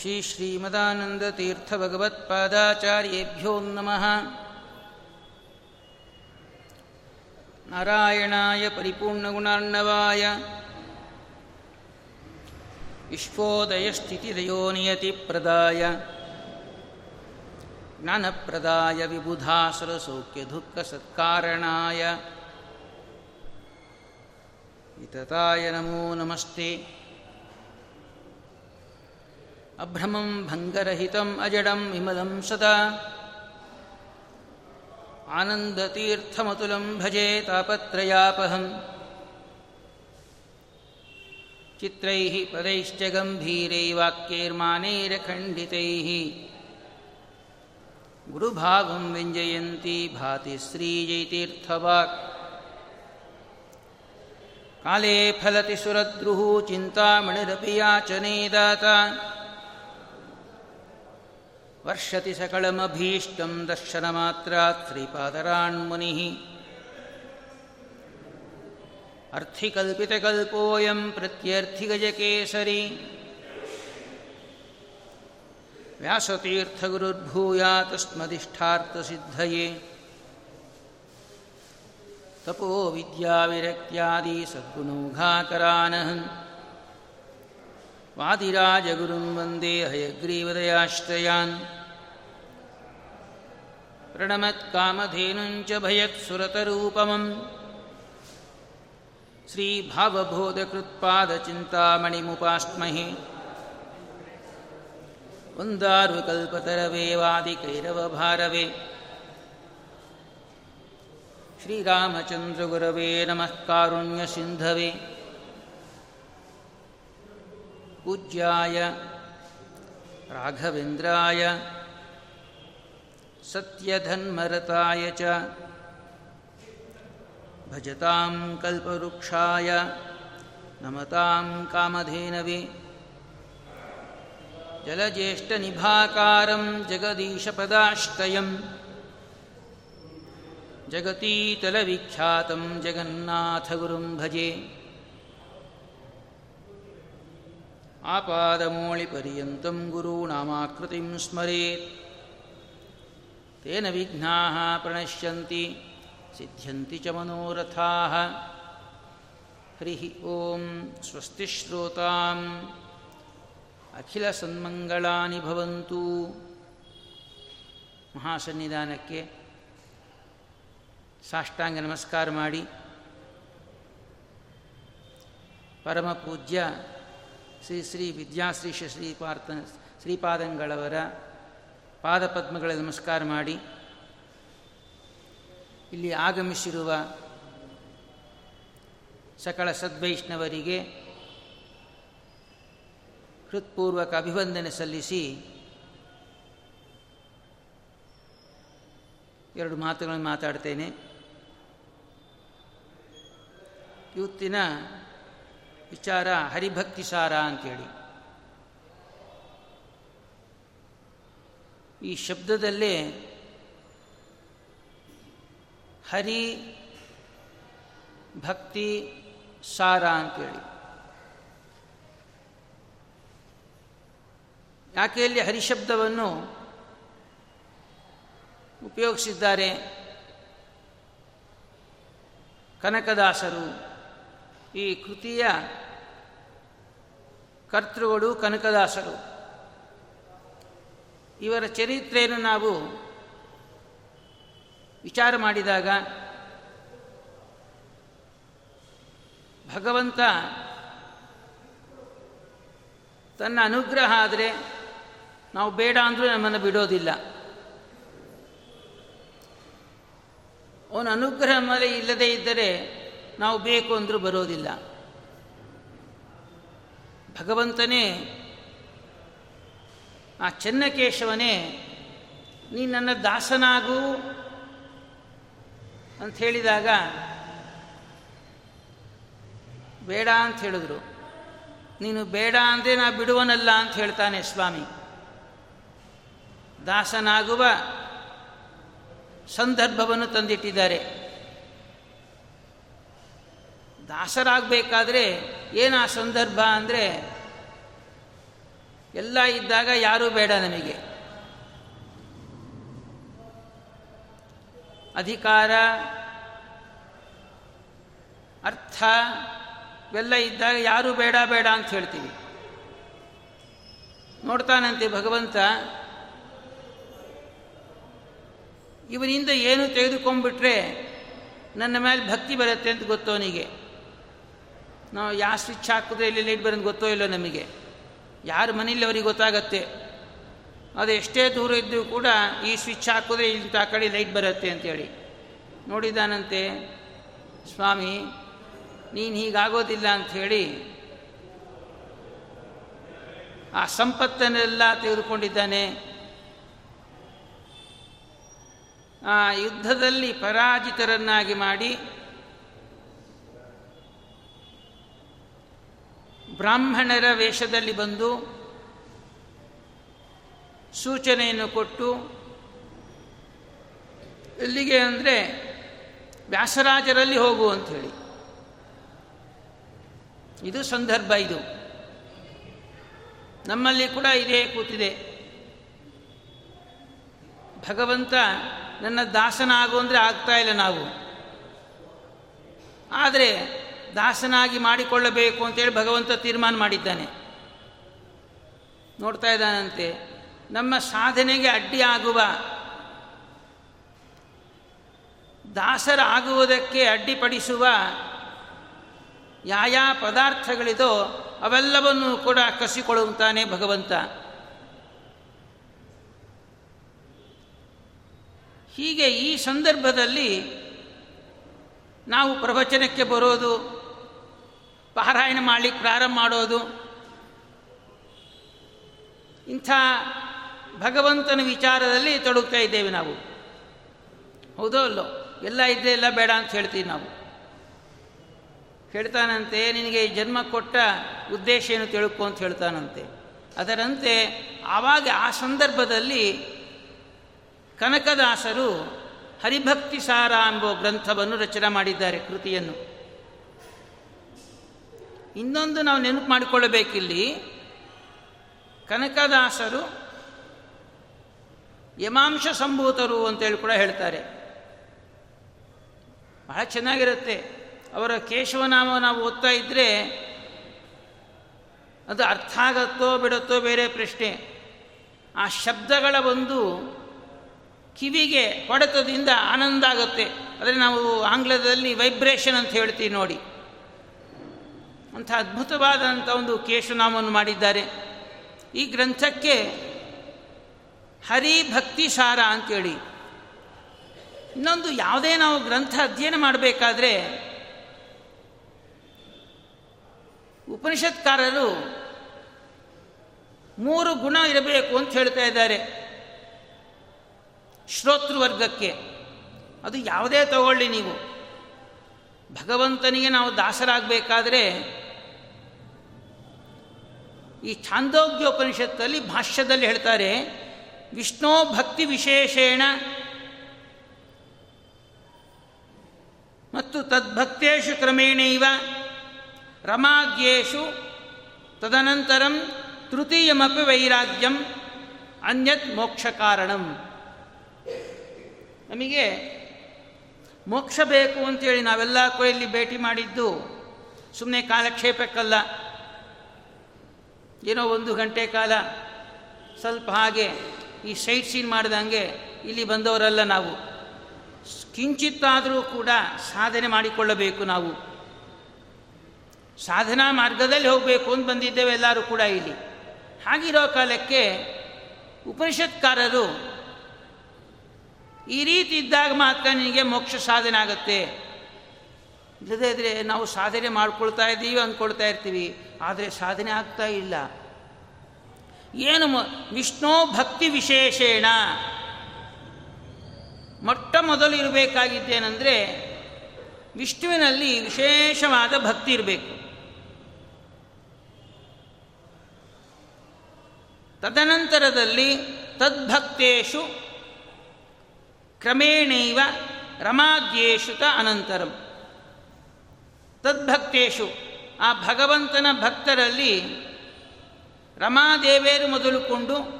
ಶ್ರೀ ಶ್ರೀಮದಾನಂದತೀರ್ಥಭಗವತ್ಪಾದಾಚಾರ್ಯೇಭ್ಯೋ ನಮಃ. ನಾರಾಯಣಾಯ ಪರಿಪೂರ್ಣಗುಣಾರ್ಣವಾಯ ವಿಶ್ವೋದಯಸ್ಥಿತಿದಯೋ ನಿಯತಿಪ್ರದಾಯ ಜ್ಞಾನಪ್ರದಾಯ ವಿಬುಧಾ ಸರಸೌಖ್ಯದುಃಖಸತ್ಕಾರಣಾಯ ವಿತತಾಯ ನಮೋ ನಮಸ್ತೆ. अभ्रमं भङ्गरहितम् अजडं विमलं सदा। आनन्दतीर्थमतुलं भजे तापत्रयापहम्। चित्रैः पदैश्च गम्भीरैवाक्यैर्मानैरखण्डितैः गुरुभागं व्यञ्जयन्ती भाति श्रीजयतीर्थवाक्। काले फलति सुरद्रुः चिन्तामणिरपि याचने दाता वर्षति सकलमभीष्टं दर्शनमात्रात् श्रीपादरान्मुनिः अर्थिकल्पितकल्पोऽयं प्रत्यर्थिगजकेसरी। व्यासतीर्थगुरुर्भूयातस्मदिष्ठार्थसिद्धये तपो विद्याविरक्त्यादि सद्गुणौघाकरानहन्। वादिराजगुरुं वंदे हयग्रीवदयाश्रयान्। प्रणमत्कामधेनुञ्च भयत्सुरतरूपमम् श्रीभावबोधकृत्पादचिन्तामणिमुपास्महे वन्दारुकल्पतरवेवादिकैरवभारवे श्रीरामचन्द्रगुरवे नमः कारुण्यसिन्धवे पूज्याय राघवेन्द्राय सत्यधन्मरताय च भजतां कल्पवृक्षाय नमतां कामधेनवे जलज्येष्ठनिभाकारं जगदीशपदाश्रयम् जगतीतलविख्यातं जगन्नाथगुरुं भजे आपादमौळिपर्यन्तं गुरूणामाकृतिं स्मरेत् ತೇನ ವಿಘ್ನಾ ಪ್ರಣಶ್ಯಂತಿ ಸಿದ್ಧ್ಯಂತಿ ಚ ಮನೋರಥಾ ಹರಿ ಓಂ ಸ್ವಸ್ತಿ ಶ್ರೋತಾಂ ಅಖಿಲಸನ್ಮಂಗಳಾನಿ ಭವಂತು ಮಹಾಸನ್ನಿಧಾನಕ್ಕೆ ಸಾಷ್ಟಾಂಗ ನಮಸ್ಕಾರ ಮಾಡಿ. ಪರಮ ಪೂಜ್ಯ ಶ್ರೀ ಶ್ರೀ ವಿದ್ಯಾಶ್ರೀ ಶ್ರೀಪಾರ್ಥ ಶ್ರೀಪಾದಂಗಳವರ ಪಾದಪದ್ಮಗಳ ನಮಸ್ಕಾರ ಮಾಡಿ ಇಲ್ಲಿ ಆಗಮಿಸಿರುವ ಸಕಲ ಸದ್ವೈಷ್ಣವರಿಗೆ ಹೃತ್ಪೂರ್ವಕ ಅಭಿವಂದನೆ ಸಲ್ಲಿಸಿ ಎರಡು ಮಾತುಗಳನ್ನು ಮಾತಾಡ್ತೇನೆ. ಇವತ್ತಿನ ವಿಚಾರ ಹರಿಭಕ್ತಿ ಸಾರ ಅಂತೇಳಿ. ಈ ಶಬ್ದದಲ್ಲಿ ಹರಿ ಭಕ್ತಿ ಸಾರ ಅಂತೇಳಿ. ಯಾಕೆ ಇಲ್ಲಿ ಹರಿಶಬ್ದವನ್ನು ಉಪಯೋಗಿಸಿದ್ದಾರೆ? ಕನಕದಾಸರು ಈ ಕೃತಿಯ ಕರ್ತೃಗಳು ಕನಕದಾಸರು. ಇವರ ಚರಿತ್ರೆಯನ್ನು ನಾವು ವಿಚಾರ ಮಾಡಿದಾಗ ಭಗವಂತ ತನ್ನ ಅನುಗ್ರಹ ಆದರೆ ನಾವು ಬೇಡ ಅಂದರೂ ನಮ್ಮನ್ನು ಬಿಡೋದಿಲ್ಲ. ಅವನ ಅನುಗ್ರಹ ಮೇಲೆ ಇಲ್ಲದೇ ಇದ್ದರೆ ನಾವು ಬೇಕು ಅಂದರೂ ಬರೋದಿಲ್ಲ. ಭಗವಂತನೇ ಆ ಚೆನ್ನಕೇಶವನೇ, ನೀ ನನ್ನ ದಾಸನಾಗು ಅಂತ ಹೇಳಿದಾಗ ಬೇಡ ಅಂತ ಹೇಳಿದ್ರು. ನೀನು ಬೇಡ ಅಂದರೆ ನಾ ಬಿಡುವನಲ್ಲ ಅಂತ ಹೇಳ್ತಾನೆ ಸ್ವಾಮಿ. ದಾಸನಾಗುವ ಸಂದರ್ಭವನ್ನು ತಂದಿಟ್ಟಿದ್ದಾರೆ. ದಾಸರಾಗಬೇಕಾದ್ರೆ ಏನು ಆ ಸಂದರ್ಭ ಅಂದರೆ ಎಲ್ಲ ಇದ್ದಾಗ ಯಾರೂ ಬೇಡ ನಮಗೆ. ಅಧಿಕಾರ, ಅರ್ಥ, ಇವೆಲ್ಲ ಇದ್ದಾಗ ಯಾರೂ ಬೇಡ ಬೇಡ ಅಂತ ಹೇಳ್ತೀವಿ. ನೋಡ್ತಾನಂತೆ ಭಗವಂತ, ಇವನಿಂದ ಏನು ತೆಗೆದುಕೊಂಡ್ಬಿಟ್ರೆ ನನ್ನ ಮೇಲೆ ಭಕ್ತಿ ಬರುತ್ತೆ ಅಂತ ಗೊತ್ತೋ ಅವನಿಗೆ ನಾವು ಯಾವ ಸ್ವಿಚ್ ಹಾಕಿದ್ರೆ ಇಲ್ಲಿ ಲೈಟ್ ಬರೋದು ಗೊತ್ತೋ ಇಲ್ಲೋ ನಮಗೆ. ಯಾರ ಮನೇಲಿ ಅವ್ರಿಗೆ ಗೊತ್ತಾಗತ್ತೆ? ಅದು ಎಷ್ಟೇ ದೂರ ಇದ್ದರೂ ಕೂಡ ಈ ಸ್ವಿಚ್ ಹಾಕಿದ್ರೆ ಇಂಥ ಕಡೆ ಲೈಟ್ ಬರುತ್ತೆ ಅಂತೇಳಿ. ನೋಡಿದಾನಂತೆ, ಸ್ವಾಮಿ, ನೀನು ಹೀಗಾಗೋದಿಲ್ಲ ಅಂಥೇಳಿ ಆ ಸಂಪತ್ತನ್ನೆಲ್ಲ ತೆಗೆದುಕೊಂಡಿದ್ದಾನೆ. ಆ ಯುದ್ಧದಲ್ಲಿ ಪರಾಜಿತರನ್ನಾಗಿ ಮಾಡಿ ಬ್ರಾಹ್ಮಣರ ವೇಷದಲ್ಲಿ ಬಂದು ಸೂಚನೆಯನ್ನು ಕೊಟ್ಟು, ಎಲ್ಲಿಗೆ ಅಂದರೆ ವ್ಯಾಸರಾಜರಲ್ಲಿ ಹೋಗು ಅಂಥೇಳಿ ಇದು ಸಂದರ್ಭ ಇದು. ನಮ್ಮಲ್ಲಿ ಕೂಡ ಇದೇ ಕೂತಿದೆ. ಭಗವಂತ ನನ್ನ ದಾಸನ ಆಗು ಅಂದರೆ ಆಗ್ತಾ ಇಲ್ಲ ನಾವು. ಆದರೆ ದಾಸನಾಗಿ ಮಾಡಿಕೊಳ್ಳಬೇಕು ಅಂತೇಳಿ ಭಗವಂತ ತೀರ್ಮಾನ ಮಾಡಿದ್ದಾನೆ. ನೋಡ್ತಾ ಇದ್ದಾನಂತೆ, ನಮ್ಮ ಸಾಧನೆಗೆ ಅಡ್ಡಿ ಆಗುವ ದಾಸರಾಗುವುದಕ್ಕೆ ಅಡ್ಡಿಪಡಿಸುವ ಯಾವ ಪದಾರ್ಥಗಳಿದೋ ಅವೆಲ್ಲವನ್ನು ಕೂಡ ಕಸಿಕೊಳ್ಳುತ್ತಾನೆ ಭಗವಂತ. ಹೀಗೆ ಈ ಸಂದರ್ಭದಲ್ಲಿ ನಾವು ಪ್ರವಚನಕ್ಕೆ ಬರೋದು ಪಾರಾಯಣ ಮಾಡಲಿಕ್ಕೆ ಪ್ರಾರಂಭ ಮಾಡೋದು. ಇಂಥ ಭಗವಂತನ ವಿಚಾರದಲ್ಲಿ ತೊಡಗ್ತಾ ಇದ್ದೇವೆ ನಾವು. ಹೌದೋ ಅಲ್ಲೋ ಎಲ್ಲ ಇದ್ರೆ ಎಲ್ಲ ಬೇಡ ಅಂತ ಹೇಳ್ತೀವಿ ನಾವು. ಹೇಳ್ತಾನಂತೆ, ನಿನಗೆ ಜನ್ಮ ಕೊಟ್ಟ ಉದ್ದೇಶ ಏನು ತಿಳ್ಕೊ ಅಂತ ಹೇಳ್ತಾನಂತೆ. ಅದರಂತೆ ಆವಾಗ ಆ ಸಂದರ್ಭದಲ್ಲಿ ಕನಕದಾಸರು ಹರಿಭಕ್ತಿ ಸಾರ ಎಂಬ ಗ್ರಂಥವನ್ನು ರಚನೆ ಮಾಡಿದ್ದಾರೆ ಕೃತಿಯನ್ನು. ಇನ್ನೊಂದು ನಾವು ನೆನಪು ಮಾಡಿಕೊಳ್ಳಬೇಕಿಲ್ಲಿ. ಕನಕದಾಸರು ಯಮಾಂಶ ಸಂಭೂತರು ಅಂತೇಳಿ ಕೂಡ ಹೇಳ್ತಾರೆ. ಬಹಳ ಚೆನ್ನಾಗಿರುತ್ತೆ. ಅವರ ಕೇಶವನಾಮ ನಾವು ಓದ್ತಾ ಇದ್ದರೆ ಅದು ಅರ್ಥ ಆಗತ್ತೋ ಬಿಡುತ್ತೋ ಬೇರೆ ಪ್ರಶ್ನೆ. ಆ ಶಬ್ದಗಳ ಒಂದು ಕಿವಿಗೆ ಹೊಡೆತದಿಂದ ಆನಂದ ಆಗುತ್ತೆ. ಆದರೆ ನಾವು ಆಂಗ್ಲದಲ್ಲಿ ವೈಬ್ರೇಷನ್ ಅಂತ ಹೇಳ್ತೀವಿ ನೋಡಿ. ಅಂಥ ಅದ್ಭುತವಾದಂಥ ಒಂದು ಕೇಶನಾಮವನ್ನು ಮಾಡಿದ್ದಾರೆ. ಈ ಗ್ರಂಥಕ್ಕೆ ಹರಿಭಕ್ತಿ ಸಾರ ಅಂತೇಳಿ. ಇನ್ನೊಂದು ಯಾವುದೇ ನಾವು ಗ್ರಂಥ ಅಧ್ಯಯನ ಮಾಡಬೇಕಾದ್ರೆ ಉಪನಿಷತ್ಕಾರರು ಮೂರು ಗುಣ ಇರಬೇಕು ಅಂತ ಹೇಳ್ತಾ ಇದ್ದಾರೆ. ಶ್ರೋತೃವರ್ಗಕ್ಕೆ. ಅದು ಯಾವುದೇ ತಗೊಳ್ಳಿ ನೀವು. ಭಗವಂತನಿಗೆ ನಾವು ದಾಸರಾಗಬೇಕಾದ್ರೆ ಈ ಛಾಂದೋಗ್ಯೋಪನಿಷತ್ತಲ್ಲಿ ಭಾಷ್ಯದಲ್ಲಿ ಹೇಳ್ತಾರೆ, ವಿಷ್ಣೋ ಭಕ್ತಿ ವಿಶೇಷೇಣ. ಮತ್ತು ತದ್ಭಕ್ತೇಶು ಕ್ರಮೇಣೈವ ರಮಾದ್ಯೇಷು ತದನಂತರಂ ತೃತೀಯಮಪಿ ವೈರಾಗ್ಯಂ, ಅನ್ಯತ್ ಮೋಕ್ಷ ಕಾರಣಂ ನಮಗೆ ಮೋಕ್ಷ ಬೇಕು ಅಂತೇಳಿ ನಾವೆಲ್ಲ ಕೊಯಲ್ಲಿ ಭೇಟಿ ಮಾಡಿದ್ದು ಸುಮ್ಮನೆ ಕಾಲಕ್ಷೇಪಕ್ಕಲ್ಲ. ಏನೋ ಒಂದು ಗಂಟೆ ಕಾಲ ಸ್ವಲ್ಪ ಹಾಗೆ ಈ ಸೈಟ್ ಸೀನ್ ಮಾಡಿದಂಗೆ ಇಲ್ಲಿ ಬಂದವರಲ್ಲ ನಾವು. ಕಿಂಚಿತ್ತಾದರೂ ಕೂಡ ಸಾಧನೆ ಮಾಡಿಕೊಳ್ಳಬೇಕು ನಾವು. ಸಾಧನಾ ಮಾರ್ಗದಲ್ಲಿ ಹೋಗಬೇಕು ಅಂತ ಬಂದಿದ್ದೇವೆ ಎಲ್ಲರೂ ಕೂಡ ಇಲ್ಲಿ. ಹಾಗಿರೋ ಕಾಲಕ್ಕೆ ಉಪನಿಷತ್ಕಾರರು ಈ ರೀತಿ ಇದ್ದಾಗ ಮಾತ್ರ ನಿನಗೆ ಮೋಕ್ಷ ಸಾಧನೆ ಆಗುತ್ತೆ. ಇಲ್ಲದೇ ಇದ್ರೆ ನಾವು ಸಾಧನೆ ಮಾಡ್ಕೊಳ್ತಾ ಇದ್ದೀವಿ ಅಂದ್ಕೊಳ್ತಾ ಇರ್ತೀವಿ. ಆದರೆ ಸಾಧನೆ ಆಗ್ತಾ ಇಲ್ಲ. ಏನು ವಿಷ್ಣು ಭಕ್ತಿ ವಿಶೇಷೇಣ. ಮೊಟ್ಟ ಮೊದಲು ಇರಬೇಕಾಗಿದ್ದೇನೆಂದರೆ ವಿಷ್ಣುವಿನಲ್ಲಿ ವಿಶೇಷವಾದ ಭಕ್ತಿ ಇರಬೇಕು. ತದನಂತರದಲ್ಲಿ ತದ್ಭಕ್ತೇಶು ಕ್ರಮೇಣೈವ ರಮಾದ್ಯೇಶುತ ಅನಂತರಂ. ತದ್ಭಕ್ತೇಶು. ಆ ಭಗವಂತನ ಭಕ್ತರಲ್ಲಿ ರಮಾದೇವೇರು ಮೊದಲುಕೊಂಡು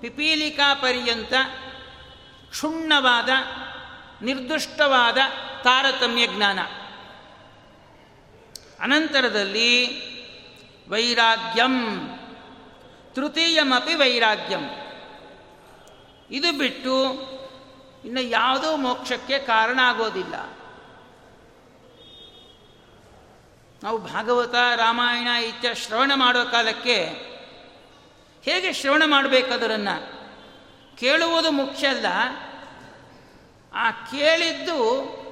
ಪಿಪೀಲಿಕಾ ಪರ್ಯಂತ ಕ್ಷುಣ್ಣವಾದ, ನಿರ್ದುಷ್ಟವಾದ ತಾರತಮ್ಯ ಜ್ಞಾನ. ಅನಂತರದಲ್ಲಿ ವೈರಾಗ್ಯಂ ತೃತೀಯಮಿ ವೈರಾಗ್ಯಂ. ಇದು ಬಿಟ್ಟು ಇನ್ನು ಯಾವುದೋ ಮೋಕ್ಷಕ್ಕೆ ಕಾರಣ ಆಗೋದಿಲ್ಲ. ನಾವು ಭಾಗವತ, ರಾಮಾಯಣ ಇತ್ಯ ಶ್ರವಣ ಮಾಡೋ ಕಾಲಕ್ಕೆ ಹೇಗೆ ಶ್ರವಣ ಮಾಡಬೇಕದರನ್ನು ಕೇಳುವುದು ಮುಖ್ಯ ಅಲ್ಲ. ಆ ಕೇಳಿದ್ದು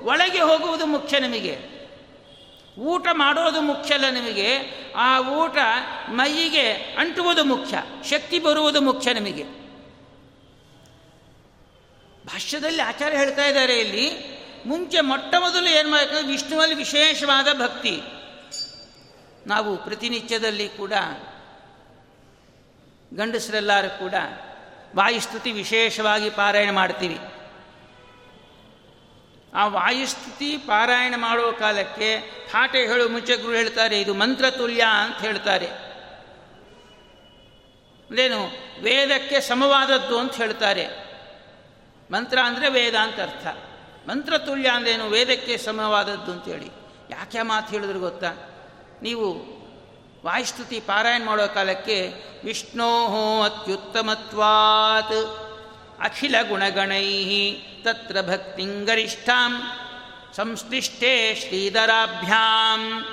ಒಳಗೆ ಹೋಗುವುದು ಮುಖ್ಯ ನಮಗೆ. ಊಟ ಮಾಡೋದು ಮುಖ್ಯ ಅಲ್ಲ ನಮಗೆ. ಆ ಊಟ ಮೈಗೆ ಅಂಟುವುದು ಮುಖ್ಯ, ಶಕ್ತಿ ಬರುವುದು ಮುಖ್ಯ ನಮಗೆ. ಭಾಷ್ಯದಲ್ಲಿ ಆಚಾರ್ಯ ಹೇಳ್ತಾ ಇದ್ದಾರೆ ಇಲ್ಲಿ, ಮುಂಚೆ ಮೊಟ್ಟ ಮೊದಲು ಏನು ಮಾಡಬೇಕಂದ್ರೆ ವಿಷ್ಣುವಲ್ಲಿ ವಿಶೇಷವಾದ ಭಕ್ತಿ. ನಾವು ಪ್ರತಿನಿತ್ಯದಲ್ಲಿ ಕೂಡ ಗಂಡಸರೆಲ್ಲರೂ ಕೂಡ ವಾಯುಸ್ತುತಿ ವಿಶೇಷವಾಗಿ ಪಾರಾಯಣ ಮಾಡ್ತೀವಿ. ಆ ವಾಯುಸ್ತುತಿ ಪಾರಾಯಣ ಮಾಡುವ ಕಾಲಕ್ಕೆ ಪಾಠ ಹೇಳು ಮುಂಚೆ ಗುರು ಹೇಳ್ತಾರೆ, ಇದು ಮಂತ್ರ ತುಲ್ಯ ಅಂತ ಹೇಳ್ತಾರೆ. ಅಂದೇನು, ವೇದಕ್ಕೆ ಸಮವಾದದ್ದು ಅಂತ ಹೇಳ್ತಾರೆ. ಮಂತ್ರ ಅಂದರೆ ವೇದ ಅಂತ ಅರ್ಥ. ಮಂತ್ರ ತುಲ್ಯ ಅಂದ್ರೇನು, ವೇದಕ್ಕೆ ಸಮವಾದದ್ದು ಅಂತೇಳಿ ಯಾಕೆ ಮಾತು ಹೇಳಿದ್ರು ಗೊತ್ತಾ? ನೀವು ವಾಯುಸ್ತುತಿ ಪಾರಾಯಣ ಮಾಡೋ ಕಾಲಕ್ಕೆ ವಿಷ್ಣೋ ಅತ್ಯುತ್ತಮತ್ವಾತ್ ಅಖಿಲ ಗುಣಗಣೈ ತತ್ರ ಭಕ್ತಿಂಗರಿಷ್ಠಾಂ ಸಂಶ್ಲಿಷ್ಟೇ ಶ್ರೀಧರಾಭ್ಯಾಂ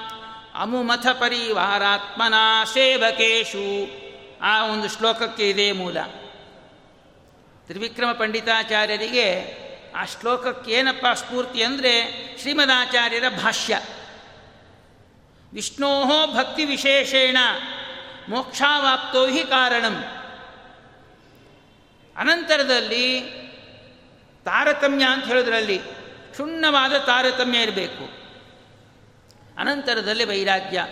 ಅಮುಮಥ ಪರಿವಾರಾತ್ಮನ ಸೇವಕೇಶು. ಆ ಒಂದು ಶ್ಲೋಕಕ್ಕೆ ಇದೇ ಮೂಲ. ತ್ರಿವಿಕ್ರಮ ಪಂಡಿತಾಚಾರ್ಯರಿಗೆ ಆ ಶ್ಲೋಕಕ್ಕೆ ಏನಪ್ಪ ಸ್ಫೂರ್ತಿ ಅಂದರೆ ಶ್ರೀಮದಾಚಾರ್ಯರ ಭಾಷ್ಯ. ವಿಷ್ಣೋ ಭಕ್ತಿ ವಿಶೇಷೇಣ, ಮೋಕ್ಷಾವಾಪ್ತೋ ಹಿ ಕಾರಣಂ. ಅನಂತರದಲ್ಲಿ ತಾರತಮ್ಯ ಅಂತ ಹೇಳೋದ್ರಲ್ಲಿ ಕ್ಷುಣ್ಣವಾದ ತಾರತಮ್ಯ ಇರಬೇಕು. ಅನಂತರದಲ್ಲಿ ವೈರಾಗ್ಯ.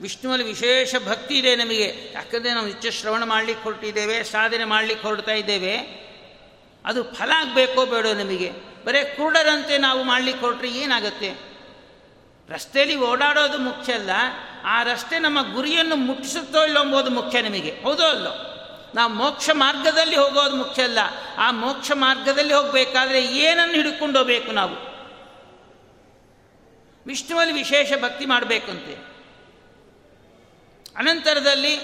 ವಿಷ್ಣುವಲ್ಲಿ ವಿಶೇಷ ಭಕ್ತಿ ಇದೆ ನಮಗೆ. ಯಾಕಂದರೆ ನಾವು ನಿತ್ಯ ಶ್ರವಣ ಮಾಡಲಿಕ್ಕೆ ಹೊರಟಿದ್ದೇವೆ, ಸಾಧನೆ ಮಾಡಲಿಕ್ಕೆ ಹೊರಡ್ತಾ ಇದ್ದೇವೆ. ಅದು ಫಲ ಆಗಬೇಕೋ ಬೇಡೋ ನಮಗೆ. ಬರೇ ಕುರುಡರಂತೆ ನಾವು ಮಾಡಲಿಕ್ಕೆ ಹೊರಟ್ರೆ ಏನಾಗುತ್ತೆ? ರಸ್ತೆಯಲ್ಲಿ ಓಡಾಡೋದು ಮುಖ್ಯ ಅಲ್ಲ. ಆ ರಸ್ತೆ ನಮ್ಮ ಗುರಿಯನ್ನು ಮುಟ್ಟಿಸುತ್ತೋ ಇಲ್ಲೋ ಎಂಬುದು ಮುಖ್ಯ ನಿಮಗೆ. ಹೌದೋ ಅಲ್ಲೋ? ನಾವು ಮೋಕ್ಷ ಮಾರ್ಗದಲ್ಲಿ ಹೋಗೋದು ಮುಖ್ಯ ಅಲ್ಲ. ಆ ಮೋಕ್ಷ ಮಾರ್ಗದಲ್ಲಿ ಹೋಗಬೇಕಾದ್ರೆ ಏನನ್ನು ಹಿಡ್ಕೊಂಡು ಹೋಗಬೇಕು ನಾವು? ವಿಷ್ಣುವಲ್ಲಿ ವಿಶೇಷ ಭಕ್ತಿ ಮಾಡಬೇಕಂತೆ. ಅನಂತರದಲ್ಲಿ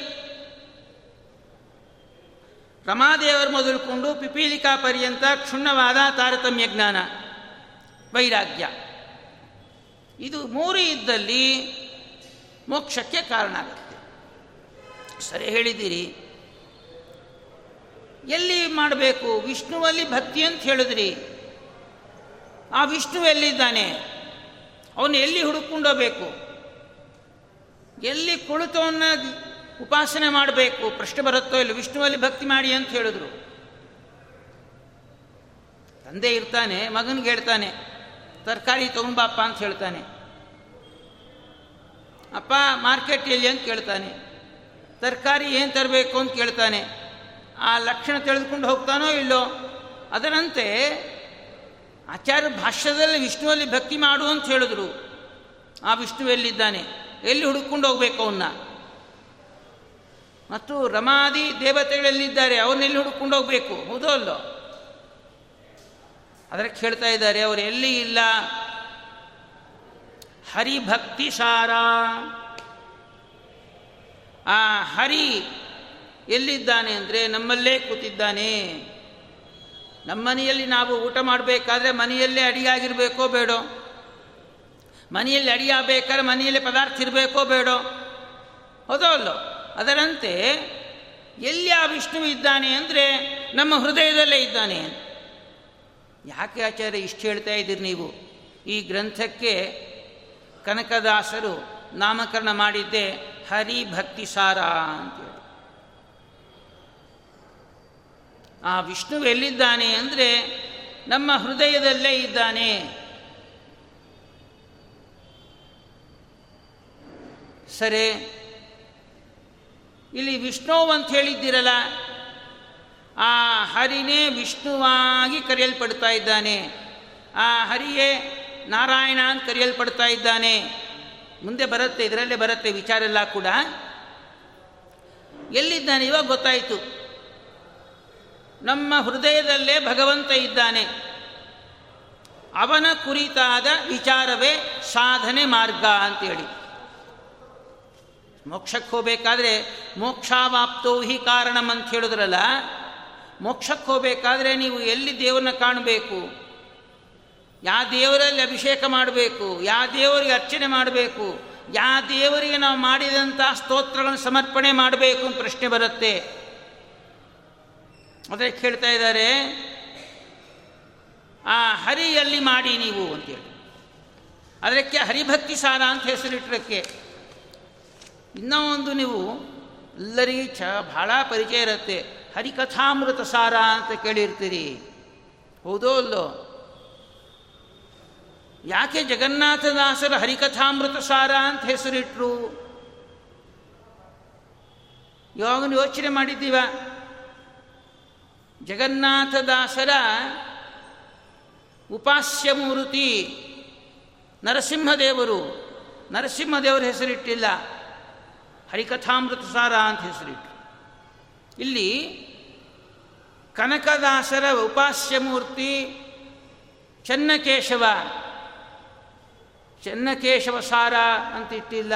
ರಮಾದೇವರು ಮೊದಲುಕೊಂಡು ಪಿಪೀಲಿಕಾ ಪರ್ಯಂತ ಕ್ಷುಣ್ಣವಾದ ತಾರತಮ್ಯ ಜ್ಞಾನ ವೈರಾಗ್ಯ. ಇದು ಮೂರು ಇದ್ದಲ್ಲಿ ಮೋಕ್ಷಕ್ಕೆ ಕಾರಣ ಆಗುತ್ತೆ. ಸರಿ ಹೇಳಿದ್ದೀರಿ. ಎಲ್ಲಿ ಮಾಡಬೇಕು? ವಿಷ್ಣುವಲ್ಲಿ ಭಕ್ತಿ ಅಂತ ಹೇಳಿದ್ರಿ. ಆ ವಿಷ್ಣು ಎಲ್ಲಿದ್ದಾನೆ? ಅವನು ಎಲ್ಲಿ ಹುಡುಕೊಂಡೋಗ್ಬೇಕು? ಎಲ್ಲಿ ಕುಳಿತವನ್ನ ಉಪಾಸನೆ ಮಾಡಬೇಕು? ಪ್ರಶ್ನೆ ಬರುತ್ತೋ ಇಲ್ಲ, ವಿಷ್ಣುವಲ್ಲಿ ಭಕ್ತಿ ಮಾಡಿ ಅಂತ ಹೇಳಿದ್ರು. ತಂದೆ ಇರ್ತಾನೆ, ಮಗನಿಗೆ ಹೇಳ್ತಾನೆ ತರಕಾರಿ ತೊಗೊಂಬಾಪ್ಪ ಅಂತ ಹೇಳ್ತಾನೆ. ಅಪ್ಪ ಮಾರ್ಕೆಟ್ ಎಲ್ಲಿ ಅಂತ ಕೇಳ್ತಾನೆ. ತರಕಾರಿ ಏನು ತರಬೇಕು ಅಂತ ಕೇಳ್ತಾನೆ. ಆ ಲಕ್ಷಣ ತಿಳಿದುಕೊಂಡು ಹೋಗ್ತಾನೋ ಇಲ್ಲೋ? ಅದರಂತೆ ಆಚಾರ್ಯ ಭಾಷ್ಯದಲ್ಲಿ ವಿಷ್ಣುವಲ್ಲಿ ಭಕ್ತಿ ಮಾಡು ಅಂತ ಹೇಳಿದ್ರು. ಆ ವಿಷ್ಣು ಎಲ್ಲಿದ್ದಾನೆ? ಎಲ್ಲಿ ಹುಡುಕೊಂಡು ಹೋಗ್ಬೇಕು ಅವನ್ನ ಮತ್ತು ರಮಾದಿ ದೇವತೆಗಳೆಲ್ಲಿದ್ದಾರೆ ಅವನ್ನೆಲ್ಲಿ ಹುಡುಕೊಂಡು ಹೋಗ್ಬೇಕು? ಹೌದೋ ಅಲ್ಲೋ? ಅದಕ್ಕೆ ಹೇಳ್ತಾ ಇದ್ದಾರೆ, ಅವರು ಎಲ್ಲಿ ಇಲ್ಲ? ಹರಿಭಕ್ತಿ ಸಾರ. ಆ ಹರಿ ಎಲ್ಲಿದ್ದಾನೆ ಅಂದರೆ ನಮ್ಮಲ್ಲೇ ಕೂತಿದ್ದಾನೆ. ನಮ್ಮ ಮನೆಯಲ್ಲಿ ನಾವು ಊಟ ಮಾಡಬೇಕಾದ್ರೆ ಮನೆಯಲ್ಲೇ ಅಡಿಯಾಗಿರಬೇಕೋ ಬೇಡೋ. ಮನೆಯಲ್ಲಿ ಅಡಿಯಾಗಬೇಕಾದ್ರೆ ಮನೆಯಲ್ಲಿ ಪದಾರ್ಥ ಇರಬೇಕೋ ಬೇಡೋ. ಹೌದೋ ಅಲ್ಲೋ? ಅದರಂತೆ ಎಲ್ಲಿ ಆ ವಿಷ್ಣು ಇದ್ದಾನೆ ಅಂದರೆ ನಮ್ಮ ಹೃದಯದಲ್ಲೇ ಇದ್ದಾನೆ ಯಾಕೆ ಆಚಾರ್ಯ ಇಷ್ಟು ಹೇಳ್ತಾ ಇದ್ದೀರಿ ನೀವು? ಈ ಗ್ರಂಥಕ್ಕೆ ಕನಕದಾಸರು ನಾಮಕರಣ ಮಾಡಿದ್ದೆ ಹರಿ ಭಕ್ತಿ ಸಾರ ಅಂತೇಳಿ ಆ ವಿಷ್ಣು ಎಲ್ಲಿದ್ದಾನೆ ಅಂದರೆ ನಮ್ಮ ಹೃದಯದಲ್ಲೇ ಇದ್ದಾನೆ. ಸರಿ, ಇಲ್ಲಿ ವಿಷ್ಣು ಅಂತ ಹೇಳಿದ್ದೀರಲ್ಲ ಆ ಹರಿನೇ ವಿಷ್ಣುವಾಗಿ ಕರೆಯಲ್ಪಡ್ತಾ ಇದ್ದಾನೆ. ಆ ಹರಿಯೇ ನಾರಾಯಣ ಅಂತ ಕರೆಯಲ್ಪಡ್ತಾ ಇದ್ದಾನೆ. ಮುಂದೆ ಬರುತ್ತೆ, ಇದರಲ್ಲೇ ಬರುತ್ತೆ ವಿಚಾರ ಎಲ್ಲ ಕೂಡ. ಎಲ್ಲಿದ್ದಾನೆ? ಇವಾಗ ಗೊತ್ತಾಯಿತು. ನಮ್ಮ ಹೃದಯದಲ್ಲೇ ಭಗವಂತ ಇದ್ದಾನೆ. ಅವನ ಕುರಿತಾದ ವಿಚಾರವೇ ಸಾಧನೆ ಮಾರ್ಗ ಅಂತೇಳಿ ಮೋಕ್ಷಕ್ಕೆ ಹೋಗಬೇಕಾದ್ರೆ ಮೋಕ್ಷಾವಾಪ್ತೋ ಹಿ ಕಾರಣಂ ಅಂತ ಹೇಳಿದ್ರಲ್ಲ ಮೋಕ್ಷಕ್ಕೆ ಹೋಗಬೇಕಾದ್ರೆ ನೀವು ಎಲ್ಲಿ ದೇವರನ್ನ ಕಾಣಬೇಕು? ಯಾವ ದೇವರಲ್ಲಿ ಅಭಿಷೇಕ ಮಾಡಬೇಕು? ಯಾವ ದೇವರಿಗೆ ಅರ್ಚನೆ ಮಾಡಬೇಕು? ಯಾವ ದೇವರಿಗೆ ನಾವು ಮಾಡಿದಂಥ ಸ್ತೋತ್ರಗಳನ್ನು ಸಮರ್ಪಣೆ ಮಾಡಬೇಕು ಅಂತ ಪ್ರಶ್ನೆ ಬರುತ್ತೆ. ಅದಕ್ಕೆ ಹೇಳ್ತಾ ಇದ್ದಾರೆ, ಆ ಹರಿಯಲ್ಲಿ ಮಾಡಿ ನೀವು ಅಂತೇಳಿ ಅದಕ್ಕೆ ಹರಿಭಕ್ತಿ ಸಾರ ಅಂತ ಹೆಸರಿಟ್ಟರಕ್ಕೆ. ಇನ್ನೂ ಒಂದು ನೀವು ಎಲ್ಲರಿಗೂ ಚ ಭಾಳ ಪರಿಚಯ ಇರುತ್ತೆ. ಹರಿಕಥಾಮೃತ ಸಾರ ಅಂತ ಕೇಳಿರ್ತೀರಿ. ಹೌದೋ ಅಲ್ಲೋ? ಯಾಕೆ ಜಗನ್ನಾಥದಾಸರ ಹರಿಕಥಾಮೃತ ಸಾರ ಅಂತ ಹೆಸರಿಟ್ರು? ಯಾವಾಗಲೂ ಯೋಚನೆ ಮಾಡಿದ್ದೀವ? ಜಗನ್ನಾಥದಾಸರ ಉಪಾಸ್ಯಮೂರ್ತಿ ನರಸಿಂಹದೇವರು. ನರಸಿಂಹದೇವರ ಹೆಸರಿಟ್ಟಿಲ್ಲ. ಹರಿಕಥಾಮೃತ ಸಾರ ಅಂತ ಹೆಸರಿಟ್ಟು ಇಲ್ಲಿ ಕನಕದಾಸರ ಉಪಾಸ್ಯಮೂರ್ತಿ ಚನ್ನಕೇಶವ. ಚನ್ನಕೇಶವ ಸಾರ ಅಂತ ಇಟ್ಟಿಲ್ಲ,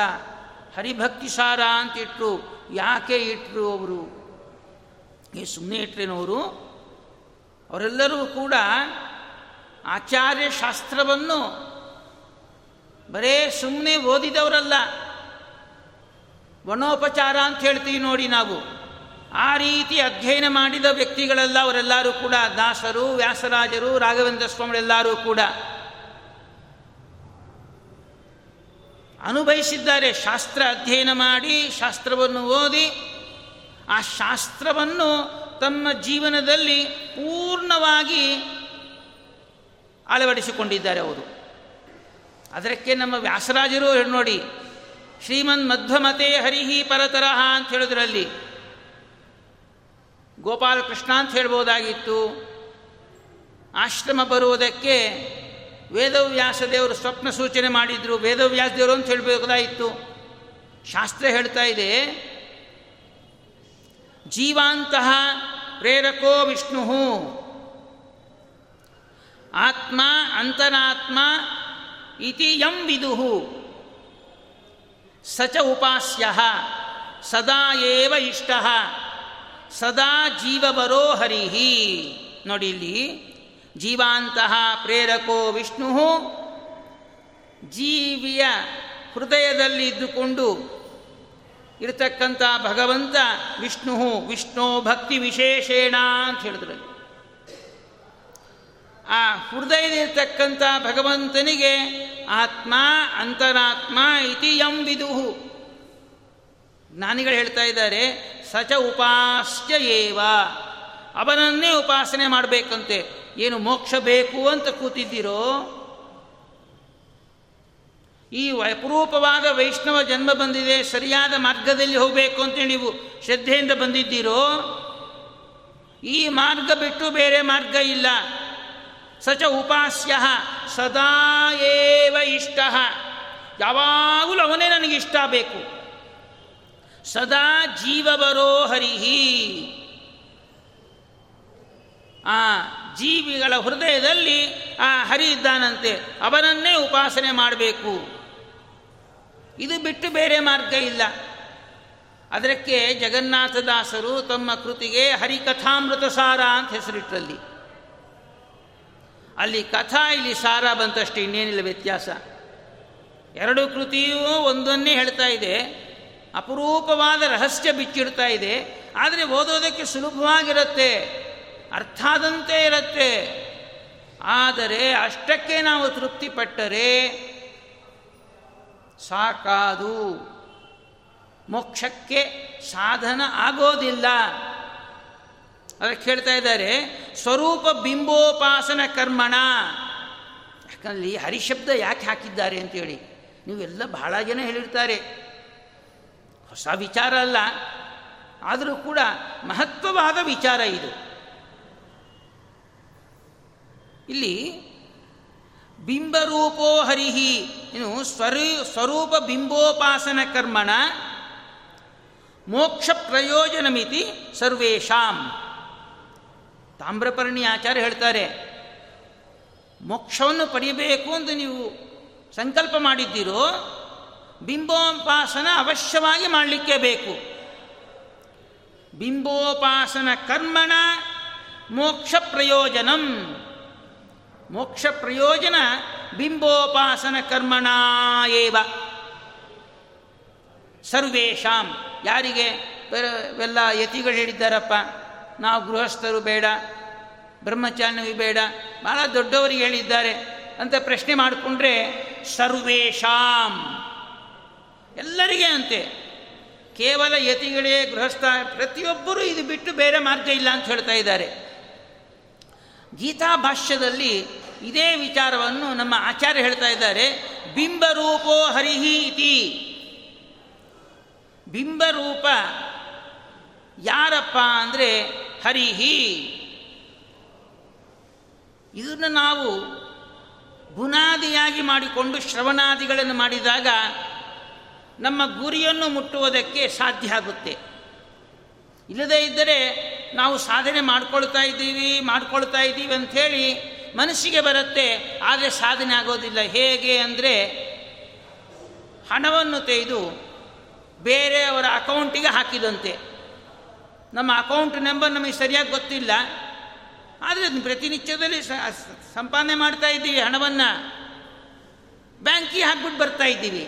ಹರಿಭಕ್ತಿ ಸಾರ ಅಂತ ಇಟ್ಟರು ಯಾಕೆ ಇಟ್ಟರು ಅವರು? ಈ ಸುಮ್ಮನೆ ಇಟ್ಟರೆನವರು ಅವರೆಲ್ಲರೂ ಕೂಡ ಆಚಾರ್ಯ ಶಾಸ್ತ್ರವನ್ನು ಬರೇ ಸುಮ್ಮನೆ ಓದಿದವರಲ್ಲ. ವನೋಪಚಾರ ಅಂತ ಹೇಳ್ತೀವಿ ನೋಡಿ ನಾವು. ಆ ರೀತಿ ಅಧ್ಯಯನ ಮಾಡಿದ ವ್ಯಕ್ತಿಗಳೆಲ್ಲ ಅವರೆಲ್ಲರೂ ಕೂಡ, ದಾಸರು, ವ್ಯಾಸರಾಜರು, ರಾಘವೇಂದ್ರ ಸ್ವಾಮಿಗಳೆಲ್ಲರೂ ಕೂಡ ಅನುಭವಿಸಿದ್ದಾರೆ. ಶಾಸ್ತ್ರ ಅಧ್ಯಯನ ಮಾಡಿ, ಶಾಸ್ತ್ರವನ್ನು ಓದಿ, ಆ ಶಾಸ್ತ್ರವನ್ನು ತಮ್ಮ ಜೀವನದಲ್ಲಿ ಪೂರ್ಣವಾಗಿ ಅಳವಡಿಸಿಕೊಂಡಿದ್ದಾರೆ ಅವರು. ಅದಕ್ಕೆ ನಮ್ಮ ವ್ಯಾಸರಾಜರು ನೋಡಿ ಶ್ರೀಮನ್ ಮಧ್ವಮತೆ ಹರಿಹಿ ಪರತರಹ ಅಂತ ಹೇಳಿದ್ರಲ್ಲಿ ಗೋಪಾಲಕೃಷ್ಣ ಅಂತ ಹೇಳ್ಬೋದಾಗಿತ್ತು. ಆಶ್ರಮ ಬರುವುದಕ್ಕೆ ವೇದವ್ಯಾಸ ದೇವರು ಸ್ವಪ್ನ ಸೂಚನೆ ಮಾಡಿದ್ರು. ವೇದವ್ಯಾಸ ದೇವರು ಅಂತ ಹೇಳಬೇಕಾಗಿತ್ತು ಶಾಸ್ತ್ರ ಹೇಳ್ತಾ ಇದೆ ಜೀವಾಂತಹ ಪ್ರೇರಕೋ ವಿಷ್ಣು ಆತ್ಮ ಅಂತರಾತ್ಮ ಇತಿ ಯಂ ವಿದುಹು. ಸಚ ಉಪಾಸ್ಯ, ಸದಾ ಏವ ಇಷ್ಟ. ಸದಾ ಜೀವಬರೋ ಹರಿಹಿ. ನೋಡಿ ಇಲ್ಲಿ, ಜೀವಾಂತಹ ಪ್ರೇರಕೋ ವಿಷ್ಣು. ಜೀವಿಯ ಹೃದಯದಲ್ಲಿ ಇದ್ದುಕೊಂಡು ಇರತಕ್ಕಂಥ ಭಗವಂತ ವಿಷ್ಣು ವಿಷ್ಣು ಭಕ್ತಿ ವಿಶೇಷೇಣ ಅಂತ ಹೇಳಿದ್ರು. ಆ ಹೃದಯದಲ್ಲಿರ್ತಕ್ಕಂಥ ಭಗವಂತನಿಗೆ ಆತ್ಮ, ಅಂತರಾತ್ಮ ಇತಿ ವಿದುಹು ಜ್ಞಾನಿಗಳು ಹೇಳ್ತಾ ಇದ್ದಾರೆ, ಸಚ ಉಪಾಸ್ಯ ಏವ. ಅವನನ್ನೇ ಉಪಾಸನೆ ಮಾಡಬೇಕಂತೆ. ಏನು ಮೋಕ್ಷ ಬೇಕು ಅಂತ ಕೂತಿದ್ದೀರೋ? ಈ ಅಪರೂಪವಾದ ವೈಷ್ಣವ ಜನ್ಮ ಬಂದಿದೆ, ಸರಿಯಾದ ಮಾರ್ಗದಲ್ಲಿ ಹೋಗಬೇಕು ಅಂತ ನೀವು ಶ್ರದ್ಧೆಯಿಂದ ಬಂದಿದ್ದೀರೋ? ಈ ಮಾರ್ಗ ಬಿಟ್ಟು ಬೇರೆ ಮಾರ್ಗ ಇಲ್ಲ. ಸಚ ಉಪಾಸ್ಯ, ಸದಾ ಏವ ಇಷ್ಟ. ಯಾವಾಗಲೂ ಅವನೇ ನನಗೆ ಇಷ್ಟ ಬೇಕು. ಸದಾ ಜೀವ ಬರೋ ಹರಿಹಿ. ಆ ಜೀವಿಗಳ ಹೃದಯದಲ್ಲಿ ಆ ಹರಿ ಇದ್ದಾನಂತೆ, ಅವನನ್ನೇ ಉಪಾಸನೆ ಮಾಡಬೇಕು. ಇದು ಬಿಟ್ಟು ಬೇರೆ ಮಾರ್ಗ ಇಲ್ಲ. ಅದಕ್ಕೆ ಜಗನ್ನಾಥದಾಸರು ತಮ್ಮ ಕೃತಿಗೆ ಹರಿಕಥಾಮೃತ ಸಾರ ಅಂತ ಹೆಸರಿಟ್ಟರಲ್ಲಿ ಅಲ್ಲಿ ಕಥಾ, ಇಲ್ಲಿ ಸಾರ ಬಂತಷ್ಟೇ, ಇನ್ನೇನಿಲ್ಲ ವ್ಯತ್ಯಾಸ. ಎರಡು ಕೃತಿಯೂ ಒಂದನ್ನೇ ಹೇಳ್ತಾ ಇದೆ. ಅಪರೂಪವಾದ ರಹಸ್ಯ ಬಿಚ್ಚಿಡ್ತಾ ಇದೆ. ಆದರೆ ಓದೋದಕ್ಕೆ ಸುಲಭವಾಗಿರುತ್ತೆ. ಅರ್ಥಾದಂತೆ ಇರುತ್ತೆ. ಆದರೆ ಅಷ್ಟಕ್ಕೆ ನಾವು ತೃಪ್ತಿಪಟ್ಟರೆ ಸಾಕಾದು. ಮೋಕ್ಷಕ್ಕೆ ಸಾಧನ ಆಗೋದಿಲ್ಲ. ಅದಕ್ಕೆ ಹೇಳ್ತಾ ಇದ್ದಾರೆ, ಸ್ವರೂಪ ಬಿಂಬೋಪಾಸನ ಕರ್ಮಣ. ಯಾಕಂದ್ರೆ ಹರಿಶಬ್ದ ಯಾಕೆ ಹಾಕಿದ್ದಾರೆ ಅಂತೇಳಿ. ನೀವೆಲ್ಲ ಬಹಳ ಜನ ಹೇಳಿರ್ತಾರೆ. ಹೊಸ ವಿಚಾರ ಅಲ್ಲ. ಆದರೂ ಕೂಡ ಮಹತ್ವವಾದ ವಿಚಾರ ಇದು. ಇಲ್ಲಿ ಬಿಂಬರೂಪೋ ಹರಿಹಿ ಇನ್ನು ಸ್ವರೂ ಸ್ವರೂಪ ಬಿಂಬೋಪಾಸನ ಕರ್ಮಣ ಮೋಕ್ಷ ಪ್ರಯೋಜನಮಿತಿ ಸರ್ವೇಶಾಂ ತಾಮ್ರಪರ್ಣಿ ಆಚಾರ್ಯ ಹೇಳ್ತಾರೆ, ಮೋಕ್ಷವನ್ನು ಪಡೆಯಬೇಕು ಅಂತ ನೀವು ಸಂಕಲ್ಪ ಮಾಡಿದ್ದೀರೋ ಬಿಂಬೋಪಾಸನ ಅವಶ್ಯವಾಗಿ ಮಾಡಲಿಕ್ಕೆ ಬೇಕು. ಬಿಂಬೋಪಾಸನ ಕರ್ಮಣ ಮೋಕ್ಷ ಪ್ರಯೋಜನಂ. ಮೋಕ್ಷ ಪ್ರಯೋಜನ ಬಿಂಬೋಪಾಸನ ಕರ್ಮಣ ಏವ. ಸರ್ವೇಶಾಂ ಯಾರಿಗೆ? ಎಲ್ಲ ಯತಿಗಳು ಹೇಳಿದ್ದಾರಪ್ಪ. ನಾವು ಗೃಹಸ್ಥರು ಬೇಡ ಬ್ರಹ್ಮಚಾರ್ಯವಿ ಬೇಡ ಭಾಳ ದೊಡ್ಡವರಿಗೆ ಹೇಳಿದ್ದಾರೆ ಅಂತ ಪ್ರಶ್ನೆ ಮಾಡಿಕೊಂಡ್ರೆ ಸರ್ವೇಶಾಂ ಎಲ್ಲರಿಗೆ ಅಂತೆ. ಕೇವಲ ಯತಿಗಳೇ ಗೃಹಸ್ಥ, ಪ್ರತಿಯೊಬ್ಬರೂ ಇದು ಬಿಟ್ಟು ಬೇರೆ ಮಾರ್ಗ ಇಲ್ಲ ಅಂತ ಹೇಳ್ತಾ ಇದ್ದಾರೆ. ಗೀತಾ ಭಾಷ್ಯದಲ್ಲಿ ಇದೇ ವಿಚಾರವನ್ನು ನಮ್ಮ ಆಚಾರ್ಯ ಹೇಳ್ತಾ ಇದ್ದಾರೆ. ಬಿಂಬರೂಪೋ ಹರಿಹಿ ಇತಿ. ಬಿಂಬರೂಪ ಯಾರಪ್ಪ ಅಂದರೆ ಹರಿಹಿ. ಇದನ್ನು ನಾವು ಬುನಾದಿಯಾಗಿ ಮಾಡಿಕೊಂಡು ಶ್ರವಣಾದಿಗಳನ್ನು ಮಾಡಿದಾಗ ನಮ್ಮ ಗುರಿಯನ್ನು ಮುಟ್ಟುವುದಕ್ಕೆ ಸಾಧ್ಯ ಆಗುತ್ತೆ. ಇಲ್ಲದೇ ಇದ್ದರೆ ನಾವು ಸಾಧನೆ ಮಾಡ್ಕೊಳ್ತಾ ಇದ್ದೀವಿ ಮಾಡ್ಕೊಳ್ತಾ ಇದ್ದೀವಿ ಅಂಥೇಳಿ ಮನಸ್ಸಿಗೆ ಬರುತ್ತೆ, ಆದರೆ ಸಾಧನೆ ಆಗೋದಿಲ್ಲ. ಹೇಗೆ ಅಂದರೆ ಹಣವನ್ನು ತೆಗೆದು ಬೇರೆಯವರ ಅಕೌಂಟಿಗೆ ಹಾಕಿದಂತೆ. ನಮ್ಮ ಅಕೌಂಟ್ ನಂಬರ್ ನಮಗೆ ಸರಿಯಾಗಿ ಗೊತ್ತಿಲ್ಲ. ಆದರೆ ಪ್ರತಿನಿತ್ಯದಲ್ಲಿ ಸಂಪಾದನೆ ಮಾಡ್ತಾ ಇದ್ದೀವಿ, ಹಣವನ್ನು. ಬ್ಯಾಂಕಿಗೆ ಹಾಕ್ಬಿಟ್ಟು ಬರ್ತಾ ಇದ್ದೀವಿ.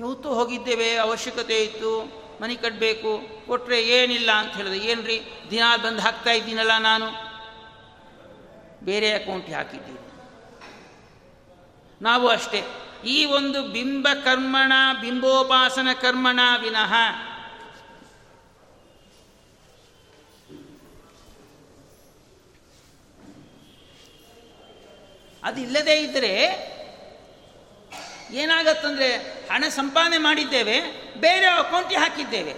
ಇವತ್ತು ಹೋಗಿದ್ದೇವೆ, ಅವಶ್ಯಕತೆ ಇತ್ತು, ಮನೆ ಕಟ್ಟಬೇಕು ಕೊಟ್ಟರೆ ಏನಿಲ್ಲ ಅಂತ ಹೇಳಿದೆ. ಏನು ದಿನ ಬಂದು ಹಾಕ್ತಾ ಇದ್ದೀನಲ್ಲ ನಾನು. ಬೇರೆ ಅಕೌಂಟ್ಗೆ ಹಾಕಿದ್ದೀನಿ. ನಾವು ಅಷ್ಟೇ. ಈ ಒಂದು ಬಿಂಬ ಕರ್ಮಣ, ಬಿಂಬೋಪಾಸನ ಕರ್ಮಣ ವಿನಃ ಅದಿಲ್ಲದೇ ಇದ್ದರೆ ಏನಾಗತ್ತಂದರೆ ಹಣ ಸಂಪಾದನೆ ಮಾಡಿದ್ದೇವೆ, ಬೇರೆ ಅಕೌಂಟಿಗೆ ಹಾಕಿದ್ದೇವೆ.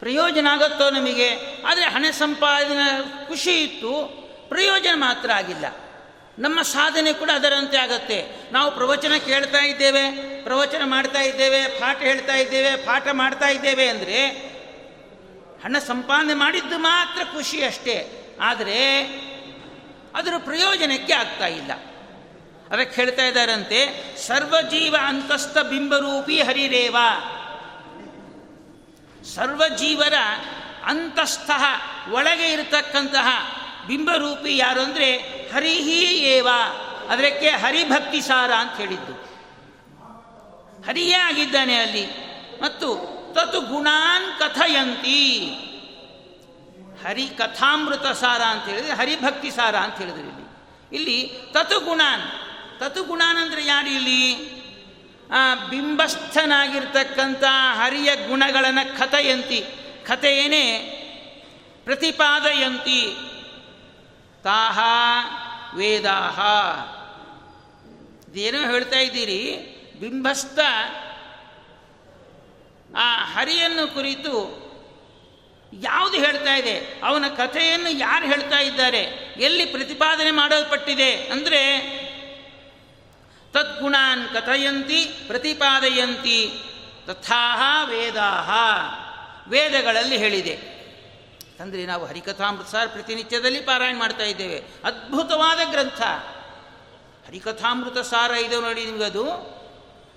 ಪ್ರಯೋಜನ ಆಗುತ್ತೋ ನಮಗೆ? ಆದರೆ ಹಣ ಸಂಪಾದನೆ ಖುಷಿ ಇತ್ತು, ಪ್ರಯೋಜನ ಮಾತ್ರ ಆಗಿಲ್ಲ. ನಮ್ಮ ಸಾಧನೆ ಕೂಡ ಅದರಂತೆ ಆಗತ್ತೆ. ನಾವು ಪ್ರವಚನ ಕೇಳ್ತಾ ಇದ್ದೇವೆ, ಪ್ರವಚನ ಮಾಡ್ತಾ ಇದ್ದೇವೆ, ಪಾಠ ಹೇಳ್ತಾ ಇದ್ದೇವೆ, ಪಾಠ ಮಾಡ್ತಾ ಇದ್ದೇವೆ ಅಂದರೆ ಹಣ ಸಂಪಾದನೆ ಮಾಡಿದ್ದು ಮಾತ್ರ ಖುಷಿ ಅಷ್ಟೇ. ಆದರೆ ಅದರ ಪ್ರಯೋಜನಕ್ಕೆ ಆಗ್ತಾ ಇಲ್ಲ. ಅದಕ್ಕೆ ಹೇಳ್ತಾ ಇದ್ದಾರಂತೆ, ಸರ್ವಜೀವ ಅಂತಸ್ಥ ಬಿಂಬರೂಪಿ ಹರಿರೇವ ಸರ್ವಜೀವರ ಅಂತಸ್ಥ ಒಳಗೆ ಇರತಕ್ಕಂತಹ ಬಿಂಬರೂಪಿ ಯಾರು ಅಂದರೆ ಹರಿಹಿ ಏವ, ಅದಕ್ಕೆ ಹರಿಭಕ್ತಿ ಸಾರ ಅಂತ ಹೇಳಿದ್ದು. ಹರಿಯೇ ಆಗಿದ್ದಾನೆ ಅಲ್ಲಿ. ಮತ್ತು ತತು ಗುಣಾನ್ ಕಥಯಂತಿ. ಹರಿ ಕಥಾಮೃತ ಸಾರ ಅಂತ ಹೇಳಿದ್ರೆ ಹರಿಭಕ್ತಿ ಸಾರ ಅಂತ ಹೇಳಿದ್ರು ಇಲ್ಲಿ. ಇಲ್ಲಿ ತತು ಗುಣಾನ್ ತತುಗುಣಾನ್ ಅಂದರೆ ಯಾರು ಇಲ್ಲಿ? ಆ ಬಿಂಬಸ್ಥನಾಗಿರ್ತಕ್ಕಂಥ ಹರಿಯ ಗುಣಗಳನ್ನು ಕಥೆಯಂತಿ ಕಥೆಯೇನೇ ಪ್ರತಿಪಾದಯಂತಿ ತಾಹ ವೇದಾಹ. ಇದೇನೋ ಹೇಳ್ತಾ ಇದ್ದೀರಿ? ಬಿಂಬಸ್ಥ ಆ ಹರಿಯನ್ನು ಕುರಿತು ಯಾವುದು ಹೇಳ್ತಾ ಇದೆ? ಅವನ ಕಥೆಯನ್ನು ಯಾರು ಹೇಳ್ತಾ ಇದ್ದಾರೆ? ಎಲ್ಲಿ ಪ್ರತಿಪಾದನೆ ಮಾಡಲ್ಪಟ್ಟಿದೆ? ಅಂದರೆ ತದ್ಗುಣಾನ್ ಕಥಯಂತಿ, ಪ್ರತಿಪಾದಯಂತಿ, ತಥಾಹ ವೇದಾಹ. ವೇದಗಳಲ್ಲಿ ಹೇಳಿದೆ. ಅಂದರೆ ನಾವು ಹರಿಕಥಾಮೃತ ಪ್ರತಿನಿತ್ಯದಲ್ಲಿ ಪಾರಾಯಣ ಮಾಡ್ತಾ ಇದ್ದೇವೆ. ಅದ್ಭುತವಾದ ಗ್ರಂಥ. ಹರಿಕಥಾಮೃತ ಸಾರ ಇದು ನೋಡಿ ನಿಮಗದು.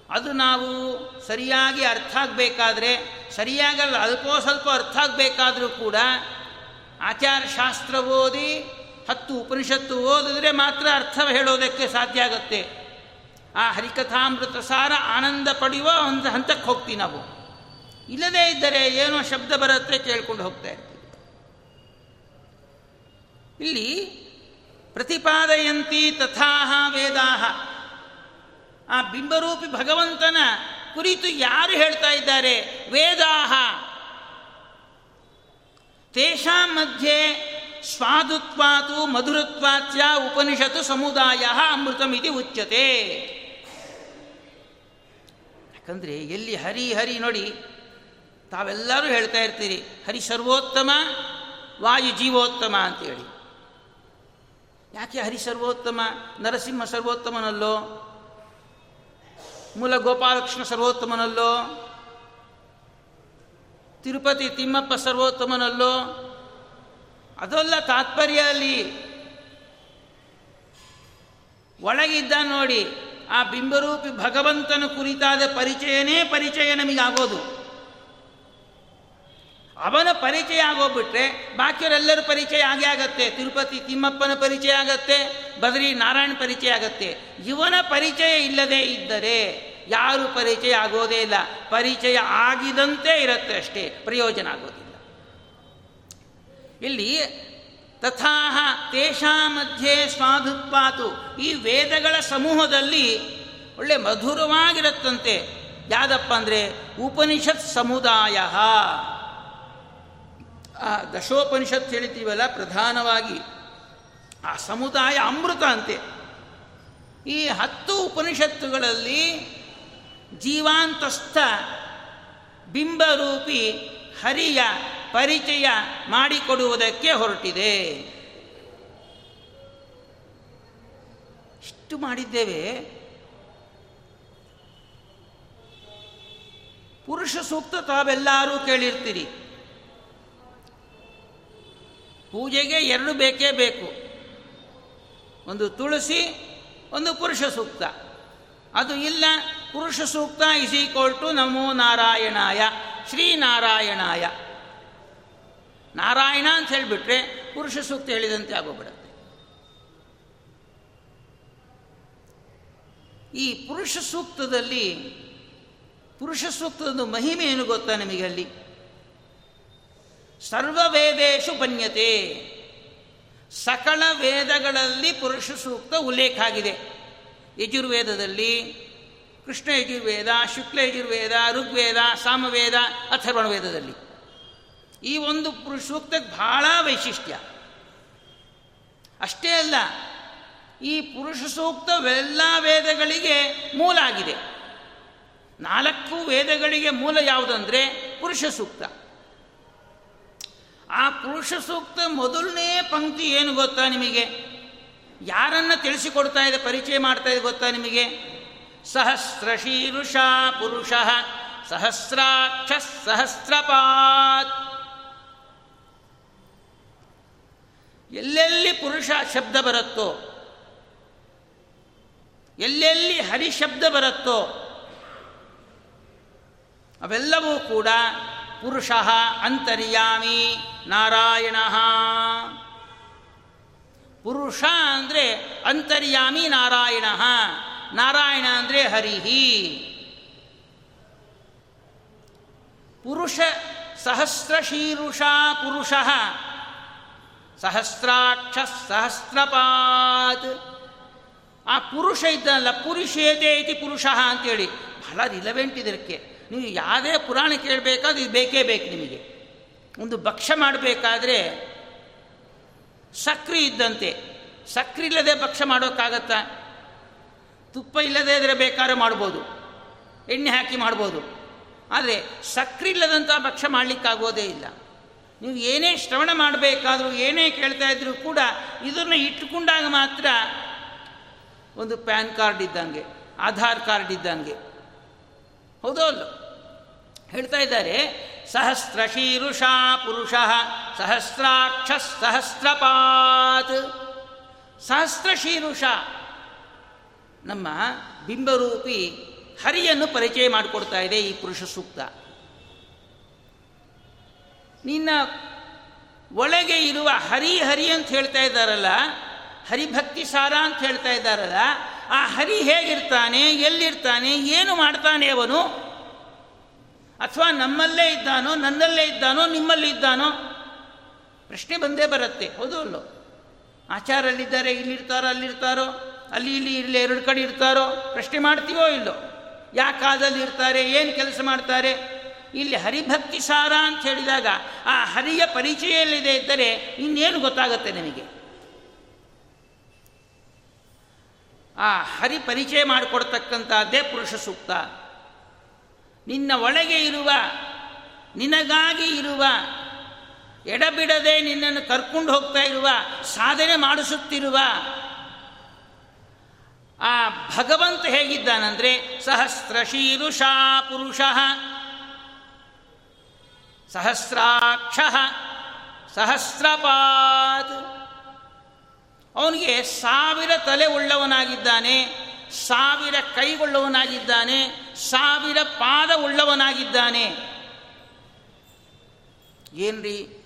ಅದು ನಾವು ಸರಿಯಾಗಿ ಅರ್ಥ ಆಗಬೇಕಾದ್ರೆ, ಸರಿಯಾಗಲ್ಲ ಅಲ್ಪೋ ಸ್ವಲ್ಪ ಅರ್ಥ ಆಗಬೇಕಾದರೂ ಕೂಡ ಆಚಾರ ಶಾಸ್ತ್ರ ಓದಿ, ಹತ್ತು ಉಪನಿಷತ್ತು ಓದಿದ್ರೆ ಮಾತ್ರ ಅರ್ಥ ಹೇಳೋದಕ್ಕೆ ಸಾಧ್ಯ ಆಗುತ್ತೆ. ಆ ಹರಿಕಥಾಮೃತ ಸಾರ ಆನಂದ ಪಡೆಯುವ ಒಂದು ಹಂತಕ್ಕೆ ಹೋಗ್ತೀವಿ ನಾವು. ಇಲ್ಲದೇ ಇದ್ದರೆ ಏನೋ ಶಬ್ದ ಬರುತ್ತೆ ಕೇಳ್ಕೊಂಡು ಹೋಗ್ತಾ ಇರ್ತೀವಿ. ಇಲ್ಲಿ ಪ್ರತಿಪಾದಯಂತಿ ತಥಾಹ ವೇದಾಹ. ಆ ಬಿಂಬರೂಪಿ ಭಗವಂತನ ಕುರಿತು ಯಾರು ಹೇಳ್ತಾ ಇದ್ದಾರೆ? ವೇದಾಹ. ತೇಷಾಂ ಮಧ್ಯೆ ಸ್ವಾದುತ್ವಾತು ಮಧುರತ್ವಾಚ್ಯ ಉಪನಿಷತ್ತು ಸಮುದಾಯ ಅಮೃತಮಿತಿ ಉಚ್ಯತೆ. ಯಾಕಂದರೆ ಎಲ್ಲಿ ಹರಿ ಹರಿ ನೋಡಿ ತಾವೆಲ್ಲರೂ ಹೇಳ್ತಾ ಇರ್ತೀರಿ, ಹರಿ ಸರ್ವೋತ್ತಮ, ವಾಯು ಜೀವೋತ್ತಮ ಅಂತೇಳಿ. ಯಾಕೆ ಹರಿ ಸರ್ವೋತ್ತಮ? ನರಸಿಂಹ ಸರ್ವೋತ್ತಮನಲ್ಲೋ? ಮೂಲ ಗೋಪಾಲಕೃಷ್ಣ ಸರ್ವೋತ್ತಮನಲ್ಲೋ? ತಿರುಪತಿ ತಿಮ್ಮಪ್ಪ ಸರ್ವೋತ್ತಮನಲ್ಲೋ? ಅದೆಲ್ಲ ತಾತ್ಪರ್ಯ ಅಲ್ಲಿ. ಒಳಗಿದ್ದ ನೋಡಿ ಆ ಬಿಂಬರೂಪಿ ಭಗವಂತನ ಕುರಿತಾದ ಪರಿಚಯನೇ ಪರಿಚಯ ನಮಗಾಗೋದು. ಅವನ ಪರಿಚಯ ಆಗೋಗ್ಬಿಟ್ರೆ ಬಾಕಿಯವರೆಲ್ಲರ ಪರಿಚಯ ಆಗೇ ಆಗತ್ತೆ. ತಿರುಪತಿ ತಿಮ್ಮಪ್ಪನ ಪರಿಚಯ ಆಗತ್ತೆ, ಬದರಿ ನಾರಾಯಣ ಪರಿಚಯ ಆಗತ್ತೆ. ಇವನ ಪರಿಚಯ ಇಲ್ಲದೆ ಇದ್ದರೆ ಯಾರು ಪರಿಚಯ ಆಗೋದೇ ಇಲ್ಲ. ಪರಿಚಯ ಆಗಿದಂತೆ ಇರುತ್ತೆ ಅಷ್ಟೇ, ಪ್ರಯೋಜನ ಆಗೋದಿಲ್ಲ. ಇಲ್ಲಿ ತಥಾ ತೇಷಾ ಮಧ್ಯೆ ಸ್ವಾಧುತ್ವಾತು ಈ ವೇದಗಳ ಸಮೂಹದಲ್ಲಿ ಒಳ್ಳೆ ಮಧುರವಾಗಿರುತ್ತಂತೆ. ಯಾವುದಪ್ಪ ಅಂದರೆ ಉಪನಿಷತ್ ಸಮುದಾಯ ಆ ದಶೋಪನಿಷತ್ ಹೇಳಿದ್ದೀವಲ್ಲ ಪ್ರಧಾನವಾಗಿ. ಆ ಸಮುದಾಯ ಅಮೃತ ಅಂತೆ. ಈ ಹತ್ತು ಉಪನಿಷತ್ತುಗಳಲ್ಲಿ ಜೀವಾಂತಸ್ಥ, ಬಿಂಬರೂಪಿ, ಹರಿಯ ಪರಿಚಯ ಮಾಡಿಕೊಡುವುದಕ್ಕೆ ಹೊರಟಿದೆ. ಇಷ್ಟು ಮಾಡಿದ್ದೇವೆ. ಪುರುಷ ಸೂಕ್ತ ತಾವೆಲ್ಲರೂ ಕೇಳಿರ್ತೀರಿ. ಪೂಜೆಗೆ ಎರಡು ಬೇಕೇ ಬೇಕು. ಒಂದು ತುಳಸಿ, ಒಂದು ಪುರುಷ ಸೂಕ್ತ. ಅದು ಇಲ್ಲ, ಪುರುಷ ಸೂಕ್ತ ಇಸ್ ಈಕ್ವಲ್ ಟು ನಮೋ ನಾರಾಯಣಾಯ ಶ್ರೀನಾರಾಯಣಾಯ ನಾರಾಯಣ ಅಂತ ಹೇಳಿಬಿಟ್ರೆ ಪುರುಷ ಸೂಕ್ತ ಹೇಳಿದಂತೆ ಆಗೋಗ್ಬಿಡುತ್ತೆ. ಈ ಪುರುಷ ಸೂಕ್ತದಲ್ಲಿ, ಪುರುಷ ಸೂಕ್ತದ ಮಹಿಮೆ ಏನು ಗೊತ್ತಾ ನಿಮಗೆ ಅಲ್ಲಿ? ಸರ್ವ ವೇದೇಶು ಬನ್ಯತೆ ಸಕಲ ವೇದಗಳಲ್ಲಿ ಪುರುಷ ಸೂಕ್ತ ಉಲ್ಲೇಖ ಆಗಿದೆ. ಯಜುರ್ವೇದದಲ್ಲಿ ಕೃಷ್ಣ ಯಜುರ್ವೇದ, ಶುಕ್ಲ ಯಜುರ್ವೇದ, ಋಗ್ವೇದ, ಸಾಮವೇದ, ಅಥರ್ವಣ ವೇದದಲ್ಲಿ. ಈ ಒಂದು ಸೂಕ್ತಕ್ಕೆ ಬಹಳ ವೈಶಿಷ್ಟ್ಯ. ಅಷ್ಟೇ ಅಲ್ಲ, ಈ ಪುರುಷ ಸೂಕ್ತವೆಲ್ಲ ವೇದಗಳಿಗೆ ಮೂಲ ಆಗಿದೆ. ನಾಲ್ಕು ವೇದಗಳಿಗೆ ಮೂಲ ಯಾವುದಂದರೆ ಪುರುಷ ಸೂಕ್ತ ಆ ಪುರುಷ ಸೂಕ್ತ ಮೊದಲನೇ ಪಂಕ್ತಿ ಏನು ಗೊತ್ತಾ ನಿಮಗೆ? ಯಾರನ್ನ ತಿಳಿಸಿಕೊಡ್ತಾ ಇದೆ, ಪರಿಚಯ ಮಾಡ್ತಾ ಇದೆ ಗೊತ್ತಾ ನಿಮಗೆ? ಸಹಸ್ರಶೀರುಷ ಪುರುಷ, ಸಹಸ್ರಾಕ್ಷ ಸಹಸ್ರಪಾತ್ ಎಲ್ಲೆಲ್ಲಿ ಪುರುಷ ಶಬ್ದ ಬರುತ್ತೋ, ಎಲ್ಲೆಲ್ಲಿ ಹರಿ ಶಬ್ದ ಬರುತ್ತೋ, ಅವೆಲ್ಲವೂ ಕೂಡ ಪುರುಷ ಅಂತರ್ಯಾಮಿ ನಾರಾಯಣ. ಪುರುಷ ಅಂದರೆ ಅಂತರ್ಯಾಮಿ ನಾರಾಯಣ ನಾರಾಯಣ ಅಂದರೆ ಹರಿಹಿ. ಪುರುಷ ಸಹಸ್ರಶೀರುಷ ಪುರುಷ ಸಹಸ್ರಾಕ್ಷ ಸಹಸ್ರಪಾತ್ ಆ ಪುರುಷ ಇದ್ದಲ್ಲ ಪುರುಷೇತೆ ಇತಿ ಪುರುಷ ಅಂತೇಳಿ. ಬಹಳ ರಿಲವೆಂಟ್ ಇದಕ್ಕೆ ನೀವು ಯಾವುದೇ ಪುರಾಣ ಕೇಳಬೇಕಾದ್ರೆ ಇದು ಬೇಕೇ ಬೇಕು ನಿಮಗೆ. ಒಂದು ಭಕ್ಷ್ಯ ಮಾಡಬೇಕಾದ್ರೆ ಸಕ್ರೆ ಇದ್ದಂತೆ. ಸಕ್ರಿ ಇಲ್ಲದೆ ಭಕ್ಷ್ಯ ಮಾಡೋಕ್ಕಾಗತ್ತಾ? ತುಪ್ಪ ಇಲ್ಲದೇ ಇದ್ರೆ ಬೇಕಾದ್ರೆ ಮಾಡ್ಬೋದು. ಎಣ್ಣೆ ಹಾಕಿ ಮಾಡ್ಬೋದು. ಆದರೆ ಸಕ್ರಿ ಇಲ್ಲದಂಥ ಭಕ್ಷ್ಯ ಮಾಡಲಿಕ್ಕಾಗೋದೇ ಇಲ್ಲ. ನೀವು ಏನೇ ಶ್ರವಣ ಮಾಡಬೇಕಾದ್ರೂ, ಏನೇ ಕೇಳ್ತಾ ಇದ್ರೂ ಕೂಡ ಇದನ್ನು ಇಟ್ಟುಕೊಂಡಾಗ ಮಾತ್ರ ಒಂದು ಪ್ಯಾನ್ ಕಾರ್ಡ್ ಇದ್ದಂಗೆ, ಆಧಾರ್ ಕಾರ್ಡ್ ಇದ್ದಂಗೆ. ಹೌದೋ ಹೇಳ್ತಾ ಇದ್ದಾರೆ ಸಹಸ್ರಶೀರುಷಾ ಪುರುಷ, ಸಹಸ್ರಾಕ್ಷ ಸಹಸ್ರಪಾತ್. ಸಹಸ್ರಶೀರುಷ ನಮ್ಮ ಬಿಂಬರೂಪಿ ಹರಿಯನ್ನು ಪರಿಚಯ ಮಾಡಿಕೊಡ್ತಾ ಇದೆ ಈ ಪುರುಷ ಸೂಕ್ತ. ನಿನ್ನ ಒಳಗೆ ಇರುವ ಹರಿ ಹರಿ ಅಂತ ಹೇಳ್ತಾ ಇದ್ದಾರಲ್ಲ, ಹರಿಭಕ್ತಿ ಸಾರ ಅಂತ ಹೇಳ್ತಾ ಇದ್ದಾರಲ್ಲ, ಆ ಹರಿ ಹೇಗಿರ್ತಾನೆ, ಎಲ್ಲಿರ್ತಾನೆ, ಏನು ಮಾಡ್ತಾನೆ ಅವನು? ಅಥವಾ ನಮ್ಮಲ್ಲೇ ಇದ್ದಾನೋ, ನನ್ನಲ್ಲೇ ಇದ್ದಾನೋ, ನಿಮ್ಮಲ್ಲಿ ಇದ್ದಾನೋ? ಪ್ರಶ್ನೆ ಬಂದೇ ಬರುತ್ತೆ, ಹೌದು ಅಲ್ಲೋ? ಆಚಾರಲ್ಲಿದ್ದಾರೆ, ಇಲ್ಲಿರ್ತಾರೋ, ಅಲ್ಲಿರ್ತಾರೋ? ಅಲ್ಲಿ, ಇಲ್ಲಿ ಇಲ್ಲಿ ಎರಡು ಕಡೆ ಇರ್ತಾರೋ? ಪ್ರಶ್ನೆ ಮಾಡ್ತೀವೋ ಇಲ್ಲೋ? ಯಾವ ಕಾಲದಲ್ಲಿ ಇರ್ತಾರೆ, ಏನು ಕೆಲಸ ಮಾಡ್ತಾರೆ? ಇಲ್ಲಿ ಹರಿಭಕ್ತಿ ಸಾರ ಅಂತ ಹೇಳಿದಾಗ ಆ ಹರಿಯ ಪರಿಚಯ ಎಲ್ಲಿದೆ ಇದ್ದರೆ ಇನ್ನೇನು ಗೊತ್ತಾಗುತ್ತೆ ನಿಮಗೆ? ಆ ಹರಿ ಪರಿಚಯ ಮಾಡಿಕೊಡ್ತಕ್ಕಂಥದ್ದೇ ಪುರುಷ ಸೂಕ್ತ. ನಿನ್ನ ಒಳಗೆ ಇರುವ, ನಿನಗಾಗಿ ಇರುವ, ಎಡಬಿಡದೆ ನಿನ್ನನ್ನು ಕರ್ಕೊಂಡು ಹೋಗ್ತಾ ಇರುವ, ಸಾಧನೆ ಮಾಡಿಸುತ್ತಿರುವ ಆ ಭಗವಂತ ಹೇಗಿದ್ದಾನಂದ್ರೆ ಸಹಸ್ರಶೀರುಷಾ ಪುರುಷ. ಸಹಸ್ರಾಕ್ಷ ಸಹಸ್ರಪಾದ. ಅವನಿಗೆ ಸಾವಿರ ತಲೆ ಉಳ್ಳವನಾಗಿದ್ದಾನೆ, ಸಾವಿರ ಕೈಗೊಳ್ಳವನಾಗಿದ್ದಾನೆ ಸಾವಿರ ಪಾದ ಉಳ್ಳವನಾಗಿದ್ದಾನೆ. ಏನ್ರಿ?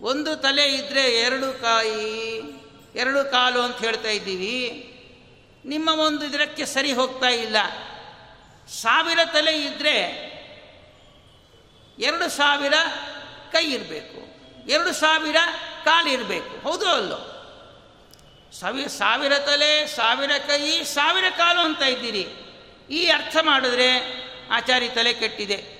ಒಂದು ತಲೆ ಇದ್ದರೆ ಎರಡು ಕಾಯಿ, ಎರಡು ಕಾಲು ಅಂತ ಹೇಳ್ತಾ ಇದ್ದೀವಿ. ನಿಮ್ಮ ಒಂದು ಇದಕ್ಕೆ ಸರಿ ಹೋಗ್ತಾ ಇಲ್ಲ. ಸಾವಿರ ತಲೆ ಇದ್ದರೆ ಎರಡು ಸಾವಿರ ಕೈ ಇರಬೇಕು. ಎರಡು ಸಾವಿರ ಕಾಲು ಇರಬೇಕು. ಹೌದು ಅಲ್ಲೋ? ಸವಿ ಸಾವಿರ ತಲೆ, ಸಾವಿರ ಕೈ, ಸಾವಿರ ಕಾಲು ಅಂತ ಇದ್ದೀರಿ. ಈ ಅರ್ಥ ಮಾಡಿದ್ರೆ ಆಚಾರಿ ತಲೆ ಕೆಟ್ಟಿದೆ.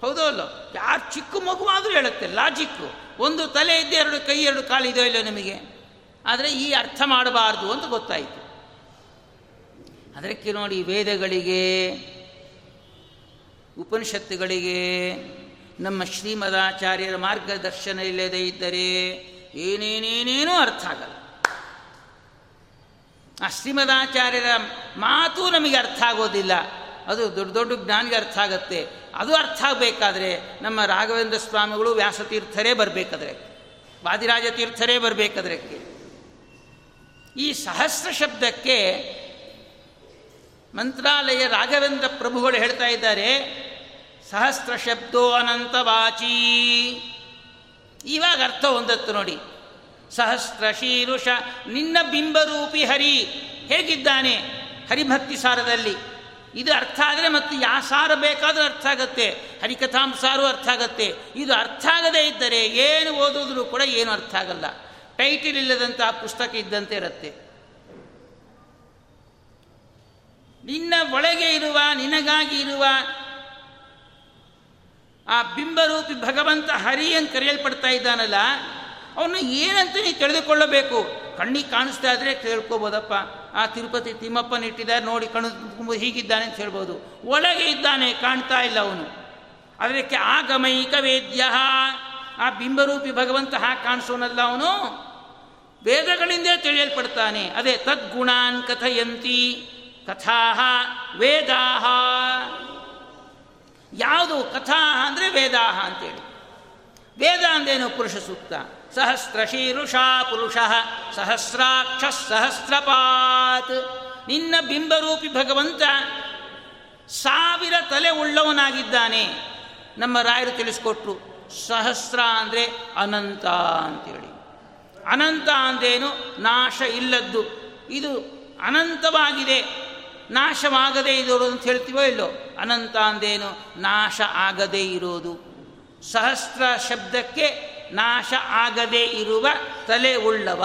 ಹೌದೋ ಅಲ್ಲೋ? ಯಾರು ಚಿಕ್ಕ ಮಗುವಾದರೂ ಹೇಳುತ್ತೆ ಲಾಜಿಕ್ಕು ಒಂದು ತಲೆ ಇದ್ದೆ ಎರಡು ಕೈ, ಎರಡು ಕಾಲು ಇದೋ ಇಲ್ಲೋ ನಿಮಗೆ? ಆದರೆ ಈ ಅರ್ಥ ಮಾಡಬಾರ್ದು ಅಂತ ಗೊತ್ತಾಯಿತು. ಅದಕ್ಕೆ ನೋಡಿ ವೇದಗಳಿಗೆ ಉಪನಿಷತ್ತುಗಳಿಗೆ ನಮ್ಮ ಶ್ರೀಮದಾಚಾರ್ಯರ ಮಾರ್ಗದರ್ಶನ ಇಲ್ಲದೇ ಇದ್ದರೆ ಏನೇನೇನೇನೂ ಅರ್ಥ ಆಗಲ್ಲ. ಆ ಶ್ರೀಮದಾಚಾರ್ಯರ ಮಾತು ನಮಗೆ ಅರ್ಥ ಆಗೋದಿಲ್ಲ. ಅದು ದೊಡ್ಡ ದೊಡ್ಡ ಜ್ಞಾನಿಗೆ ಅರ್ಥ ಆಗುತ್ತೆ. ಅದು ಅರ್ಥ ಆಗಬೇಕಾದ್ರೆ ನಮ್ಮ ರಾಘವೇಂದ್ರ ಸ್ವಾಮಿಗಳು ವ್ಯಾಸತೀರ್ಥರೇ ಬರಬೇಕಾದ್ರೆ, ವಾದಿರಾಜ ತೀರ್ಥರೇ ಬರಬೇಕಾದ್ರೆ. ಈ ಸಹಸ್ರ ಶಬ್ದಕ್ಕೆ ಮಂತ್ರಾಲಯ ರಾಘವೇಂದ್ರ ಪ್ರಭುಗಳು ಹೇಳ್ತಾ ಇದ್ದಾರೆ ಸಹಸ್ರ ಶಬ್ದೋ ಅನಂತವಾಚಿ. ಇವಾಗ ಅರ್ಥ ಹೊಂದತ್ತು ನೋಡಿ. ಸಹಸ್ರ ಶೀರುಷ ನಿನ್ನ ಬಿಂಬರೂಪಿ ಹರಿ ಹೇಗಿದ್ದಾನೆ? ಹರಿಭಕ್ತಿ ಸಾರದಲ್ಲಿ. ಇದು ಅರ್ಥ ಆದರೆ ಮತ್ತು ಯಾವ ಸಾರ ಬೇಕಾದರೂ ಅರ್ಥ ಆಗತ್ತೆ. ಹರಿಕಥಾಂಸಾರು ಅರ್ಥ ಆಗತ್ತೆ. ಇದು ಅರ್ಥ ಆಗದೇ ಇದ್ದರೆ ಏನು ಓದಿದ್ರು ಕೂಡ ಏನು ಅರ್ಥ ಆಗಲ್ಲ. ಟೈಟಿಲ್ ಇಲ್ಲದಂತಹ ಪುಸ್ತಕ ಇದ್ದಂತೆ ಇರುತ್ತೆ. ನಿನ್ನ ಒಳಗೆ ಇರುವ, ನಿನಗಾಗಿ ಇರುವ ಆ ಬಿಂಬರೂಪಿ ಭಗವಂತ ಹರಿ ಅಂತ ಕರೆಯಲ್ಪಡ್ತಾ ಇದ್ದಾನಲ್ಲ, ಅವನು ಏನಂತ ನೀವು ತಿಳಿದುಕೊಳ್ಳಬೇಕು? ಕಣ್ಣಿಗೆ ಕಾಣಿಸ್ತಾ ಇದ್ರೆ ಕೇಳ್ಕೋಬೋದಪ್ಪ ಆ ತಿರುಪತಿ ತಿಮ್ಮಪ್ಪನ ಇಟ್ಟಿದ್ದಾರೆ, ನೋಡಿ ಕಣ್ಣು ಹೀಗಿದ್ದಾನೆ ಅಂತ ಹೇಳ್ಬೋದು. ಒಳಗೆ ಇದ್ದಾನೆ, ಕಾಣ್ತಾ ಇಲ್ಲ ಅವನು. ಅದಕ್ಕೆ ಆಗಮೈಕ ವೇದ್ಯ. ಆ ಬಿಂಬರೂಪಿ ಭಗವಂತ ಹಾಗೆ ಕಾಣಿಸೋನಲ್ಲ ಅವನು. ವೇದಗಳಿಂದ ತಿಳಿಯಲ್ಪಡ್ತಾನೆ. ಅದೇ ತದ್ಗುಣಾನ್ ಕಥಯಂತಿ. ಕಥಾ ವೇದಾಹ. ಯಾವುದು ಕಥಾ ಅಂದರೆ ವೇದಾಹ ಅಂತೇಳಿ. ವೇದ ಅಂದೇನು ಪುರುಷ ಸೂಕ್ತ. ಸಹಸ್ರ ಶೀರುಷಾ ಪುರುಷ, ಸಹಸ್ರಾಕ್ಷ ಸಹಸ್ರಪಾತ್. ನಿನ್ನ ಬಿಂಬರೂಪಿ ಭಗವಂತ ಸಾವಿರ ತಲೆ ಉಳ್ಳವನಾಗಿದ್ದಾನೆ. ನಮ್ಮ ರಾಯರು ತಿಳಿಸ್ಕೊಟ್ರು. ಸಹಸ್ರ ಅಂದರೆ ಅನಂತ ಅಂತೇಳಿ. ಅನಂತ ಅಂದೇನು ನಾಶ ಇಲ್ಲದ್ದು. ಇದು ಅನಂತವಾಗಿದೆ. ನಾಶವಾಗದೇ ಇರೋದು ಅಂತ ಹೇಳ್ತೀವೋ ಇಲ್ಲೋ? ಅನಂತ ಅಂದೇನು ನಾಶ ಆಗದೇ ಇರೋದು. ಸಹಸ್ರ ಶಬ್ದಕ್ಕೆ ನಾಶ ಆಗದೇ ಇರುವ ತಲೆ ಉಳ್ಳವ.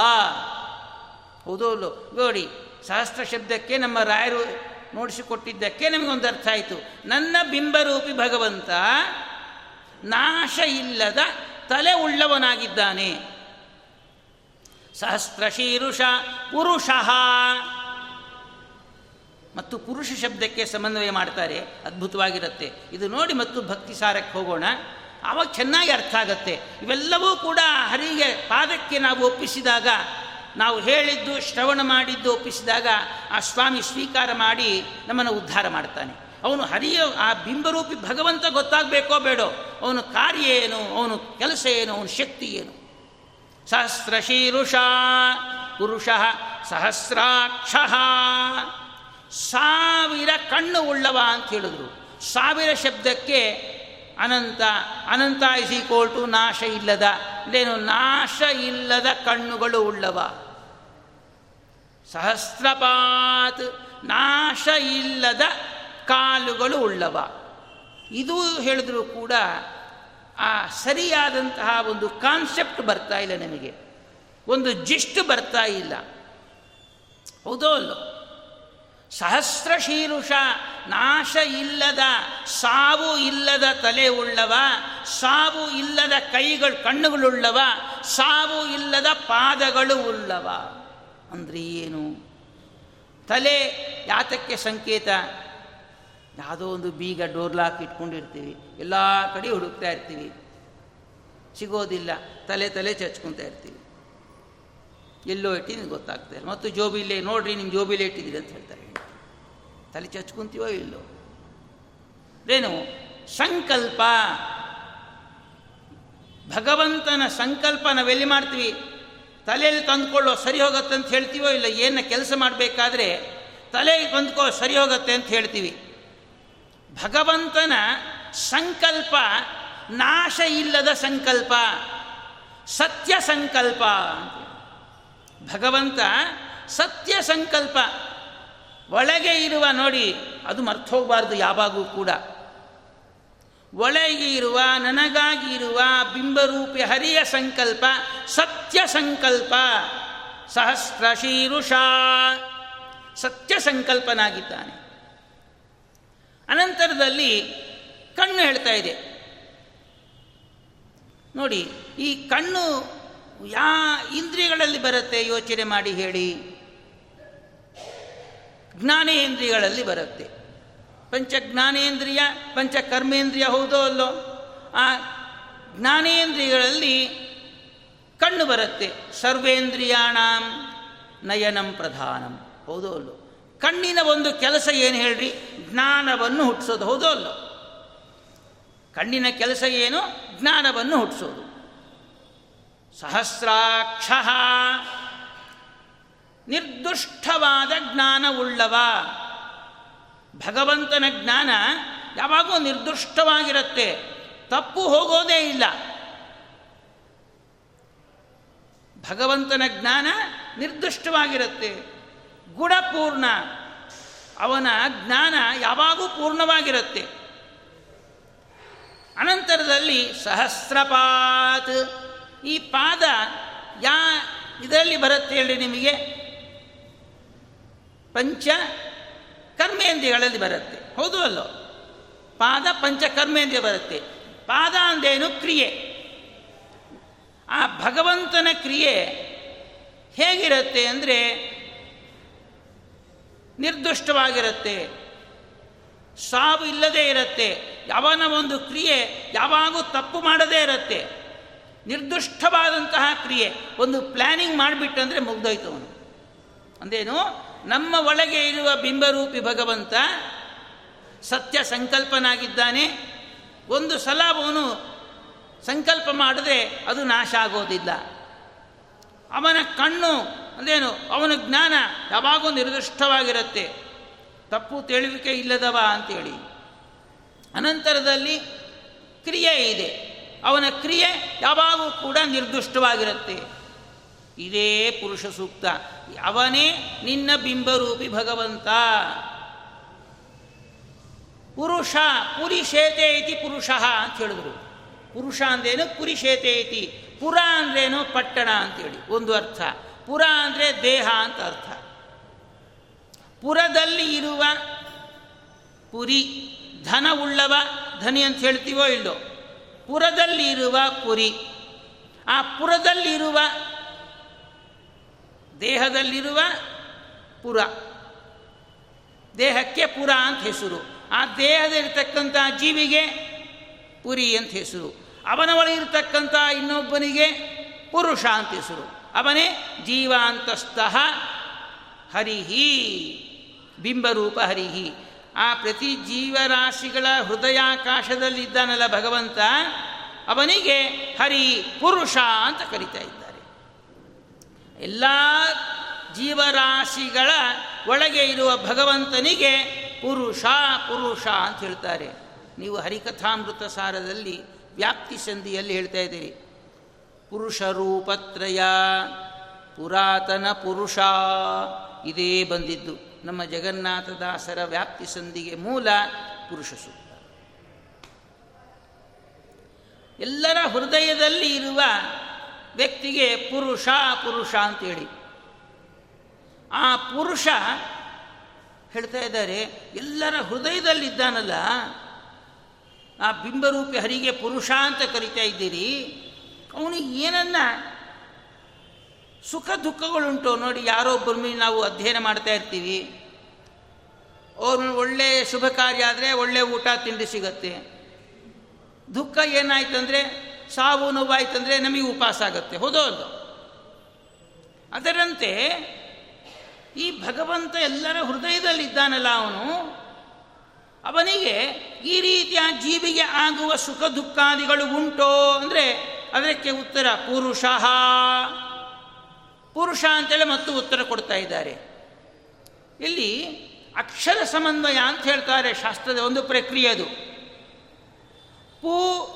ಹೌದೋ ನೋಡಿ, ಸಹಸ್ರ ಶಬ್ದಕ್ಕೆ ನಮ್ಮ ರಾಯರು ನೋಡಿಸಿಕೊಟ್ಟಿದ್ದಕ್ಕೆ ನಮಗೊಂದು ಅರ್ಥ ಆಯಿತು. ನನ್ನ ಬಿಂಬರೂಪಿ ಭಗವಂತ ನಾಶ ಇಲ್ಲದ ತಲೆ ಉಳ್ಳವನಾಗಿದ್ದಾನೆ. ಸಹಸ್ರ ಶೀರುಷ ಪುರುಷ. ಮತ್ತು ಪುರುಷ ಶಬ್ದಕ್ಕೆ ಸಮನ್ವಯ ಮಾಡ್ತಾರೆ, ಅದ್ಭುತವಾಗಿರುತ್ತೆ. ಇದು ನೋಡಿ ಮತ್ತು ಭಕ್ತಿ ಸಾರಕ್ಕೆ ಹೋಗೋಣ. ಆವಾಗ ಚೆನ್ನಾಗಿ ಅರ್ಥ ಆಗತ್ತೆ. ಇವೆಲ್ಲವೂ ಕೂಡ ಹರಿಗೆ ಪಾದಕ್ಕೆ ನಾವು ಒಪ್ಪಿಸಿದಾಗ, ನಾವು ಹೇಳಿದ್ದು, ಶ್ರವಣ ಮಾಡಿದ್ದು ಒಪ್ಪಿಸಿದಾಗ, ಆ ಸ್ವಾಮಿ ಸ್ವೀಕಾರ ಮಾಡಿ ನಮ್ಮನ್ನು ಉದ್ಧಾರ ಮಾಡ್ತಾನೆ. ಅವನು ಹರಿಯ, ಆ ಬಿಂಬರೂಪಿ ಭಗವಂತ ಗೊತ್ತಾಗಬೇಕೋ ಬೇಡೋ? ಅವನ ಕಾರ್ಯ ಏನು? ಅವನು ಕೆಲಸ ಏನು? ಅವನ ಶಕ್ತಿ ಏನು? ಸಹಸ್ರ ಶೀರುಷ ಪುರುಷ ಸಹಸ್ರಾಕ್ಷ. ಸಾವಿರ ಕಣ್ಣು ಉಳ್ಳವ ಅಂತ ಹೇಳಿದ್ರು. ಸಾವಿರ ಶಬ್ದಕ್ಕೆ ಅನಂತ ಅನಂತ ಇಸ್ ಈಕ್ವಲ್ ಟು ನಾಶ ಇಲ್ಲದ, ಇಲ್ಲೇನು, ನಾಶ ಇಲ್ಲದ ಕಣ್ಣುಗಳು ಉಳ್ಳವ. ಸಹಸ್ರಪಾತ್ ನಾಶ ಇಲ್ಲದ ಕಾಲುಗಳು ಉಳ್ಳವ. ಇದು ಹೇಳಿದ್ರು ಕೂಡ ಆ ಸರಿಯಾದಂತಹ ಒಂದು ಕಾನ್ಸೆಪ್ಟ್ ಬರ್ತಾ ಇಲ್ಲ ನಮಗೆ. ಒಂದು ಜಿಸ್ಟ್ ಬರ್ತಾ ಇಲ್ಲ. ಹೌದೋ ಅಲ್ಲೋ? ಸಹಸ್ರ ಶೀರುಷ ನಾಶ ಇಲ್ಲದ, ಸಾವು ಇಲ್ಲದ ತಲೆ ಉಳ್ಳವ, ಸಾವು ಇಲ್ಲದ ಕೈಗಳು ಕಣ್ಣುಗಳುಳ್ಳವ ಸಾವು ಇಲ್ಲದ ಪಾದಗಳು ಉಳ್ಳವ. ಅಂದರೆ ಏನು? ತಲೆ ಯಾತಕ್ಕೆ ಸಂಕೇತ? ಯಾವುದೋ ಒಂದು ಬೀಗ ಡೋರ್ಲಾಕ್ ಇಟ್ಕೊಂಡಿರ್ತೀವಿ, ಎಲ್ಲ ಕಡೆ ಹುಡುಕ್ತಾ ಇರ್ತೀವಿ. ಸಿಗೋದಿಲ್ಲ, ತಲೆ ತಲೆ ಚಚ್ಕೊತಾ ಇರ್ತೀವಿ. ಎಲ್ಲೋ ಗೊತ್ತಾಗ್ತಾ ಇಲ್ಲ. ಮತ್ತು ಜೋಬಿಲೆ, ನೋಡ್ರಿ ನಿಮ್ಮ ಜೋಬಿಲೆ ಇಟ್ಟಿದ್ದೀರಿ ಅಂತ ಹೇಳ್ತಾರೆ. ತಲೆ ಚಚ್ಕೊಂತೀವೋ ಇಲ್ಲೋ? ಏನು ಸಂಕಲ್ಪ? ಭಗವಂತನ ಸಂಕಲ್ಪ ನಾವೆಲ್ಲಿ ಮಾಡ್ತೀವಿ? ತಲೆಯಲ್ಲಿ ತಂದುಕೊಳ್ಳೋ ಸರಿ ಹೋಗುತ್ತೆ ಅಂತ ಹೇಳ್ತೀವೋ ಇಲ್ಲ, ಏನು ಕೆಲಸ ಮಾಡಬೇಕಾದ್ರೆ ತಲೆಗೆ ತಂದುಕೋ ಸರಿ ಹೋಗುತ್ತೆ ಅಂತ ಹೇಳ್ತೀವಿ. ಭಗವಂತನ ಸಂಕಲ್ಪ ನಾಶ ಇಲ್ಲದ ಸಂಕಲ್ಪ, ಸತ್ಯ ಸಂಕಲ್ಪ ಭಗವಂತ ಸತ್ಯ ಸಂಕಲ್ಪ. ಒಳಗೆ ಇರುವ ನೋಡಿ, ಅದು ಮರ್ತೋಗಬಾರ್ದು ಯಾವಾಗೂ ಕೂಡ. ಒಳಗೆ ಇರುವ, ನನಗಾಗಿ ಇರುವ ಬಿಂಬರೂಪಿ ಹರಿಯ ಸಂಕಲ್ಪ, ಸತ್ಯ ಸಂಕಲ್ಪ, ಸಹಸ್ರ ಶೀರುಷ, ಸತ್ಯ ಸಂಕಲ್ಪನಾಗಿದ್ದಾನೆ. ಅನಂತರದಲ್ಲಿ ಕಣ್ಣು ಹೇಳ್ತಾ ಇದೆ. ನೋಡಿ, ಈ ಕಣ್ಣು ಯಾ ಇಂದ್ರಿಯಗಳಲ್ಲಿ ಬರುತ್ತೆ, ಯೋಚನೆ ಮಾಡಿ ಹೇಳಿ. ಜ್ಞಾನೇಂದ್ರಿಯಗಳಲ್ಲಿ ಬರುತ್ತೆ. ಪಂಚ ಜ್ಞಾನೇಂದ್ರಿಯ, ಪಂಚ ಕರ್ಮೇಂದ್ರಿಯ ಹೌದೋ ಅಲ್ಲೋ? ಆ ಜ್ಞಾನೇಂದ್ರಿಯಗಳಲ್ಲಿ ಕಣ್ಣು ಬರುತ್ತೆ. ಸರ್ವೇಂದ್ರಿಯಾಣಂ ನಯನಂ ಪ್ರಧಾನಂ. ಹೌದೋ ಅಲ್ಲೋ? ಕಣ್ಣಿನ ಒಂದು ಕೆಲಸ ಏನು ಹೇಳ್ರಿ? ಜ್ಞಾನವನ್ನು ಹುಟ್ಟಿಸೋದು ಹೌದೋ ಅಲ್ಲೋ? ಕಣ್ಣಿನ ಕೆಲಸ ಏನು? ಜ್ಞಾನವನ್ನು ಹುಟ್ಟಿಸೋದು ಸಹಸ್ರಾಕ್ಷ ನಿರ್ದುಷ್ಟವಾದ ಜ್ಞಾನವುಳ್ಳವ. ಭಗವಂತನ ಜ್ಞಾನ ಯಾವಾಗೂ ನಿರ್ದುಷ್ಟವಾಗಿರುತ್ತೆ. ತಪ್ಪು ಹೋಗೋದೇ ಇಲ್ಲ. ಭಗವಂತನ ಜ್ಞಾನ ನಿರ್ದಿಷ್ಟವಾಗಿರುತ್ತೆ. ಗುಣಪೂರ್ಣ. ಅವನ ಜ್ಞಾನ ಯಾವಾಗೂ ಪೂರ್ಣವಾಗಿರುತ್ತೆ. ಅನಂತರದಲ್ಲಿ ಸಹಸ್ರಪಾತ್. ಈ ಪಾದ ಯಾ ಇದರಲ್ಲಿ ಬರುತ್ತೆ ಹೇಳಿ ನಿಮಗೆ? ಪಂಚ ಕರ್ಮೇಂದ್ರಿಯಗಳಲ್ಲಿ ಬರುತ್ತೆ. ಹೌದು ಅಲ್ಲೋ? ಪಾದ ಪಂಚ ಕರ್ಮೇಂದ್ರಿಯ ಬರುತ್ತೆ. ಪಾದ ಅಂದೇನು? ಕ್ರಿಯೆ. ಆ ಭಗವಂತನ ಕ್ರಿಯೆ ಹೇಗಿರುತ್ತೆ ಅಂದರೆ ನಿರ್ದುಷ್ಟವಾಗಿರುತ್ತೆ. ಸಾವು ಇಲ್ಲದೇ ಇರುತ್ತೆ. ಯಾವನ ಒಂದು ಕ್ರಿಯೆ ಯಾವಾಗೂ ತಪ್ಪು ಮಾಡದೇ ಇರುತ್ತೆ. ನಿರ್ದುಷ್ಟವಾದಂತಹ ಕ್ರಿಯೆ. ಒಂದು ಪ್ಲ್ಯಾನಿಂಗ್ ಮಾಡಿಬಿಟ್ಟಂದರೆ ಮುಗ್ದೋಯ್ತು ಅವನು. ಅಂದೇನು? ನಮ್ಮ ಒಳಗೆ ಇರುವ ಬಿಂಬರೂಪಿ ಭಗವಂತ ಸತ್ಯ ಸಂಕಲ್ಪನಾಗಿದ್ದಾನೆ. ಒಂದು ಸಲ ಅವನು ಸಂಕಲ್ಪ ಮಾಡಿದ್ರೆ ಅದು ನಾಶ ಆಗೋದಿಲ್ಲ. ಅವನ ಕಣ್ಣು ಅಂದೇನು, ಅವನ ಜ್ಞಾನ ಯಾವಾಗೂ ನಿರ್ದಿಷ್ಟವಾಗಿರುತ್ತೆ. ತಪ್ಪು ತಿಳಿವಿಕೆ ಇಲ್ಲದವ ಅಂತೇಳಿ. ಅನಂತರದಲ್ಲಿ ಕ್ರಿಯೆ ಇದೆ. ಅವನ ಕ್ರಿಯೆ ಯಾವಾಗೂ ಕೂಡ ನಿರ್ದಿಷ್ಟವಾಗಿರುತ್ತೆ. ಇದೇ ಪುರುಷ ಸೂಕ್ತ. ಅವನೇ ನಿನ್ನ ಬಿಂಬರೂಪಿ ಭಗವಂತ. ಪುರುಷ ಪುರಿಶೇತೆ ಇತಿ ಪುರುಷ ಅಂತ ಹೇಳಿದ್ರು. ಪುರುಷ ಅಂದ್ರೇನು ಪುರಿಶೇತೆ ಇತಿ, ಪುರ ಅಂದ್ರೇನು ಪಟ್ಟಣ ಅಂತೇಳಿ ಒಂದು ಅರ್ಥ. ಪುರ ಅಂದರೆ ದೇಹ ಅಂತ ಅರ್ಥ. ಪುರದಲ್ಲಿ ಇರುವ ಪುರಿ, ಧನ ಉಳ್ಳವ, ಧನಿ ಅಂತ ಹೇಳ್ತೀವೋ ಇಲ್ಲೋ? ಪುರದಲ್ಲಿ ಇರುವ ಪುರಿ. ಆ ಪುರದಲ್ಲಿರುವ ದೇಹದಲ್ಲಿರುವ ಪುರ. ದೇಹಕ್ಕೆ ಪುರ ಅಂತ ಹೆಸರು. ಆ ದೇಹದಲ್ಲಿರ್ತಕ್ಕಂಥ ಜೀವಿಗೆ ಪುರಿ ಅಂತ ಹೆಸರು. ಅವನ ಒಳಗಿರ್ತಕ್ಕಂಥ ಇನ್ನೊಬ್ಬನಿಗೆ ಪುರುಷ ಅಂತ ಹೆಸರು. ಅವನೇ ಜೀವಾಂತಸ್ಥಃ ಹರಿಹಿ, ಬಿಂಬರೂಪ ಹರಿಹಿ. ಆ ಪ್ರತಿ ಜೀವರಾಶಿಗಳ ಹೃದಯಾಕಾಶದಲ್ಲಿದ್ದಾನಲ್ಲ ಭಗವಂತ, ಅವನಿಗೆ ಹರಿ ಪುರುಷ ಅಂತ ಕರಿತಾ ಇದ್ದಾರೆ ಎಲ್ಲ ಜೀವರಾಶಿಗಳ ಒಳಗೆ ಇರುವ ಭಗವಂತನಿಗೆ ಪುರುಷ ಪುರುಷ ಅಂತ ಹೇಳ್ತಾರೆ. ನೀವು ಹರಿಕಥಾಮೃತ ಸಾರದಲ್ಲಿ ವ್ಯಾಪ್ತಿ ಸಂಧಿಯಲ್ಲಿ ಹೇಳ್ತಾ ಇದ್ದೀರಿ. ಪುರುಷ ರೂಪತ್ರಯ, ಪುರಾತನ ಪುರುಷ, ಇದೇ ಬಂದಿದ್ದು. ನಮ್ಮ ಜಗನ್ನಾಥದಾಸರ ವ್ಯಾಪ್ತಿ ಸಂಧಿಗೆ ಮೂಲ ಪುರುಷ ಸೂಕ್ತ ಎಲ್ಲರ ಹೃದಯದಲ್ಲಿ ಇರುವ ವ್ಯಕ್ತಿಗೆ ಪುರುಷ ಪುರುಷ ಅಂತೇಳಿ. ಆ ಪುರುಷ ಹೇಳ್ತಾ ಇದ್ದಾರೆ, ಎಲ್ಲರ ಹೃದಯದಲ್ಲಿದ್ದಾನಲ್ಲ ಆ ಬಿಂಬರೂಪಿ ಹರಿಗೆ ಪುರುಷ ಅಂತ ಕರಿತಾ ಇದ್ದೀರಿ, ಅವನಿಗೆ ಏನನ್ನ ಸುಖ ದುಃಖಗಳುಂಟು ನೋಡಿ ಯಾರೋ ಬರ್ಮಿ ಮೇಲೆ ನಾವು ಅಧ್ಯಯನ ಮಾಡ್ತಾ ಇರ್ತೀವಿ. ಅವ್ರು ಒಳ್ಳೆ ಶುಭ ಕಾರ್ಯ ಆದರೆ ಒಳ್ಳೆ ಊಟ, ತಿಂಡಿ ಸಿಗತ್ತೆ. ದುಃಖ ಏನಾಯ್ತಂದರೆ ಸಾವು ನೋವಾಯ್ತಂದರೆ ನಮಗೆ ಉಪವಾಸ ಆಗುತ್ತೆ. ಹೌದೋ ಅಲ್ಲೋ ಅದರಂತೆ ಈ ಭಗವಂತ ಎಲ್ಲರ ಹೃದಯದಲ್ಲಿದ್ದಾನಲ್ಲ ಅವನು. ಅವನಿಗೆ ಈ ರೀತಿಯ ಜೀವಿಗೆ ಆಗುವ ಸುಖ ದುಃಖಾದಿಗಳು ಉಂಟೋ ಅಂದರೆ ಅದಕ್ಕೆ ಉತ್ತರ ಪುರುಷ. ಪುರುಷ ಅಂತೇಳಿ ಮತ್ತು ಉತ್ತರ ಕೊಡ್ತಾ ಇದ್ದಾರೆ. ಇಲ್ಲಿ ಅಕ್ಷರ ಸಮನ್ವಯ ಅಂತ ಹೇಳ್ತಾರೆ ಶಾಸ್ತ್ರದ ಒಂದು ಪ್ರಕ್ರಿಯೆ ಅದು. ಪು,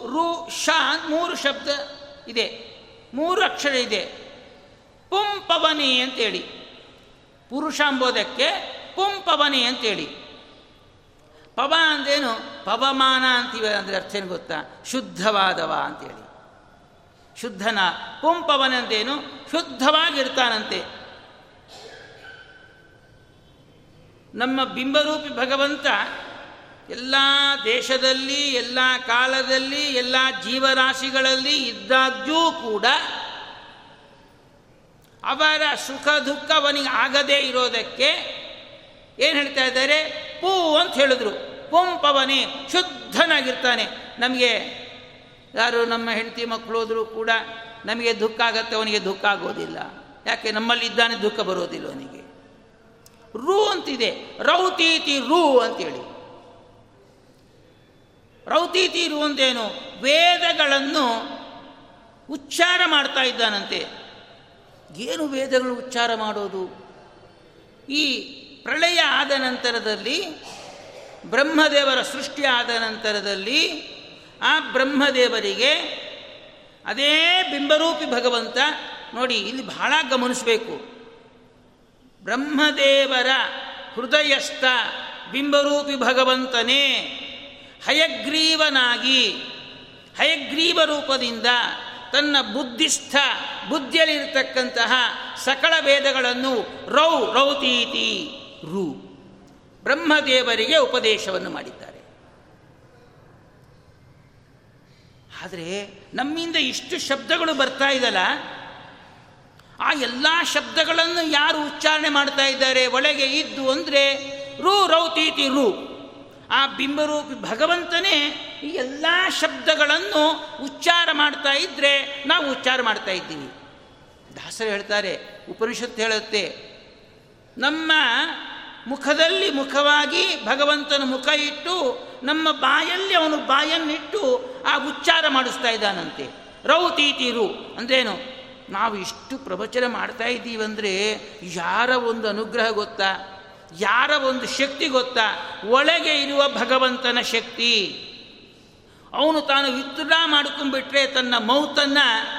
ರು ಶ ಮೂರು ಶಬ್ದ ಇದೆ. ಮೂರು ಅಕ್ಷರ ಇದೆ. ಪುಂಪವನಿ ಅಂತೇಳಿ ಪುರುಷ ಪುಂ ಪುಂಪವನಿ ಅಂತೇಳಿ ಪವ ಅಂದೇನು ಪವಮಾನ ಅಂತೀವಿ ಅಂದರೆ ಅರ್ಥ ಏನು ಗೊತ್ತಾ? ಶುದ್ಧವಾದವ ಅಂತೇಳಿ ಶುದ್ಧನ ಶುದ್ಧವಾಗಿ ಶುದ್ಧವಾಗಿರ್ತಾನಂತೆ. ನಮ್ಮ ಬಿಂಬರೂಪಿ ಭಗವಂತ ಎಲ್ಲ ದೇಶದಲ್ಲಿ, ಎಲ್ಲ ಕಾಲದಲ್ಲಿ, ಎಲ್ಲ ಜೀವರಾಶಿಗಳಲ್ಲಿ ಇದ್ದಾಗ್ಯೂ ಕೂಡ ಅವರ ಸುಖ ದುಃಖ ಅವನಿಗೆ ಆಗದೇ ಇರೋದಕ್ಕೆ ಏನು ಹೇಳ್ತಾ ಇದ್ದಾರೆ? ಪೂ ಅಂತ ಹೇಳಿದ್ರು. ಪುಂಪವನೇ ಶುದ್ಧನಾಗಿರ್ತಾನೆ. ನಮಗೆ ಯಾರು ನಮ್ಮ ಹೆಂಡತಿ ಮಕ್ಕಳು ಹೋದರೂ ಕೂಡ ನಮಗೆ ದುಃಖ ಆಗತ್ತೆ, ಅವನಿಗೆ ದುಃಖ ಆಗೋದಿಲ್ಲ. ಯಾಕೆ? ನಮ್ಮಲ್ಲಿ ಇದ್ದಾನೆ ದುಃಖ ಬರೋದಿಲ್ಲ ಅವನಿಗೆ. ರು ಅಂತಿದೆ. ರೌತೀತಿ ರು ಅಂತೇಳಿ ರೌತೀತಿ ತೀರು ಅಂದೇನು ವೇದಗಳನ್ನು ಉಚ್ಚಾರ ಮಾಡ್ತಾ ಇದ್ದಾನಂತೆ. ಏನು ವೇದಗಳು ಉಚ್ಚಾರ ಮಾಡೋದು? ಈ ಪ್ರಳಯ ಆದ ನಂತರದಲ್ಲಿ, ಬ್ರಹ್ಮದೇವರ ಸೃಷ್ಟಿ ಆದ ನಂತರದಲ್ಲಿ ಆ ಬ್ರಹ್ಮದೇವರಿಗೆ ಅದೇ ಬಿಂಬರೂಪಿ ಭಗವಂತ ನೋಡಿ ಇಲ್ಲಿ ಬಹಳ ಗಮನಿಸಬೇಕು. ಬ್ರಹ್ಮದೇವರ ಹೃದಯಸ್ಥ ಬಿಂಬರೂಪಿ ಭಗವಂತನೇ ಹಯಗ್ರೀವನಾಗಿ, ಹಯಗ್ರೀವ ರೂಪದಿಂದ ತನ್ನ ಬುದ್ಧಿಸ್ಥ, ಬುದ್ಧಿಯಲ್ಲಿರತಕ್ಕಂತಹ ಸಕಲ ವೇದಗಳನ್ನು ರೌ, ರೌತೀತಿ, ರು, ಬ್ರಹ್ಮದೇವರಿಗೆ ಉಪದೇಶವನ್ನು ಮಾಡಿದ್ದಾರೆ. ಆದರೆ ನಮ್ಮಿಂದ ಇಷ್ಟು ಶಬ್ದಗಳು ಬರ್ತಾ ಇದಲ್ಲ? ಆ ಎಲ್ಲ ಶಬ್ದಗಳನ್ನು ಯಾರು ಉಚ್ಚಾರಣೆ ಮಾಡ್ತಾ ಇದ್ದಾರೆ? ಒಳಗೆ ಇದ್ದು ಅಂದರೆ ರು, ರೌತೀತಿ, ರು. ಆ ಬಿಂಬರೂಪಿ ಭಗವಂತನೇ ಈ ಎಲ್ಲ ಶಬ್ದಗಳನ್ನು ಉಚ್ಚಾರ ಮಾಡ್ತಾ ಇದ್ದರೆ ನಾವು ಉಚ್ಚಾರ ಮಾಡ್ತಾ ಇದ್ದೀವಿ. ದಾಸರು ಹೇಳ್ತಾರೆ, ಉಪನಿಷತ್ತು ಹೇಳುತ್ತೆ, ನಮ್ಮ ಮುಖದಲ್ಲಿ ಮುಖವಾಗಿ ಭಗವಂತನ ಮುಖ ಇಟ್ಟು, ನಮ್ಮ ಬಾಯಲ್ಲಿ ಅವನು ಬಾಯನ್ನಿಟ್ಟು ಆ ಉಚ್ಚಾರ ಮಾಡಿಸ್ತಾ ಇದ್ದಾನಂತೆ. ರೌ ರೌತೀತಿರು ಅಂದ್ರೇನು? ನಾವು ಇಷ್ಟು ಪ್ರವಚನ ಮಾಡ್ತಾ ಇದ್ದೀವಂದರೆ, ಯಾರ ಒಂದು ಅನುಗ್ರಹ ಗೊತ್ತಾ? ಯಾರ ಒಂದು ಶಕ್ತಿ ಗೊತ್ತಾ? ಒಳಗೆ ಇರುವ ಭಗವಂತನ ಶಕ್ತಿ. ಅವನು ತಾನು ವಿತ್ಡ್ರಾ ಮಾಡ್ಕೊಂಡ್ಬಿಟ್ರೆ ತನ್ನ ಮೌತನ್ನು,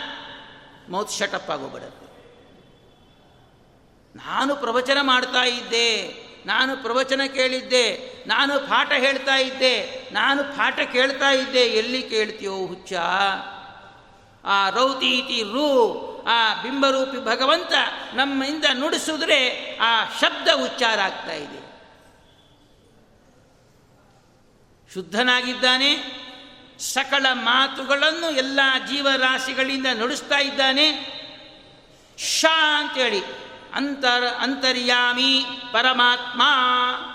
ಮೌತ್ ಶಟಪ್ ಆಗೋಗ್ಬಿಡತ್ತೆ. ನಾನು ಪ್ರವಚನ ಮಾಡ್ತಾ ಇದ್ದೆ, ನಾನು ಪ್ರವಚನ ಕೇಳಿದ್ದೆ, ನಾನು ಪಾಠ ಹೇಳ್ತಾ ಇದ್ದೆ, ನಾನು ಪಾಠ ಕೇಳ್ತಾ ಇದ್ದೆ, ಎಲ್ಲಿ ಕೇಳ್ತೀಯೋ ಹುಚ್ಚ? ಆ ರೌತಿ ಇತಿ ರೂ ಆ ಬಿಂಬರೂಪಿ ಭಗವಂತ ನಮ್ಮಿಂದ ನುಡಿಸಿದ್ರೆ ಆ ಶಬ್ದ ಉಚ್ಚಾರ ಆಗ್ತಾ ಇದೆ. ಶುದ್ಧನಾಗಿದ್ದಾನೆ, ಸಕಲ ಮಾತುಗಳನ್ನು ಎಲ್ಲ ಜೀವರಾಶಿಗಳಿಂದ ನುಡಿಸ್ತಾ ಇದ್ದಾನೆ. ಶಾ ಅಂತೇಳಿ, ಅಂತರ, ಅಂತರ್ಯಾಮಿ ಪರಮಾತ್ಮ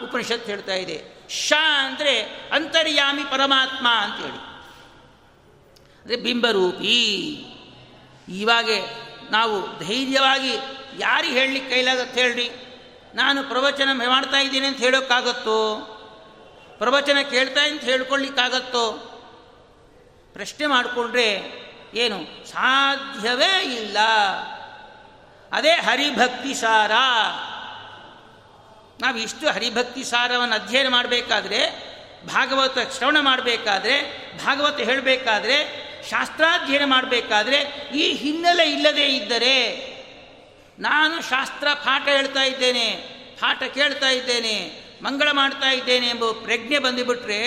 ಉಪನಿಷತ್ ಹೇಳ್ತಾ ಇದೆ. ಶಾ ಅಂದರೆ ಅಂತರ್ಯಾಮಿ ಪರಮಾತ್ಮ ಅಂತೇಳಿ. ಅಂದರೆ ಬಿಂಬರೂಪಿ. ಇವಾಗ ನಾವು ಧೈರ್ಯವಾಗಿ ಯಾರಿಗೆ ಹೇಳಲಿಕ್ಕೆ ಕೈಲಾಗತ್ತೆ ಹೇಳ್ರಿ? ನಾನು ಪ್ರವಚನ ಮಾಡ್ತಾ ಇದ್ದೀನಿ ಅಂತ ಹೇಳೋಕ್ಕಾಗತ್ತೋ? ಪ್ರವಚನ ಕೇಳ್ತಾ ಅಂತ ಹೇಳ್ಕೊಳ್ಲಿಕ್ಕಾಗತ್ತೋ ಪ್ರಶ್ನೆ ಮಾಡಿಕೊಂಡ್ರೆ ಏನು? ಸಾಧ್ಯವೇ ಇಲ್ಲ. ಅದೇ ಹರಿಭಕ್ತಿ ಸಾರ. ನಾವು ಇಷ್ಟು ಹರಿಭಕ್ತಿ ಸಾರವನ್ನು ಅಧ್ಯಯನ ಮಾಡಬೇಕಾದ್ರೆ, ಭಾಗವತ ಶ್ರವಣ ಮಾಡಬೇಕಾದ್ರೆ, ಭಾಗವತ ಹೇಳಬೇಕಾದ್ರೆ ಶಾಸ್ತ್ರಾಧ್ಯಯನ ಮಾಡಬೇಕಾದ್ರೆ ಈ ಹಿನ್ನೆಲೆ ಇಲ್ಲದೇ ಇದ್ದರೆ ನಾನು ಶಾಸ್ತ್ರ ಪಾಠ ಹೇಳ್ತಾ ಇದ್ದೇನೆ, ಪಾಠ ಕೇಳ್ತಾ ಇದ್ದೇನೆ, ಮಂಗಳ ಮಾಡ್ತಾ ಇದ್ದೇನೆ ಎಂಬ ಪ್ರಜ್ಞೆ ಬಂದುಬಿಟ್ರೆ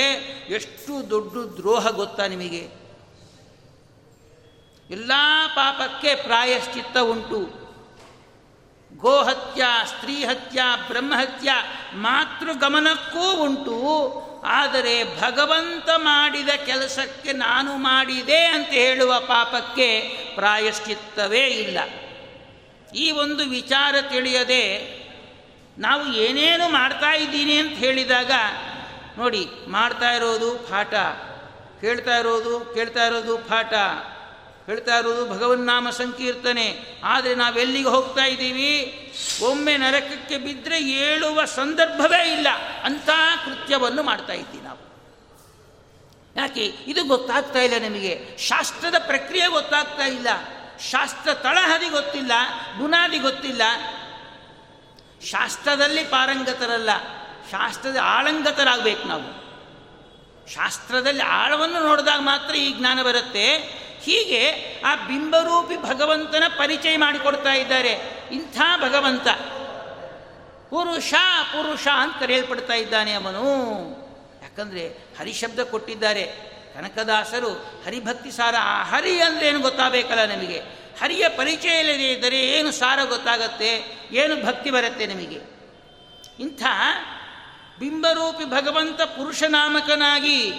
ಎಷ್ಟು ದೊಡ್ಡ ದ್ರೋಹ ಗೊತ್ತಾ ನಿಮಗೆ? ಎಲ್ಲ ಪಾಪಕ್ಕೆ ಪ್ರಾಯಶ್ಚಿತ್ತ ಉಂಟು. ಗೋಹತ್ಯ ಸ್ತ್ರೀ ಹತ್ಯ ಬ್ರಹ್ಮಹತ್ಯ ಮಾತೃಗಮನಕ್ಕೂ ಉಂಟು. ಆದರೆ ಭಗವಂತ ಮಾಡಿದ ಕೆಲಸಕ್ಕೆ ನಾನು ಮಾಡಿದೆ ಅಂತ ಹೇಳುವ ಪಾಪಕ್ಕೆ ಪ್ರಾಯಶ್ಚಿತ್ತವೇ ಇಲ್ಲ. ಈ ಒಂದು ವಿಚಾರ ತಿಳಿಯದೆ ನಾವು ಏನೇನು ಮಾಡ್ತಾ ಇದ್ದೀನಿ ಅಂತ ಹೇಳಿದಾಗ, ನೋಡಿ, ಮಾಡ್ತಾ ಇರೋದು ಪಾಠ, ಕೇಳ್ತಾ ಇರೋದು ಕೇಳ್ತಾ ಇರೋದು ಪಾಠ. ಹೇಳ್ತಾ ಇರೋದು ಭಗವನ್ನಾಮ ಸಂಕೀರ್ತನೆ. ಆದರೆ ನಾವೆಲ್ಲಿಗೆ ಹೋಗ್ತಾ ಇದ್ದೀವಿ? ಒಮ್ಮೆ ನರಕಕ್ಕೆ ಬಿದ್ದರೆ ಏಳುವ ಸಂದರ್ಭವೇ ಇಲ್ಲ. ಅಂಥ ಕೃತ್ಯವನ್ನು ಮಾಡ್ತಾ ಇದ್ದೀವಿ ನಾವು. ಯಾಕೆ? ಇದು ಗೊತ್ತಾಗ್ತಾ ಇಲ್ಲ ನಿಮಗೆ. ಶಾಸ್ತ್ರದ ಪ್ರಕ್ರಿಯೆ ಗೊತ್ತಾಗ್ತಾ ಇಲ್ಲ. ಶಾಸ್ತ್ರ ತಳಹದಿ ಗೊತ್ತಿಲ್ಲ, ಬುನಾದಿ ಗೊತ್ತಿಲ್ಲ. ಶಾಸ್ತ್ರದಲ್ಲಿ ಪಾರಂಗತರಲ್ಲ. ಶಾಸ್ತ್ರದ ಆಳಂಗತರಾಗಬೇಕು ನಾವು. ಶಾಸ್ತ್ರದಲ್ಲಿ ಆಳವನ್ನು ನೋಡಿದಾಗ ಮಾತ್ರ ಈ ಜ್ಞಾನ ಬರುತ್ತೆ. ಹೀಗೆ ಆ ಬಿಂಬರೂಪಿ ಭಗವಂತನ ಪರಿಚಯ ಮಾಡಿಕೊಡ್ತಾ ಇದ್ದಾರೆ. ಇಂಥ ಭಗವಂತ. ಪುರುಷ ಪುರುಷ ಅಂತ ಕರೆಯಲ್ಪಡ್ತಾ ಇದ್ದಾನೆ ಅವನು. ಯಾಕಂದರೆ ಹರಿಶಬ್ದ ಕೊಟ್ಟಿದ್ದಾರೆ. ಕನಕದಾಸರು ಹರಿಭಕ್ತಿ ಸಾರ ಆ ಹರಿ ಏನು ಗೊತ್ತಾಗಬೇಕಲ್ಲ ನಮಗೆ. ಹರಿಯ ಪರಿಚಯ ಇಲ್ಲದೆ ಇದ್ದರೆ ಏನು ಸಾರ ಗೊತ್ತಾಗತ್ತೆ? ಏನು ಭಕ್ತಿ ಬರುತ್ತೆ ನಮಗೆ? ಇಂಥ ಬಿಂಬರೂಪಿ ಭಗವಂತ ಪುರುಷನಾಮಕನಾಗಿ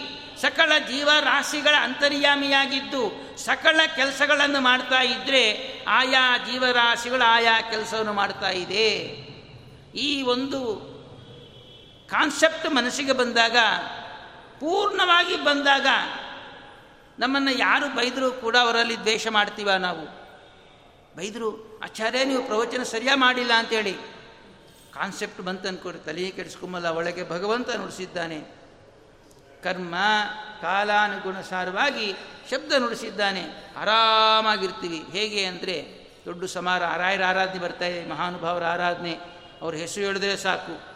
ಸಕಲ ಜೀವರಾಶಿಗಳ ಅಂತರ್ಯಾಮಿಯಾಗಿದ್ದು ಸಕಲ ಕೆಲಸಗಳನ್ನು ಮಾಡ್ತಾ ಇದ್ದರೆ ಆಯಾ ಜೀವರಾಶಿಗಳು ಆಯಾ ಕೆಲಸವನ್ನು ಮಾಡ್ತಾ ಇದೆ. ಈ ಒಂದು ಕಾನ್ಸೆಪ್ಟ್ ಮನಸ್ಸಿಗೆ ಬಂದಾಗ, ಪೂರ್ಣವಾಗಿ ಬಂದಾಗ ನಮ್ಮನ್ನು ಯಾರು ಬೈದರೂ ಕೂಡ ಅವರಲ್ಲಿ ದ್ವೇಷ ಮಾಡ್ತೀವ ನಾವು. ಬೈದರು, ಆಚಾರ್ಯ, ನೀವು ಪ್ರವಚನ ಸರಿಯಾಗಿ ಮಾಡಿಲ್ಲ ಅಂತೇಳಿ. ಕಾನ್ಸೆಪ್ಟ್ ಬಂತು ಅನ್ಕೊಡಿ ತಲೆಯೇ ಕೆಡಿಸ್ಕೊಂಬಲ್ಲ, ಒಳಗೆ ಭಗವಂತ ನುಡಿಸಿದ್ದಾನೆ ಕರ್ಮ ಕಾಲಾನುಗುಣಸಾರವಾಗಿ ಶಬ್ದ ನುಡಿಸಿದ್ದಾನೆ. ಆರಾಮಾಗಿರ್ತೀವಿ ಹೇಗೆ ಅಂದರೆ ದೊಡ್ಡ ಸಮಾರ ಆರಾಯರ ಆರಾಧನೆ ಬರ್ತಾ ಇದೆ, ಮಹಾನುಭಾವರ ಆರಾಧನೆ. ಅವ್ರ ಹೆಸರು ಹೇಳಿದ್ರೆ ಸಾಕು.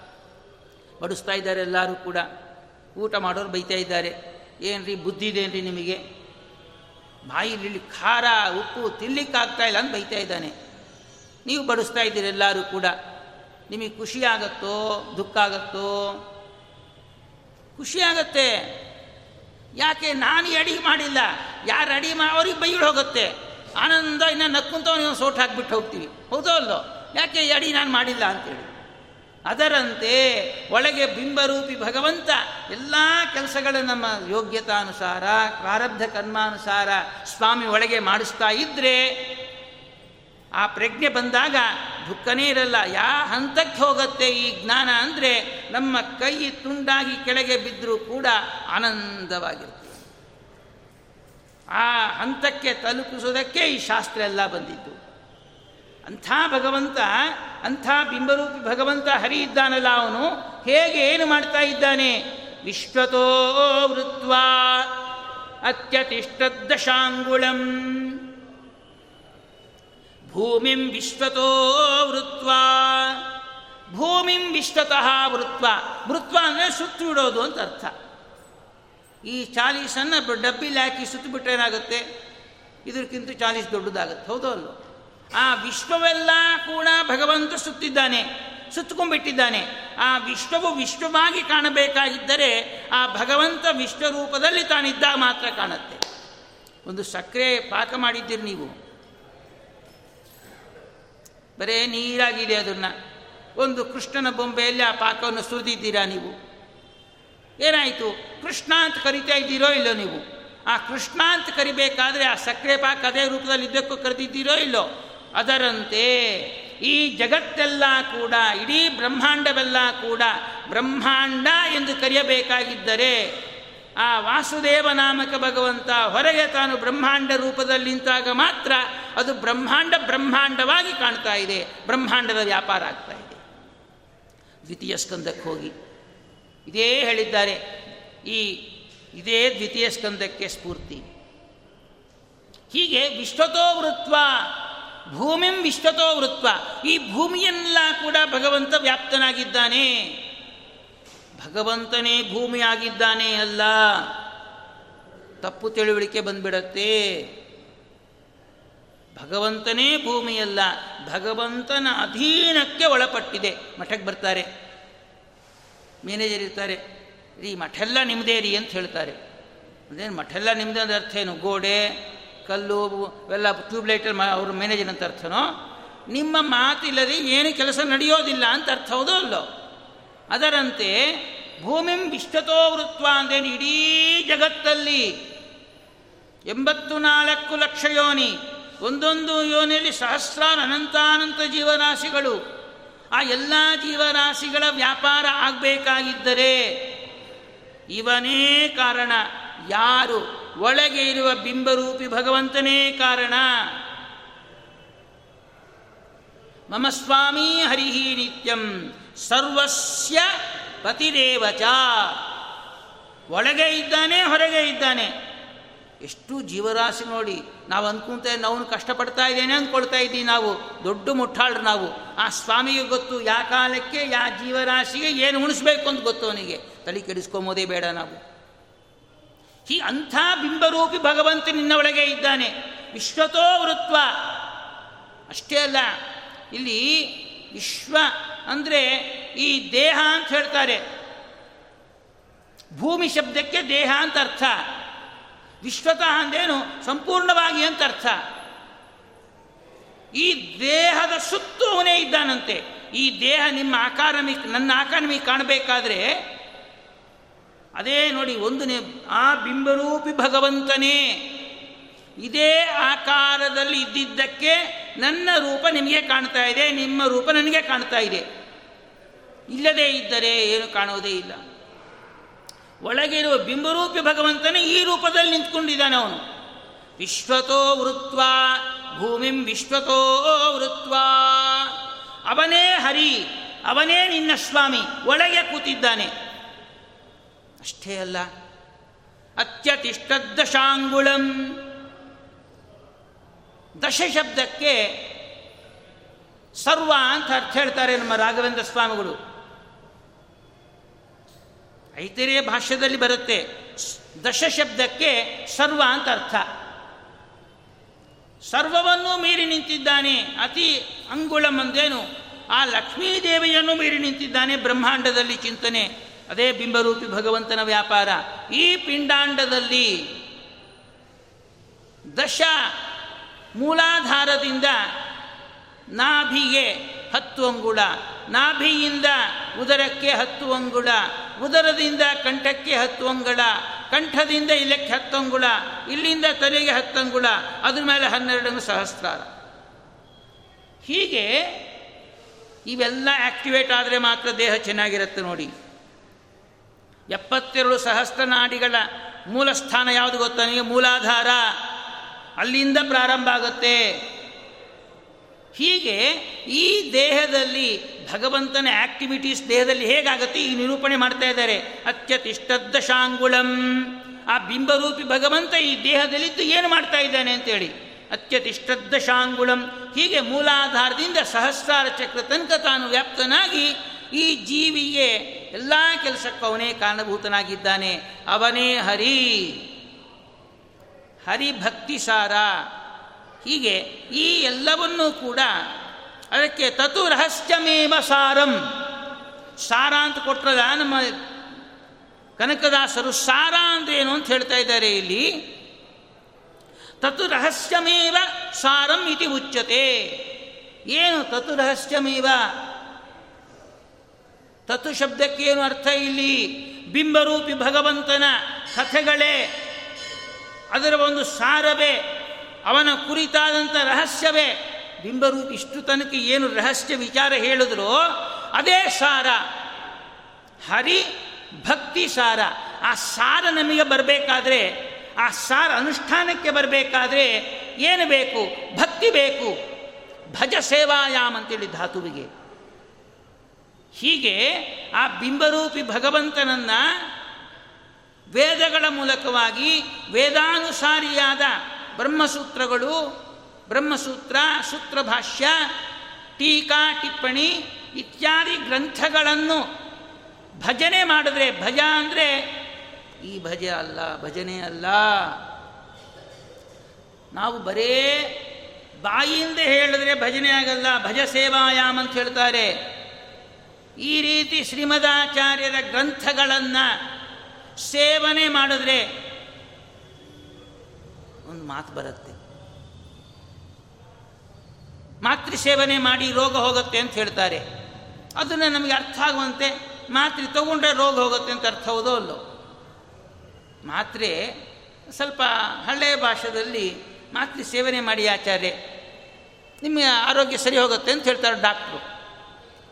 ಬಡಿಸ್ತಾ ಇದ್ದಾರೆ ಎಲ್ಲರೂ ಕೂಡ. ಊಟ ಮಾಡೋರು ಬೈತಾ ಇದ್ದಾರೆ. ಏನ್ರಿ, ಬುದ್ಧಿ ಇದೇನ್ರಿ ನಿಮಗೆ? ಬಾಯಿಲಿ ಖಾರ ಉಪ್ಪು ತಿನ್ಲಿಕ್ಕಾಗ್ತಾ ಇಲ್ಲ ಅಂತ ಬೈತಾ ಇದ್ದಾನೆ. ನೀವು ಬಡಿಸ್ತಾ ಇದ್ದೀರಿ ಎಲ್ಲರೂ ಕೂಡ. ನಿಮಗೆ ಖುಷಿ ಆಗತ್ತೋ, ದುಃಖ ಆಗತ್ತೋ? ಖುಷಿ ಆಗತ್ತೆ. ಯಾಕೆ ನಾನು ಎಡಿ ಮಾಡಿಲ್ಲ? ಯಾರು ಅಡಿ ಮಾಡಿ ಅವ್ರಿಗೆ ಬೈಗಳು ಹೋಗುತ್ತೆ. ಆನಂದ ಇನ್ನು ನಕ್ಕೊಂತ ನೀವು ಸೋಟ್ ಹಾಕ್ಬಿಟ್ಟು ಹೋಗ್ತೀವಿ. ಹೌದೋ ಅಲ್ಲೋ? ಯಾಕೆ ಅಡಿ ನಾನು ಮಾಡಿಲ್ಲ ಅಂತೇಳಿ. ಅದರಂತೆ ಒಳಗೆ ಬಿಂಬರೂಪಿ ಭಗವಂತ ಎಲ್ಲ ಕೆಲಸಗಳ ನಮ್ಮ ಯೋಗ್ಯತಾನುಸಾರ, ಪ್ರಾರಬ್ಧ ಕರ್ಮಾನುಸಾರ ಸ್ವಾಮಿ ಒಳಗೆ ಮಾಡಿಸ್ತಾ ಇದ್ದರೆ ಆ ಪ್ರಜ್ಞೆ ಬಂದಾಗ ದುಃಖನೇ ಇರಲ್ಲ. ಯಾ ಹಂತಕ್ಕೆ ಹೋಗುತ್ತೆ ಈ ಜ್ಞಾನ ಅಂದರೆ ನಮ್ಮ ಕೈ ತುಂಡಾಗಿ ಕೆಳಗೆ ಬಿದ್ದರೂ ಕೂಡ ಆನಂದವಾಗಿರುತ್ತೆ. ಆ ಹಂತಕ್ಕೆ ತಲುಪಿಸೋದಕ್ಕೆ ಈ ಶಾಸ್ತ್ರ ಎಲ್ಲ ಬಂದಿದ್ದು. ಅಂಥ ಭಗವಂತ, ಅಂಥ ಬಿಂಬರೂಪಿ ಭಗವಂತ ಹರಿ ಇದ್ದಾನಲ್ಲ ಅವನು. ಹೇಗೆ ಏನು ಮಾಡ್ತಾ ಇದ್ದಾನೆ? ವಿಶ್ವತೋ ವೃತ್ವ ಅತ್ಯತಿಷ್ಠದಶಾಂಗುಳಂ ಭೂಮಿಂ ವಿಶ್ವತೋ ವೃತ್ವ. ಭೂಮಿಂ ವಿಶ್ವತಃ ವೃತ್ವ. ವೃತ್ವ ಅಂದರೆ ಸುತ್ತು ಬಿಡೋದು ಅಂತ ಅರ್ಥ. ಈ ಚಾಲೀಸನ್ನು ಡಬ್ಬಿಲಿ ಹಾಕಿ ಸುತ್ತು ಬಿಟ್ಟರೆ ಏನಾಗುತ್ತೆ? ಇದಕ್ಕಿಂತ ಚಾಲೀಸ್ ದೊಡ್ಡದಾಗುತ್ತೆ. ಹೌದೋ ಅಲ್ಲೋ? ಆ ವಿಶ್ವವೆಲ್ಲ ಕೂಡ ಭಗವಂತ ಸುತ್ತಿದ್ದಾನೆ, ಸುತ್ತಕೊಂಡ್ಬಿಟ್ಟಿದ್ದಾನೆ. ಆ ವಿಶ್ವವು ವಿಶ್ವವಾಗಿ ಕಾಣಬೇಕಾಗಿದ್ದರೆ ಆ ಭಗವಂತ ವಿಶ್ವರೂಪದಲ್ಲಿ ತಾನಿದ್ದಾಗ ಮಾತ್ರ ಕಾಣುತ್ತೆ. ಒಂದು ಸಕ್ಕರೆ ಪಾಕ ಮಾಡಿದ್ದೀರಿ ನೀವು. ಬರೇ ನೀರಾಗಿದೆ ಅದನ್ನು. ಒಂದು ಕೃಷ್ಣನ ಬೊಂಬೆಯಲ್ಲಿ ಆ ಪಾಕವನ್ನು ಸುರಿದಿದ್ದೀರಾ ನೀವು? ಏನಾಯಿತು? ಕೃಷ್ಣ ಅಂತ ಕರಿತಾ ಇದ್ದೀರೋ ಇಲ್ಲೋ ನೀವು? ಆ ಕೃಷ್ಣ ಅಂತ ಕರಿಬೇಕಾದ್ರೆ ಆ ಸಕ್ಕರೆ ಪಾಕ ಅದೇ ರೂಪದಲ್ಲಿ ಇದ್ದಕ್ಕೂ ಕರೆದಿದ್ದೀರೋ ಇಲ್ಲೋ? ಅದರಂತೆ ಈ ಜಗತ್ತೆಲ್ಲ ಕೂಡ, ಇಡೀ ಬ್ರಹ್ಮಾಂಡವೆಲ್ಲ ಕೂಡ ಬ್ರಹ್ಮಾಂಡ ಎಂದು ಕರೆಯಬೇಕಾಗಿದ್ದರೆ ಆ ವಾಸುದೇವ ನಾಮಕ ಭಗವಂತ ಹೊರಗೆ ತಾನು ಬ್ರಹ್ಮಾಂಡ ರೂಪದಲ್ಲಿ ನಿಂತಾಗ ಮಾತ್ರ ಅದು ಬ್ರಹ್ಮಾಂಡ ಬ್ರಹ್ಮಾಂಡವಾಗಿ ಕಾಣ್ತಾ ಇದೆ, ಬ್ರಹ್ಮಾಂಡದ ವ್ಯಾಪಾರ ಆಗ್ತಾ ಇದೆ. ದ್ವಿತೀಯ ಸ್ಕಂದಕ್ಕೆ ಹೋಗಿ. ಇದೇ ಹೇಳಿದ್ದಾರೆ, ಈ ಇದೇ ದ್ವಿತೀಯ ಸ್ಕಂದಕ್ಕೆ ಸ್ಫೂರ್ತಿ. ಹೀಗೆ ವಿಶ್ವತೋ ವೃತ್ವ, ಭೂಮಿಂ ವಿಶ್ವತೋ ವೃತ್ವ, ಈ ಭೂಮಿಯೆಲ್ಲ ಕೂಡ ಭಗವಂತ ವ್ಯಾಪ್ತನಾಗಿದ್ದಾನೆ. ಭಗವಂತನೇ ಭೂಮಿಯಾಗಿದ್ದಾನೆ ಅಲ್ಲ. ತಪ್ಪು ತಿಳುವಳಿಕೆ ಬಂದ್ಬಿಡತ್ತೆ. ಭಗವಂತನೇ ಭೂಮಿಯಲ್ಲ, ಭಗವಂತನ ಅಧೀನಕ್ಕೆ ಒಳಪಟ್ಟಿದೆ. ಮಠಕ್ಕೆ ಬರ್ತಾರೆ. ಮ್ಯಾನೇಜರ್ ಇರ್ತಾರೆ. ರೀ, ಮಠೆಲ್ಲ ನಿಮ್ಮದೇ ರೀ ಅಂತ ಹೇಳ್ತಾರೆ. ಅದೇನು ಮಠೆಲ್ಲ ನಿಮ್ಮದೇ ಅಂದ್ರೆ ಅರ್ಥ ಏನು? ಗೋಡೆ, ಕಲ್ಲು ಎಲ್ಲ ಟ್ಯೂಬ್ಲೈಟರ್ ಅವ್ರ ಮ್ಯಾನೇಜರ್ ಅಂತ ಅರ್ಥನೋ? ನಿಮ್ಮ ಮಾತಿಲ್ಲದೆ ಏನು ಕೆಲಸ ನಡೆಯೋದಿಲ್ಲ ಅಂತ ಅರ್ಥ ಹೌದೋ ಅಲ್ಲೋ? ಅದರಂತೆ ಭೂಮಿಂ ವಿಶ್ವತೋ ವೃತ್ವ ಅಂದೇನು ಇಡೀ ಜಗತ್ತಲ್ಲಿ ಎಂಬತ್ತು ನಾಲ್ಕು ಲಕ್ಷ ಯೋನಿ, ಒಂದೊಂದು ಯೋನಿಯಲ್ಲಿ ಸಹಸ್ರಾರು ಅನಂತಾನಂತ ಜೀವರಾಶಿಗಳು. ಆ ಎಲ್ಲ ಜೀವರಾಶಿಗಳ ವ್ಯಾಪಾರ ಆಗಬೇಕಾಗಿದ್ದರೆ ಇವನೇ ಕಾರಣ. ಯಾರು ಒಳಗೆ ಇರುವ ಬಿಂಬರೂಪಿ ಭಗವಂತನೇ ಕಾರಣ. ಮಮ ಸ್ವಾಮಿ ಹರಿಹಿ ನಿತ್ಯಂ ಸರ್ವಸ್ಯ ಪತಿದೇವಚ. ಒಳಗೆ ಇದ್ದಾನೆ, ಹೊರಗೆ ಇದ್ದಾನೆ. ಎಷ್ಟು ಜೀವರಾಶಿ ನೋಡಿ, ನಾವು ಅಂದ್ಕೊಂತ ನಾವು ಕಷ್ಟಪಡ್ತಾ ಇದ್ದೇನೆ ಅಂದ್ಕೊಳ್ತಾ ಇದ್ದೀವಿ ನಾವು, ದೊಡ್ಡ ಮುಟ್ಟಾಳ್ರು ನಾವು. ಆ ಸ್ವಾಮಿಗೆ ಗೊತ್ತು, ಯಾ ಕಾಲಕ್ಕೆ, ಯಾ ಜೀವರಾಶಿಗೆ ಏನು ಉಣಿಸ್ಬೇಕು ಅಂತ ಗೊತ್ತು ಅವನಿಗೆ. ತಲೆ ಕೆಡಿಸ್ಕೊಂಬೋದೇ ಬೇಡ ನಾವು. ಈ ಅಂಥ ಬಿಂಬರೂಪಿ ಭಗವಂತ ನಿನ್ನ ಒಳಗೆ ಇದ್ದಾನೆ. ವಿಶ್ವತೋ ವೃತ್ವ. ಅಷ್ಟೇ ಅಲ್ಲ, ಇಲ್ಲಿ ವಿಶ್ವ ಅಂದರೆ ಈ ದೇಹ ಅಂತ ಹೇಳ್ತಾರೆ. ಭೂಮಿ ಶಬ್ದಕ್ಕೆ ದೇಹ ಅಂತ ಅರ್ಥ. ವಿಶ್ವತಃ ಅಂದೇನು ಸಂಪೂರ್ಣವಾಗಿ ಅಂತ ಅರ್ಥ. ಈ ದೇಹದ ಸುತ್ತು ಅವನೇ ಇದ್ದಾನಂತೆ. ಈ ದೇಹ ನಿಮ್ಮ ಆಕಾರ ನನ್ನ ಆಕಾರ ನಿಮಗೆ ಕಾಣಬೇಕಾದ್ರೆ ಅದೇ ನೋಡಿ ಒಂದು ಆ ಬಿಂಬರೂಪಿ ಭಗವಂತನೇ ಇದೇ ಆಕಾರದಲ್ಲಿ ಇದ್ದಿದ್ದಕ್ಕೆ ನನ್ನ ರೂಪ ನಿಮಗೆ ಕಾಣ್ತಾ ಇದೆ, ನಿಮ್ಮ ರೂಪ ನನಗೆ ಕಾಣ್ತಾ ಇದೆ. ಇಲ್ಲದೇ ಇದ್ದರೆ ಏನು ಕಾಣುವುದೇ ಇಲ್ಲ. ಒಳಗಿರುವ ಬಿಂಬರೂಪಿ ಭಗವಂತನೇ ಈ ರೂಪದಲ್ಲಿ ನಿಂತ್ಕೊಂಡಿದ್ದಾನೆ ಅವನು. ವಿಶ್ವತೋ ವೃತ್ವ, ಭೂಮಿಂ ವಿಶ್ವತೋ ವೃತ್ವ. ಅವನೇ ಹರಿ, ಅವನೇ ನಿನ್ನ ಸ್ವಾಮಿ, ಒಳಗೆ ಕೂತಿದ್ದಾನೆ. ಅಷ್ಟೇ ಅಲ್ಲ ಅತ್ಯತಿಷ್ಠದಶಾಂಗುಳಂ ದಶ ಶಬ್ದಕ್ಕೆ ಸರ್ವ ಅಂತ ಅರ್ಥ ಹೇಳ್ತಾರೆ ನಮ್ಮ ರಾಘವೇಂದ್ರ ಸ್ವಾಮಿಗಳು. ಐತರಿಯ ಭಾಷ್ಯದಲ್ಲಿ ಬರುತ್ತೆ. ದಶ ಶಬ್ದಕ್ಕೆ ಸರ್ವ ಅಂತ ಅರ್ಥ. ಸರ್ವವನ್ನು ಮೀರಿ ನಿಂತಿದ್ದಾನೆ, ಅತಿ ಅಂಗುಳ ಮಂದೇನು. ಆ ಲಕ್ಷ್ಮೀದೇವಿಯನ್ನು ಮೀರಿ ನಿಂತಿದ್ದಾನೆ ಬ್ರಹ್ಮಾಂಡದಲ್ಲಿ ಚಿಂತನೆ. ಅದೇ ಬಿಂಬರೂಪಿ ಭಗವಂತನ ವ್ಯಾಪಾರ. ಈ ಪಿಂಡಾಂಡದಲ್ಲಿ ದಶ ಮೂಲಾಧಾರದಿಂದ ನಾಭಿಗೆ ಹತ್ತು ಅಂಗುಳ. ನಾಭಿಯಿಂದ ಉದರಕ್ಕೆ ಹತ್ತು ಅಂಗುಳ. ಉದರದಿಂದ ಕಂಠಕ್ಕೆ ಹತ್ತು ಅಂಗುಳ, ಕಂಠದಿಂದ ಇಲ್ಲಕ್ಕೆ ಹತ್ತು ಅಂಗುಳ, ಇಲ್ಲಿಂದ ತಲೆಗೆ ಹತ್ತು ಅಂಗುಳ, ಅದ್ರ ಮೇಲೆ ಹನ್ನೆರಡು ಸಹಸ್ರಾರ. ಹೀಗೆ ಇವೆಲ್ಲ ಆಕ್ಟಿವೇಟ್ ಆದರೆ ಮಾತ್ರ ದೇಹ ಚೆನ್ನಾಗಿರುತ್ತೆ ನೋಡಿ. ಎಪ್ಪತ್ತೆರಡು ಸಹಸ್ರ ನಾಡಿಗಳ ಮೂಲ ಸ್ಥಾನ ಯಾವುದು ಗೊತ್ತಾ ನಿಮಗೆ ಮೂಲಾಧಾರ. ಅಲ್ಲಿಂದ ಪ್ರಾರಂಭ ಆಗುತ್ತೆ. ಹೀಗೆ ಈ ದೇಹದಲ್ಲಿ ಭಗವಂತನ ಆಕ್ಟಿವಿಟೀಸ್ ದೇಹದಲ್ಲಿ ಹೇಗಾಗುತ್ತೆ? ಈ ನಿರೂಪಣೆ ಮಾಡ್ತಾ ಇದ್ದಾರೆ. ಅತ್ಯತಿಷ್ಠದ್ದ ಶಾಂಗುಳಂ ಆ ಬಿಂಬರೂಪಿ ಭಗವಂತ ಈ ದೇಹದಲ್ಲಿದ್ದು ಏನು ಮಾಡ್ತಾ ಇದ್ದಾನೆ ಅಂತೇಳಿ. ಅತ್ಯತಿಷ್ಠದ್ದ ಶಾಂಗುಳಂ ಹೀಗೆ ಮೂಲಾಧಾರದಿಂದ ಸಹಸ್ರಾರ ಚಕ್ರ ತನಕ ತಾನು ವ್ಯಾಪ್ತನಾಗಿ ಈ ಜೀವಿಗೆ ಎಲ್ಲ ಕೆಲಸಕ್ಕೂ ಅವನೇ ಕಾರಣಭೂತನಾಗಿದ್ದಾನೆ. ಅವನೇ ಹರಿ. ಹರಿಭಕ್ತಿ ಸಾರ ಹೀಗೆ ಈ ಎಲ್ಲವನ್ನೂ ಕೂಡ ಅದಕ್ಕೆ ತತು ರಹಸ್ಯಮೇವ ಸಾರಂ. ಸಾರ ಅಂತ ಕೊಟ್ಟರದ ನಮ್ಮ ಕನಕದಾಸರು ಸಾರ ಏನು ಅಂತ ಹೇಳ್ತಾ ಇದ್ದಾರೆ ಇಲ್ಲಿ. ತತು ರಹಸ್ಯಮೇವ ಸಾರಂ ಇತಿ ಉಚ್ಯತೆ. ಏನು ತತು ರಹಸ್ಯಮೇವ ತತು ಶಬ್ದಕ್ಕೇನು ಅರ್ಥ ಇಲ್ಲಿ? ಬಿಂಬರೂಪಿ ಭಗವಂತನ ಕಥೆಗಳೇ. ಅದರ ಒಂದು ಸಾರವೇ. ಅವನ ಕುರಿತಾದಂಥ ರಹಸ್ಯವೇ? ಬಿಂಬರೂಪಿ ಇಷ್ಟು ತನಕ ಏನು ರಹಸ್ಯ ವಿಚಾರ ಹೇಳಿದ್ರು, ಅದೇ ಸಾರ. ಹರಿ ಭಕ್ತಿ ಸಾರ. ಆ ಸಾರ ನಮಗೆ ಬರಬೇಕಾದ್ರೆ, ಆ ಸಾರ ಅನುಷ್ಠಾನಕ್ಕೆ ಬರಬೇಕಾದ್ರೆ ಏನು ಬೇಕು? ಭಕ್ತಿ ಬೇಕು. ಭಜ ಸೇವಾಯಾಮ್ ಅಂತೇಳಿ ಧಾತುವಿಗೆ. ಹೀಗೆ ಆ ಬಿಂಬರೂಪಿ ಭಗವಂತನನ್ನ ವೇದಗಳ ಮೂಲಕವಾಗಿ ವೇದಾನುಸಾರಿಯಾದ ಬ್ರಹ್ಮಸೂತ್ರಗಳು, ಬ್ರಹ್ಮಸೂತ್ರ, ಸೂತ್ರಭಾಷ್ಯ, ಟೀಕಾ, ಟಿಪ್ಪಣಿ ಇತ್ಯಾದಿ ಗ್ರಂಥಗಳನ್ನು ಭಜನೆ ಮಾಡಿದ್ರೆ, ಭಜ ಅಂದರೆ ಈ ಭಜ ಅಲ್ಲ, ಭಜನೆ ಅಲ್ಲ. ನಾವು ಬರೇ ಬಾಯಿಯಿಂದ ಹೇಳಿದ್ರೆ ಭಜನೆ ಆಗಲ್ಲ, ಭಜ ಸೇವಾಯಾಮ್ ಅಂತ ಹೇಳ್ತಾರೆ. ಈ ರೀತಿ ಶ್ರೀಮದಾಚಾರ್ಯರ ಗ್ರಂಥಗಳನ್ನು ಸೇವನೆ ಮಾಡಿದ್ರೆ ಒಂದು ಮಾತು ಬರುತ್ತೆ. ಮಾತೃ ಸೇವನೆ ಮಾಡಿ ರೋಗ ಹೋಗುತ್ತೆ ಅಂತ ಹೇಳ್ತಾರೆ. ಅದನ್ನು ನಮಗೆ ಅರ್ಥ ಆಗುವಂತೆ ಮಾತ್ರೆ ತಗೊಂಡ್ರೆ ರೋಗ ಹೋಗುತ್ತೆ ಅಂತ ಅರ್ಥ ಹೌದೋ ಅಲ್ಲೋ? ಮಾತ್ರೆ ಸ್ವಲ್ಪ ಹಳೆಯ ಭಾಷೆಯಲ್ಲಿ ಮಾತ್ರೆ ಸೇವನೆ ಮಾಡಿ ಆಚಾರ್ಯ ನಿಮ್ಮ ಆರೋಗ್ಯ ಸರಿ ಹೋಗುತ್ತೆ ಅಂತ ಹೇಳ್ತಾರೆ ಡಾಕ್ಟ್ರು.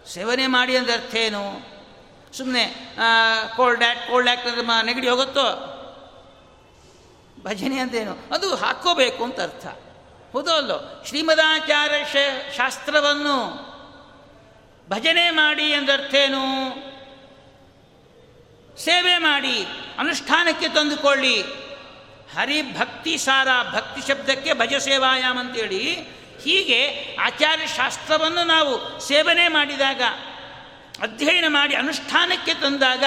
ಸೇವನೆ ಮಾಡಿ ಅಂದ್ರೆ ಅರ್ಥ ಏನು? ಸುಮ್ಮನೆ ಕೋಲ್ಡ್ ಆ್ಯಕ್ಟ್ ಕೋಲ್ಡ್ ಆ್ಯಕ್ಟ್ ಅಂದರೆ ನೆಗಡಿ ಹೋಗುತ್ತೋ? ಭಜನೆ ಅಂತೇನು ಅದು ಹಾಕ್ಕೋಬೇಕು ಅಂತ ಅರ್ಥ. ಹೌದೋ ಶ್ರೀಮದಾಚಾರ್ಯ ಶಾಸ್ತ್ರವನ್ನು ಭಜನೆ ಮಾಡಿ ಎಂದರ್ಥೇನು? ಸೇವೆ ಮಾಡಿ, ಅನುಷ್ಠಾನಕ್ಕೆ ತಂದುಕೊಳ್ಳಿ. ಹರಿಭಕ್ತಿ ಸಾರ, ಭಕ್ತಿ ಶಬ್ದಕ್ಕೆ ಭಜ ಸೇವಾಯಾಮ್ ಅಂತೇಳಿ ಹೀಗೆ ಆಚಾರ್ಯ ಶಾಸ್ತ್ರವನ್ನು ನಾವು ಸೇವನೆ ಮಾಡಿದಾಗ, ಅಧ್ಯಯನ ಮಾಡಿ ಅನುಷ್ಠಾನಕ್ಕೆ ತಂದಾಗ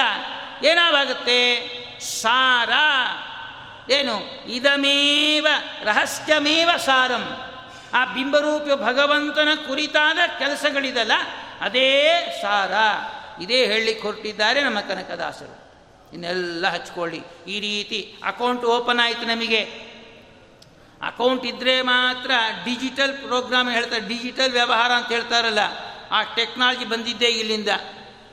ಏನಾಗುತ್ತೆ ಸಾರ. ಏನು? ಇದಮೇವ ರಹಸ್ಯಮೇವ ಸಾರಂ. ಆ ಬಿಂಬರೂಪ ಭಗವಂತನ ಕುರಿತಾದ ಕೆಲಸಗಳಿದಲ್ಲ, ಅದೇ ಸಾರ. ಇದೇ ಹೇಳಲಿಕ್ಕೆ ಹೊರಟಿದ್ದಾರೆ ನಮ್ಮ ಕನಕದಾಸರು. ಇನ್ನೆಲ್ಲ ಹಚ್ಕೊಳ್ಳಿ. ಈ ರೀತಿ ಅಕೌಂಟ್ ಓಪನ್ ಆಯಿತು ನಮಗೆ. ಅಕೌಂಟ್ ಇದ್ದರೆ ಮಾತ್ರ ಡಿಜಿಟಲ್ ಪ್ರೋಗ್ರಾಮ್ ಹೇಳ್ತಾರೆ ಡಿಜಿಟಲ್ ವ್ಯವಹಾರ ಅಂತ ಹೇಳ್ತಾರಲ್ಲ, ಆ ಟೆಕ್ನಾಲಜಿ ಬಂದಿದ್ದೇ ಇಲ್ಲಿಂದ.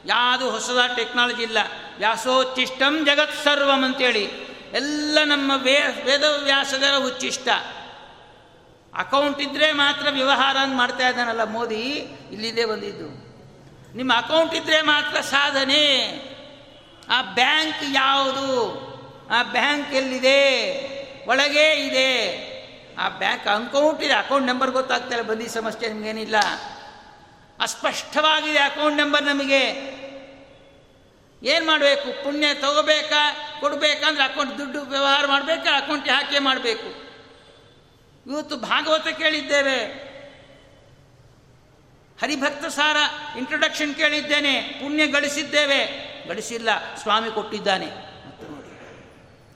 ಯಾವುದು ಹೊಸದಾದ ಟೆಕ್ನಾಲಜಿ ಇಲ್ಲ. ವ್ಯಾಸೋಚ್ಚಿಷ್ಟಂ ಜಗತ್ ಸರ್ವಂ ಅಂತೇಳಿ. ಎಲ್ಲ ನಮ್ಮ ವೇ, ವೇದವ್ಯಾಸದರ ಉಚ್ಚಿಷ್ಟ ಅಕೌಂಟ್ ಇದ್ದರೆ ಮಾತ್ರ ವ್ಯವಹಾರ ಅಂತ ಮಾಡ್ತಾ ಇದ್ದಾನಲ್ಲ ಮೋದಿ, ಇಲ್ಲಿದೆ ಬಂದಿದ್ದು. ನಿಮ್ಮ ಅಕೌಂಟ್ ಇದ್ದರೆ ಮಾತ್ರ ಸಾಧನೆ. ಆ ಬ್ಯಾಂಕ್ ಯಾವುದು? ಆ ಬ್ಯಾಂಕ್ ಎಲ್ಲಿದೆ? ಒಳಗೆ ಇದೆ. ಆ ಬ್ಯಾಂಕ್ ಅಕೌಂಟ್ ಇದೆ, ಅಕೌಂಟ್ ನಂಬರ್ ಗೊತ್ತಾಗ್ತಾ ಬಂದಿ ಸಮಸ್ಯೆ ನಿಮಗೇನಿಲ್ಲ. ಅಸ್ಪಷ್ಟವಾಗಿದೆ ಅಕೌಂಟ್ ನಂಬರ್ ನಮಗೆ. ಏನು ಮಾಡಬೇಕು? ಪುಣ್ಯ ತಗೋಬೇಕಾ? ಕೊಡಬೇಕಂದ್ರೆ ಅಕೌಂಟ್ ದುಡ್ಡು ವ್ಯವಹಾರ ಮಾಡಬೇಕಾ? ಅಕೌಂಟ್ ಹಾಕೇ ಮಾಡಬೇಕು? ಇವತ್ತು ಭಾಗವತ ಕೇಳಿದ್ದೇವೆ. ಹರಿಭಕ್ತ ಸಾರ ಇಂಟ್ರೊಡಕ್ಷನ್ ಕೇಳಿದ್ದೇನೆ. ಪುಣ್ಯ ಗಳಿಸಿದ್ದೇವೆ. ಗಳಿಸಿಲ್ಲ, ಸ್ವಾಮಿ ಕೊಟ್ಟಿದ್ದಾನೆ.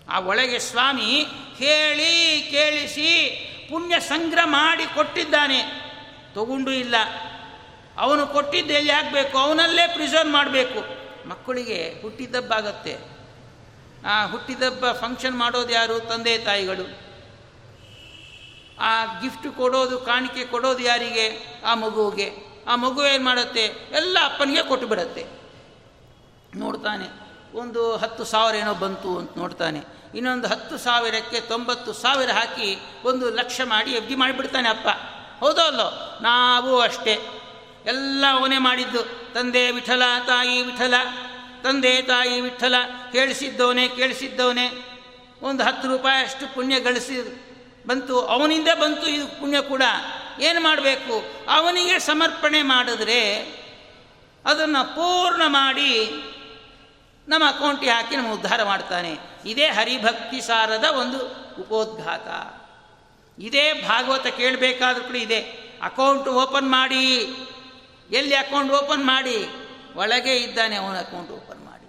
ಆ ಒಳಗೆ ಸ್ವಾಮಿ ಹೇಳಿ, ಕೇಳಿಸಿ, ಪುಣ್ಯ ಸಂಗ್ರಹ ಮಾಡಿ ಕೊಟ್ಟಿದ್ದಾನೆ. ತಗೊಂಡು ಇಲ್ಲ. ಅವನು ಕೊಟ್ಟಿದ್ದು ಎಲ್ಲಿ ಅವನಲ್ಲೇ ಪ್ರಿಸರ್ವ್ ಮಾಡಬೇಕು. ಮಕ್ಕಳಿಗೆ ಹುಟ್ಟಿದಬ್ಬಾಗತ್ತೆ. ಆ ಹುಟ್ಟಿದಬ್ಬ ಫಂಕ್ಷನ್ ಮಾಡೋದು ಯಾರು? ತಂದೆ ತಾಯಿಗಳು. ಆ ಗಿಫ್ಟ್ ಕೊಡೋದು, ಕಾಣಿಕೆ ಕೊಡೋದು ಯಾರಿಗೆ? ಆ ಮಗುವಿಗೆ ಆ ಮಗು ಏನು ಮಾಡುತ್ತೆ? ಎಲ್ಲ ಅಪ್ಪನಿಗೆ ಕೊಟ್ಟು ಬಿಡತ್ತೆ. ನೋಡ್ತಾನೆ, ಒಂದು ಹತ್ತು ಸಾವಿರ ಏನೋ ಬಂತು ಅಂತ ನೋಡ್ತಾನೆ. ಇನ್ನೊಂದು ಹತ್ತು ಸಾವಿರಕ್ಕೆ ತೊಂಬತ್ತು ಸಾವಿರ ಹಾಕಿ ಒಂದು ಲಕ್ಷ ಮಾಡಿ ಎಫ್ ಡಿ ಮಾಡಿಬಿಡ್ತಾನೆ ಅಪ್ಪ. ಹೌದೋ ಅಲ್ಲೋ? ನಾವು ಅಷ್ಟೇ. ಎಲ್ಲ ಅವನೇ ಮಾಡಿದ್ದು. ತಂದೆ ವಿಠಲ, ತಾಯಿ ವಿಠಲ, ತಂದೆ ತಾಯಿ ವಿಠಲ, ಕೇಳಿಸಿದ್ದವನೇ ಕೇಳಿಸಿದ್ದವನೇ. ಒಂದು ಹತ್ತು ರೂಪಾಯಿ ಅಷ್ಟು ಪುಣ್ಯ ಗಳಿಸಿ ಬಂತು. ಅವನಿಂದ ಬಂತು ಇದು ಪುಣ್ಯ ಕೂಡ. ಏನು ಮಾಡಬೇಕು? ಅವನಿಗೆ ಸಮರ್ಪಣೆ ಮಾಡಿದ್ರೆ ಅದನ್ನು ಪೂರ್ಣ ಮಾಡಿ ನಮ್ಮ ಅಕೌಂಟಿಗೆ ಹಾಕಿ ನಮ್ಮ ಉದ್ಧಾರ ಮಾಡ್ತಾನೆ. ಇದೇ ಹರಿಭಕ್ತಿ ಸಾರದ ಒಂದು ಉಪೋದ್ಘಾತ. ಇದೇ ಭಾಗವತ ಕೇಳಬೇಕಾದ್ರೂ ಕೂಡ ಇದೆ. ಅಕೌಂಟ್ ಓಪನ್ ಮಾಡಿ. ಎಲ್ಲಿ ಅಕೌಂಟ್ ಓಪನ್ ಮಾಡಿ? ಒಳಗೆ ಇದ್ದಾನೆ ಅವನ ಅಕೌಂಟ್ ಓಪನ್ ಮಾಡಿ.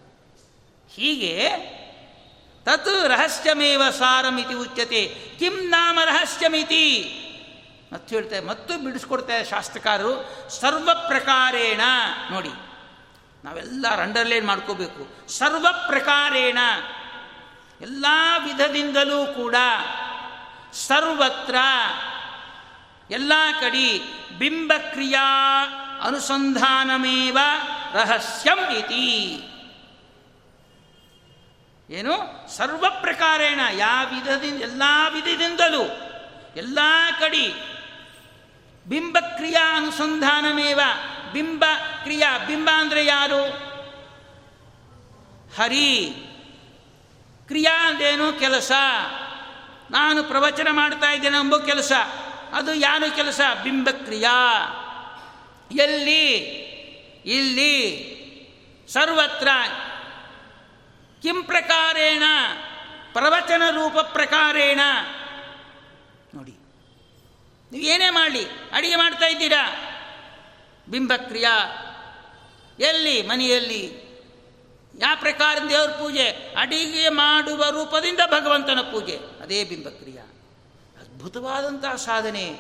ಹೀಗೆ ತತ್ ರಹಸ್ಯಮೇವ ಸಾರಮಿತಿ ಉಚ್ಯತೆ. ಕಿಂ ನಾಮ ರಹಸ್ಯಮಿತಿ. ಮತ್ತು ಹೇಳ್ತಾರೆ ಮತ್ತು ಬಿಡಿಸ್ಕೊಡ್ತಾರೆ ಶಾಸ್ತ್ರಕಾರರು, ಸರ್ವ ಪ್ರಕಾರೇಣ. ನೋಡಿ, ನಾವೆಲ್ಲ ಅಂಡರ್ಲೈನ್ ಮಾಡ್ಕೋಬೇಕು. ಸರ್ವ ಪ್ರಕಾರೇಣ. ಎಲ್ಲ ವಿಧದಿಂದಲೂ ಕೂಡ ಸರ್ವತ್ರ, ಎಲ್ಲ ಕಡೆ ಬಿಂಬಕ್ರಿಯಾ ಅನುಸಂಧಾನಮೇವ ರಹಸ್ಯಂ ಇತಿ. ಏನು? ಸರ್ವ ಪ್ರಕಾರೇಣ ಯಾವ ವಿಧದಿಂದ ಎಲ್ಲ ವಿಧದಿಂದಲೂ, ಎಲ್ಲ ಕಡಿ ಬಿಂಬಕ್ರಿಯಾ ಅನುಸಂಧಾನಮೇವ ಬಿಂಬ ಕ್ರಿಯಾ ಬಿಂಬ ಅಂದರೆ ಯಾರು? ಹರಿ. ಕ್ರಿಯಾ ಅಂದೇನು ಕೆಲಸ. ನಾನು ಪ್ರವಚನ ಮಾಡ್ತಾ ಇದ್ದೇನೆ ಎಂಬ ಕೆಲಸ. ಅದು ಯಾರು ಕೆಲಸ? ಬಿಂಬಕ್ರಿಯಾ. ಎಲ್ಲಿ? ಇಲ್ಲಿ. ಸರ್ವತ್ರ. ಕಿಂ ಪ್ರಕಾರೇಣ? ಪ್ರವಚನ ರೂಪ ಪ್ರಕಾರೇಣ? ನೋಡಿ. ನೀವು ಏನೇ ಮಾಡಲಿ, ಅಡಿಗೆ ಮಾಡ್ತಾ ಇದ್ದೀರಾ? ಬಿಂಬಕ್ರಿಯ. ಎಲ್ಲಿ? ಮನೆಯಲ್ಲಿ. ಯಾವ ಪ್ರಕಾರ ದೇವ್ರ ಪೂಜೆ? ಅಡಿಗೆ ಮಾಡುವ ರೂಪದಿಂದ ಭಗವಂತನ ಪೂಜೆ. ಅದೇ ಬಿಂಬಕ್ರಿಯಾ. ಅದ್ಭುತವಾದಂತಹ ಸಾಧನೆ.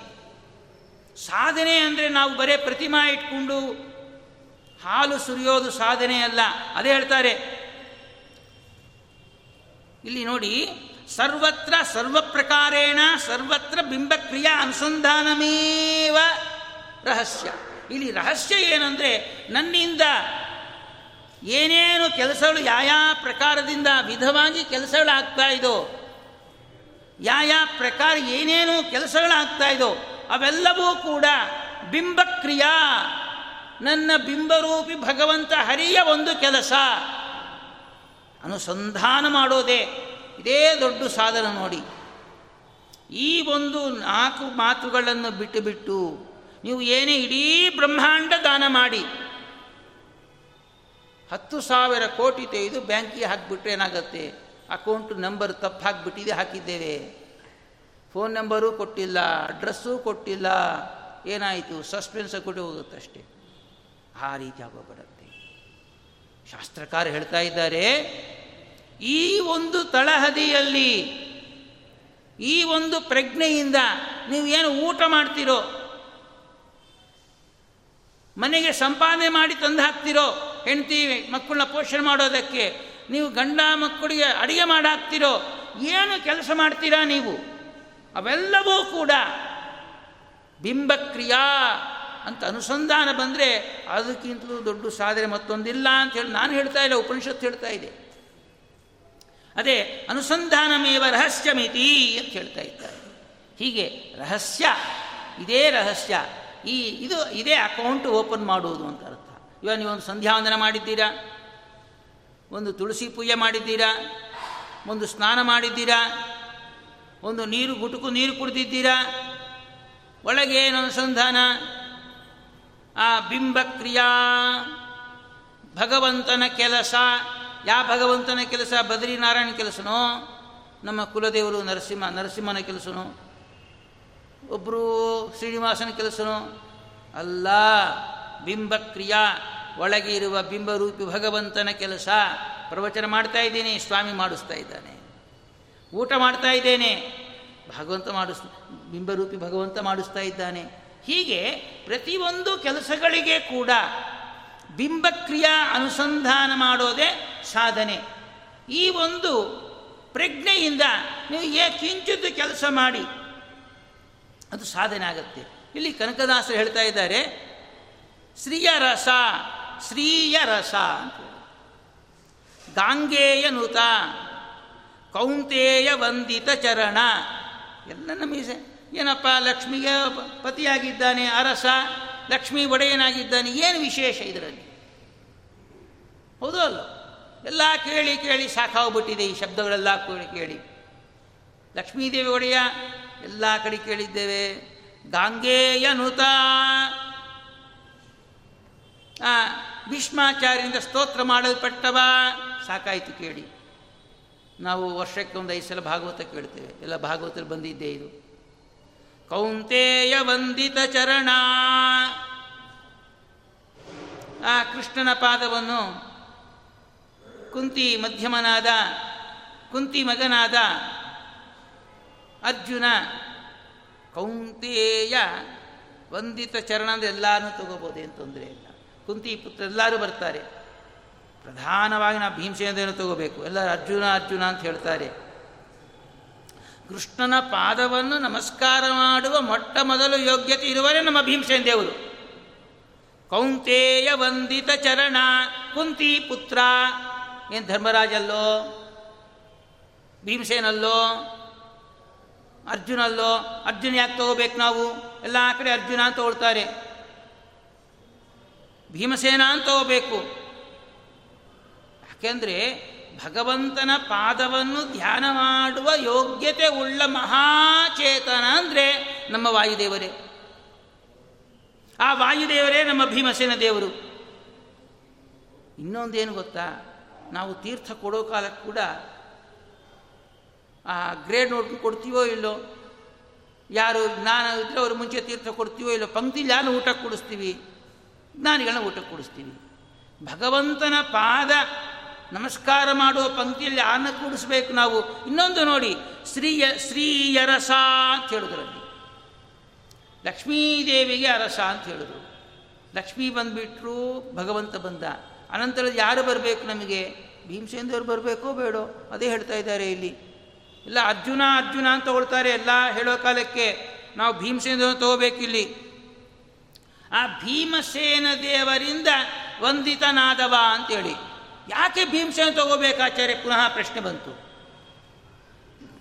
ಸಾಧನೆ ಅಂದರೆ ನಾವು ಬರೇ ಪ್ರತಿಮಾ ಇಟ್ಕೊಂಡು ಹಾಲು ಸುರಿಯೋದು ಸಾಧನೆ ಅಲ್ಲ. ಅದೇ ಹೇಳ್ತಾರೆ. ಇಲ್ಲಿ ನೋಡಿ, ಸರ್ವತ್ರ ಸರ್ವ ಪ್ರಕಾರೇಣ ಸರ್ವತ್ರ ಬಿಂಬಕ್ರಿಯಾ ಅನುಸಂಧಾನಮೇವ ರಹಸ್ಯ. ಇಲ್ಲಿ ರಹಸ್ಯ ಏನಂದರೆ ನನ್ನಿಂದ ಏನೇನು ಕೆಲಸಗಳು ಯಾವ ಪ್ರಕಾರದಿಂದ ವಿಧವಾಗಿ ಕೆಲಸಗಳಾಗ್ತಾ ಇದೋ ಯಾವ ಪ್ರಕಾರ ಏನೇನು ಕೆಲಸಗಳಾಗ್ತಾ ಇದೋ ಅವೆಲ್ಲವೂ ಕೂಡ ಬಿಂಬಕ್ರಿಯಾ. ನನ್ನ ಬಿಂಬರೂಪಿ ಭಗವಂತ ಹರಿಯ ಒಂದು ಕೆಲಸ. ಅನುಸಂಧಾನ ಮಾಡೋದೇ. ಇದೇ ದೊಡ್ಡ ಸಾಧನ ನೋಡಿ. ಈ ಒಂದು ನಾಲ್ಕು ಮಾತುಗಳನ್ನು ಬಿಟ್ಟು ಬಿಟ್ಟು ನೀವು ಏನೇ ಇಡೀ ಬ್ರಹ್ಮಾಂಡ ದಾನ ಮಾಡಿ, ಹತ್ತು ಸಾವಿರ ಕೋಟಿ ತೆಗೆದು ಬ್ಯಾಂಕಿಗೆ ಹಾಕಿಬಿಟ್ರೆ ಏನಾಗುತ್ತೆ? ಅಕೌಂಟ್ ನಂಬರ್ ತಪ್ಪು ಹಾಕಿಬಿಟ್ಟಿದೆ ಹಾಕಿದ್ದೇವೆ. ಫೋನ್ ನಂಬರು ಕೊಟ್ಟಿಲ್ಲ ಅಡ್ರೆಸ್ಸೂ ಕೊಟ್ಟಿಲ್ಲ, ಏನಾಯಿತು? ಸಸ್ಪೆನ್ಸ್ ಕೊಟ್ಟು ಹೋಗುತ್ತಷ್ಟೇ ಆ ರೀತಿ ಆಗೋಗ್ಬಿಡತ್ತೆ ಶಾಸ್ತ್ರಕಾರ ಹೇಳ್ತಾ ಇದ್ದಾರೆ, ಈ ಒಂದು ತಳಹದಿಯಲ್ಲಿ, ಈ ಒಂದು ಪ್ರಜ್ಞೆಯಿಂದ ನೀವು ಏನು ಊಟ ಮಾಡ್ತಿರೋ, ಮನೆಗೆ ಸಂಪಾದನೆ ಮಾಡಿ ತಂದು ಹಾಕ್ತಿರೋ ಹೆಂಡತಿ ಮಕ್ಕಳನ್ನ ಪೋಷಣೆ ಮಾಡೋದಕ್ಕೆ, ನೀವು ಗಂಡ ಮಕ್ಕಳಿಗೆ ಅಡುಗೆ ಮಾಡಾಕ್ತಿರೋ ಏನು ಕೆಲಸ ಮಾಡ್ತೀರಾ ನೀವು? ಅವೆಲ್ಲವೂ ಕೂಡ ಬಿಂಬಕ್ರಿಯಾ ಅಂತ ಅನುಸಂಧಾನ ಬಂದರೆ ಅದಕ್ಕಿಂತಲೂ ದೊಡ್ಡ ಸಾಧನೆ ಮತ್ತೊಂದಿಲ್ಲ ಅಂತ ಹೇಳಿ ನಾನು ಹೇಳ್ತಾ ಇಲ್ಲ, ಉಪನಿಷತ್ತು ಹೇಳ್ತಾ ಇದೆ. ಅದೇ ಅನುಸಂಧಾನಮೇವ ರಹಸ್ಯಮಿತಿ ಅಂತ ಹೇಳ್ತಾ ಇದ್ದಾರೆ. ಹೀಗೆ ರಹಸ್ಯ, ಇದೇ ರಹಸ್ಯ, ಈ ಇದು ಇದೇ ಅಕೌಂಟ್ ಓಪನ್ ಮಾಡುವುದು ಅಂತ ಅರ್ಥ. ಇವಾಗ ನೀವೊಂದು ಸಂಧ್ಯಾವಂದನ ಮಾಡಿದ್ದೀರಾ, ಒಂದು ತುಳಸಿ ಪೂಜೆ ಮಾಡಿದ್ದೀರಾ, ಒಂದು ಸ್ನಾನ ಮಾಡಿದ್ದೀರಾ ಒಂದು ನೀರು ಗುಟುಕು ನೀರು ಕುಡಿದಿದ್ದೀರಾ? ಒಳಗೆ ಏನು ಅನುಸಂಧಾನ? ಆ ಬಿಂಬಕ್ರಿಯಾ. ಭಗವಂತನ ಕೆಲಸ. ಯಾ ಭಗವಂತನ ಕೆಲಸ? ಬದ್ರಿನಾರಾಯಣ ಕೆಲಸನೋ? ನಮ್ಮ ಕುಲದೇವರು ನರಸಿಂಹ, ನರಸಿಂಹನ ಕೆಲಸನೋ? ಒಬ್ಬರು ಶ್ರೀನಿವಾಸನ ಕೆಲಸನೋ? ಅಲ್ಲ, ಬಿಂಬಕ್ರಿಯಾ. ಒಳಗೆ ಇರುವ ಬಿಂಬರೂಪಿ ಭಗವಂತನ ಕೆಲಸ. ಪ್ರವಚನ ಮಾಡ್ತಾ ಇದ್ದೀನಿ, ಸ್ವಾಮಿ ಮಾಡಿಸ್ತಾ ಇದ್ದಾನೆ. ಊಟ ಮಾಡ್ತಾ ಇದ್ದೇನೆ. ಭಗವಂತ ಮಾಡಿಸ್ ಬಿಂಬರೂಪಿ ಭಗವಂತ ಮಾಡಿಸ್ತಾ ಇದ್ದಾನೆ. ಹೀಗೆ ಪ್ರತಿಯೊಂದು ಕೆಲಸಗಳಿಗೆ ಕೂಡ ಬಿಂಬಕ್ರಿಯಾ ಅನುಸಂಧಾನ ಮಾಡೋದೇ ಸಾಧನೆ. ಈ ಒಂದು ಪ್ರಜ್ಞೆಯಿಂದ ನೀವು ಏ ಕಿಂಚಿದ್ದು ಕೆಲಸ ಮಾಡಿ, ಅದು ಸಾಧನೆ ಆಗುತ್ತೆ. ಇಲ್ಲಿ ಕನಕದಾಸರು ಹೇಳ್ತಾ ಇದ್ದಾರೆ ಶ್ರೀಯ ರಸ ಶ್ರೀಯ ರಸ ಅಂತ ಗಾಂಗೇಯ ನುತ ಕೌಂತೇಯ ವಂದಿತ ಚರಣ. ಎಲ್ಲ ನಮಗೆ ಏನಪ್ಪ, ಲಕ್ಷ್ಮಿಗೆ ಪತಿಯಾಗಿದ್ದಾನೆ, ಅರಸ, ಲಕ್ಷ್ಮೀ ಒಡೆಯನಾಗಿದ್ದಾನೆ, ಏನು ವಿಶೇಷ ಇದರಲ್ಲಿ? ಹೌದು ಅಲ್ಲ? ಎಲ್ಲ ಕೇಳಿ ಕೇಳಿ ಸಾಕಾಗ್ಬಿಟ್ಟಿದೆ ಈ ಶಬ್ದಗಳೆಲ್ಲ ಕೇಳಿ ಕೇಳಿ. ಲಕ್ಷ್ಮೀದೇವಿ ಒಡೆಯ, ಎಲ್ಲ ಕಡೆ ಕೇಳಿದ್ದೇವೆ. ಗಾಂಗೇಯ ನುತ. ಭೀಷ್ಮಾಚಾರ್ಯರಿಂದ ಸ್ತೋತ್ರ ಮಾಡಲ್ಪಟ್ಟವ? ಸಾಕಾಯಿತು ಕೇಳಿ. ನಾವು ವರ್ಷಕ್ಕೆ ಒಂದು ಐದು ಸಲ ಭಾಗವತ ಕೇಳ್ತೇವೆ. ಎಲ್ಲ ಭಾಗವತರು ಬಂದಿದ್ದೇ ಇದು. ಕೌಂತೇಯ ವಂದಿತ ಚರಣ. ಆ ಕೃಷ್ಣನ ಪಾದವನ್ನು ಕುಂತಿ ಮಧ್ಯಮನಾದ, ಕುಂತಿ ಮಗನಾದ ಅರ್ಜುನ ಕೌಂತೇಯ ವಂದಿತ ಚರಣ ಅಂದರೆ ಎಲ್ಲರೂ ಏನು ತೊಂದರೆ ಇಲ್ಲ. ಕುಂತಿ ಪುತ್ರ ಎಲ್ಲರೂ ಬರ್ತಾರೆ. ಪ್ರಧಾನವಾಗಿ ನಾವು ಭೀಮಸೇನದೇನು ತಗೋಬೇಕು. ಎಲ್ಲರೂ ಅರ್ಜುನ ಅರ್ಜುನ ಅಂತ ಹೇಳ್ತಾರೆ. ಕೃಷ್ಣನ ಪಾದವನ್ನು ನಮಸ್ಕಾರ ಮಾಡುವ ಮೊಟ್ಟ ಮೊದಲು ಯೋಗ್ಯತೆ ಇರುವರೇ ನಮ್ಮ ಭೀಮಸೇನ ದೇವರು ಕೌಂತೇಯ ವಂದಿತ ಚರಣ ಕುಂತಿ ಪುತ್ರ. ಏನು ಧರ್ಮರಾಜಲ್ಲೋ? ಭೀಮಸೇನಲ್ಲೋ? ಅರ್ಜುನಲ್ಲೋ? ಅರ್ಜುನ ಯಾಕೆ ತಗೋಬೇಕು ನಾವು? ಎಲ್ಲ ಕಡೆ ಅರ್ಜುನ ಅಂತ ತಗೊಳ್ತಾರೆ ಭೀಮಸೇನ ಅಂತ ತಗೋಬೇಕು. ಯಾಕೆಂದರೆ ಭಗವಂತನ ಪಾದವನ್ನು ಧ್ಯಾನ ಮಾಡುವ ಯೋಗ್ಯತೆ ಉಳ್ಳ ಮಹಾಚೇತನ ಅಂದರೆ ನಮ್ಮ ವಾಯುದೇವರೇ. ಆ ವಾಯುದೇವರೇ ನಮ್ಮ ಭೀಮಸೇನ ದೇವರು. ಇನ್ನೊಂದೇನು ಗೊತ್ತಾ? ನಾವು ತೀರ್ಥ ಕೊಡೋ ಕಾಲಕ್ಕೆ ಕೂಡ ಆ ಗ್ರೇಡ್ ನೋಟ್ ಕೊಡ್ತೀವೋ ಇಲ್ಲೋ? ಯಾರು ಜ್ಞಾನ ಇದ್ರೆ ಅವರು ಮುಂಚೆ ತೀರ್ಥ ಕೊಡ್ತೀವೋ ಇಲ್ಲೋ? ಪಂಕ್ತಿ ಯಾರು ಊಟ ಕೊಡಿಸ್ತೀವಿ. ಜ್ಞಾನಿಗಳನ್ನ ಊಟ ಕೊಡಿಸ್ತೀವಿ. ಭಗವಂತನ ಪಾದ ನಮಸ್ಕಾರ ಮಾಡುವ ಪಂಕ್ತಿಯಲ್ಲಿ ಆನ ಕೂಡಿಸ್ಬೇಕು ನಾವು. ಇನ್ನೊಂದು ನೋಡಿ, ಶ್ರೀಯ, ಶ್ರೀಯರಸ ಅಂತ ಹೇಳಿದ್ರಲ್ಲಿ ಲಕ್ಷ್ಮೀದೇವಿಗೆ ಅರಸ ಅಂತ ಹೇಳಿದ್ರು. ಲಕ್ಷ್ಮೀ ಬಂದುಬಿಟ್ರು, ಭಗವಂತ ಬಂದ. ಅನಂತರ ಯಾರು ಬರಬೇಕು ನಮಗೆ? ಭೀಮಸೇಂದ್ರವ್ರು ಬರಬೇಕೋ ಬೇಡೋ? ಅದೇ ಹೇಳ್ತಾ ಇದ್ದಾರೆ ಇಲ್ಲಿ. ಇಲ್ಲ, ಅರ್ಜುನ ಅರ್ಜುನ ಅಂತ ತಗೊಳ್ತಾರೆ ಎಲ್ಲ ಹೇಳೋ ಕಾಲಕ್ಕೆ. ನಾವು ಭೀಮಸೇನ ತಗೋಬೇಕಿಲ್ಲಿ ಆ ಭೀಮಸೇನ ದೇವರಿಂದ ವಂದಿತನಾದವ ಅಂತೇಳಿ. ಯಾಕೆ ಭೀಮಸೇನ ತಗೋಬೇಕಾಚಾರ್ಯ? ಪುನಃ ಪ್ರಶ್ನೆ ಬಂತು.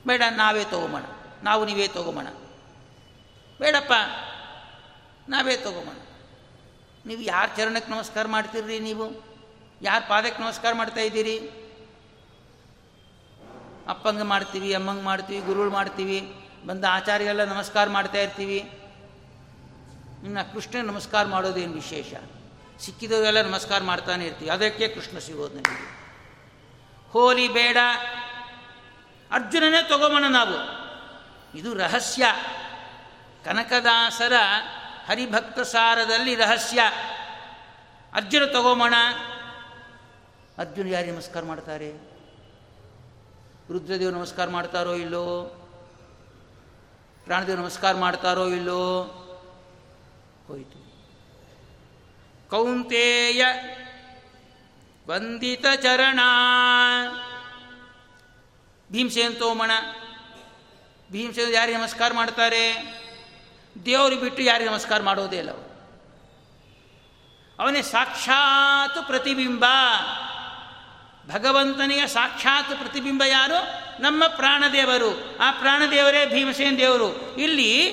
ಬೇಡ, ನಾವೇ ತಗೋಬೋಣ ನಾವು ನೀವೇ ತಗೋಬೋಣ ಬೇಡಪ್ಪ, ನಾವೇ ತಗೋಬೋಣ ನೀವು ಯಾರ ಚರಣಕ್ಕೆ ನಮಸ್ಕಾರ ಮಾಡ್ತೀರ್ರಿ ನೀವು? ಯಾರ ಪಾದಕ್ಕೆ ನಮಸ್ಕಾರ ಮಾಡ್ತಾ ಇದ್ದೀರಿ? ಅಪ್ಪಂಗೆ ಮಾಡ್ತೀವಿ, ಅಮ್ಮಂಗೆ ಮಾಡ್ತೀವಿ ಗುರುಗಳು ಮಾಡ್ತೀವಿ, ಬಂದ ಆಚಾರ್ಯಗೆಲ್ಲ ನಮಸ್ಕಾರ ಮಾಡ್ತಾ ಇರ್ತೀವಿ. ಇನ್ನು ಕೃಷ್ಣ ನಮಸ್ಕಾರ ಮಾಡೋದೇನು ವಿಶೇಷ? ಸಿಕ್ಕಿದವರೆಲ್ಲ ನಮಸ್ಕಾರ ಮಾಡ್ತಾನೆ ಇರ್ತೀವಿ. ಅದಕ್ಕೆ ಕೃಷ್ಣ ಸಿಗೋದು ನನಗೆ ಹೋಲಿ ಬೇಡ, ಅರ್ಜುನನೇ ತಗೋಬೋಣ ನಾವು. ಇದು ರಹಸ್ಯ. ಕನಕದಾಸರ ಹರಿಭಕ್ತ ಸಾರದಲ್ಲಿ ರಹಸ್ಯ. ಅರ್ಜುನ ತಗೋಮೋಣ ಅರ್ಜುನ ಯಾರು ನಮಸ್ಕಾರ ಮಾಡ್ತಾರೆ? ರುದ್ರದೇವ್ ನಮಸ್ಕಾರ ಮಾಡ್ತಾರೋ ಇಲ್ಲೋ? ಪ್ರಾಣದೇವ್ ನಮಸ್ಕಾರ ಮಾಡ್ತಾರೋ ಇಲ್ಲೋ? ಹೋಯಿತು. ಕೌಂತೇಯ ವಂದಿತ ಚರಣ. ಭೀಮಸೇನ್ ತೋಮಣ. ಭೀಮಸೇನ್ ಯಾರಿಗೆ ನಮಸ್ಕಾರ ಮಾಡ್ತಾರೆ ದೇವರು ಬಿಟ್ಟು ಯಾರಿಗೆ ನಮಸ್ಕಾರ ಮಾಡೋದೇ ಇಲ್ಲ ಅವರು. ಅವನೇ ಸಾಕ್ಷಾತ್ ಪ್ರತಿಬಿಂಬ. ಭಗವಂತನಿಗೆ ಸಾಕ್ಷಾತ್ ಪ್ರತಿಬಿಂಬ ಯಾರು? ನಮ್ಮ ಪ್ರಾಣದೇವರು. ಆ ಪ್ರಾಣದೇವರೇ ಭೀಮಸೇನ್ ದೇವರು. ಇಲ್ಲಿ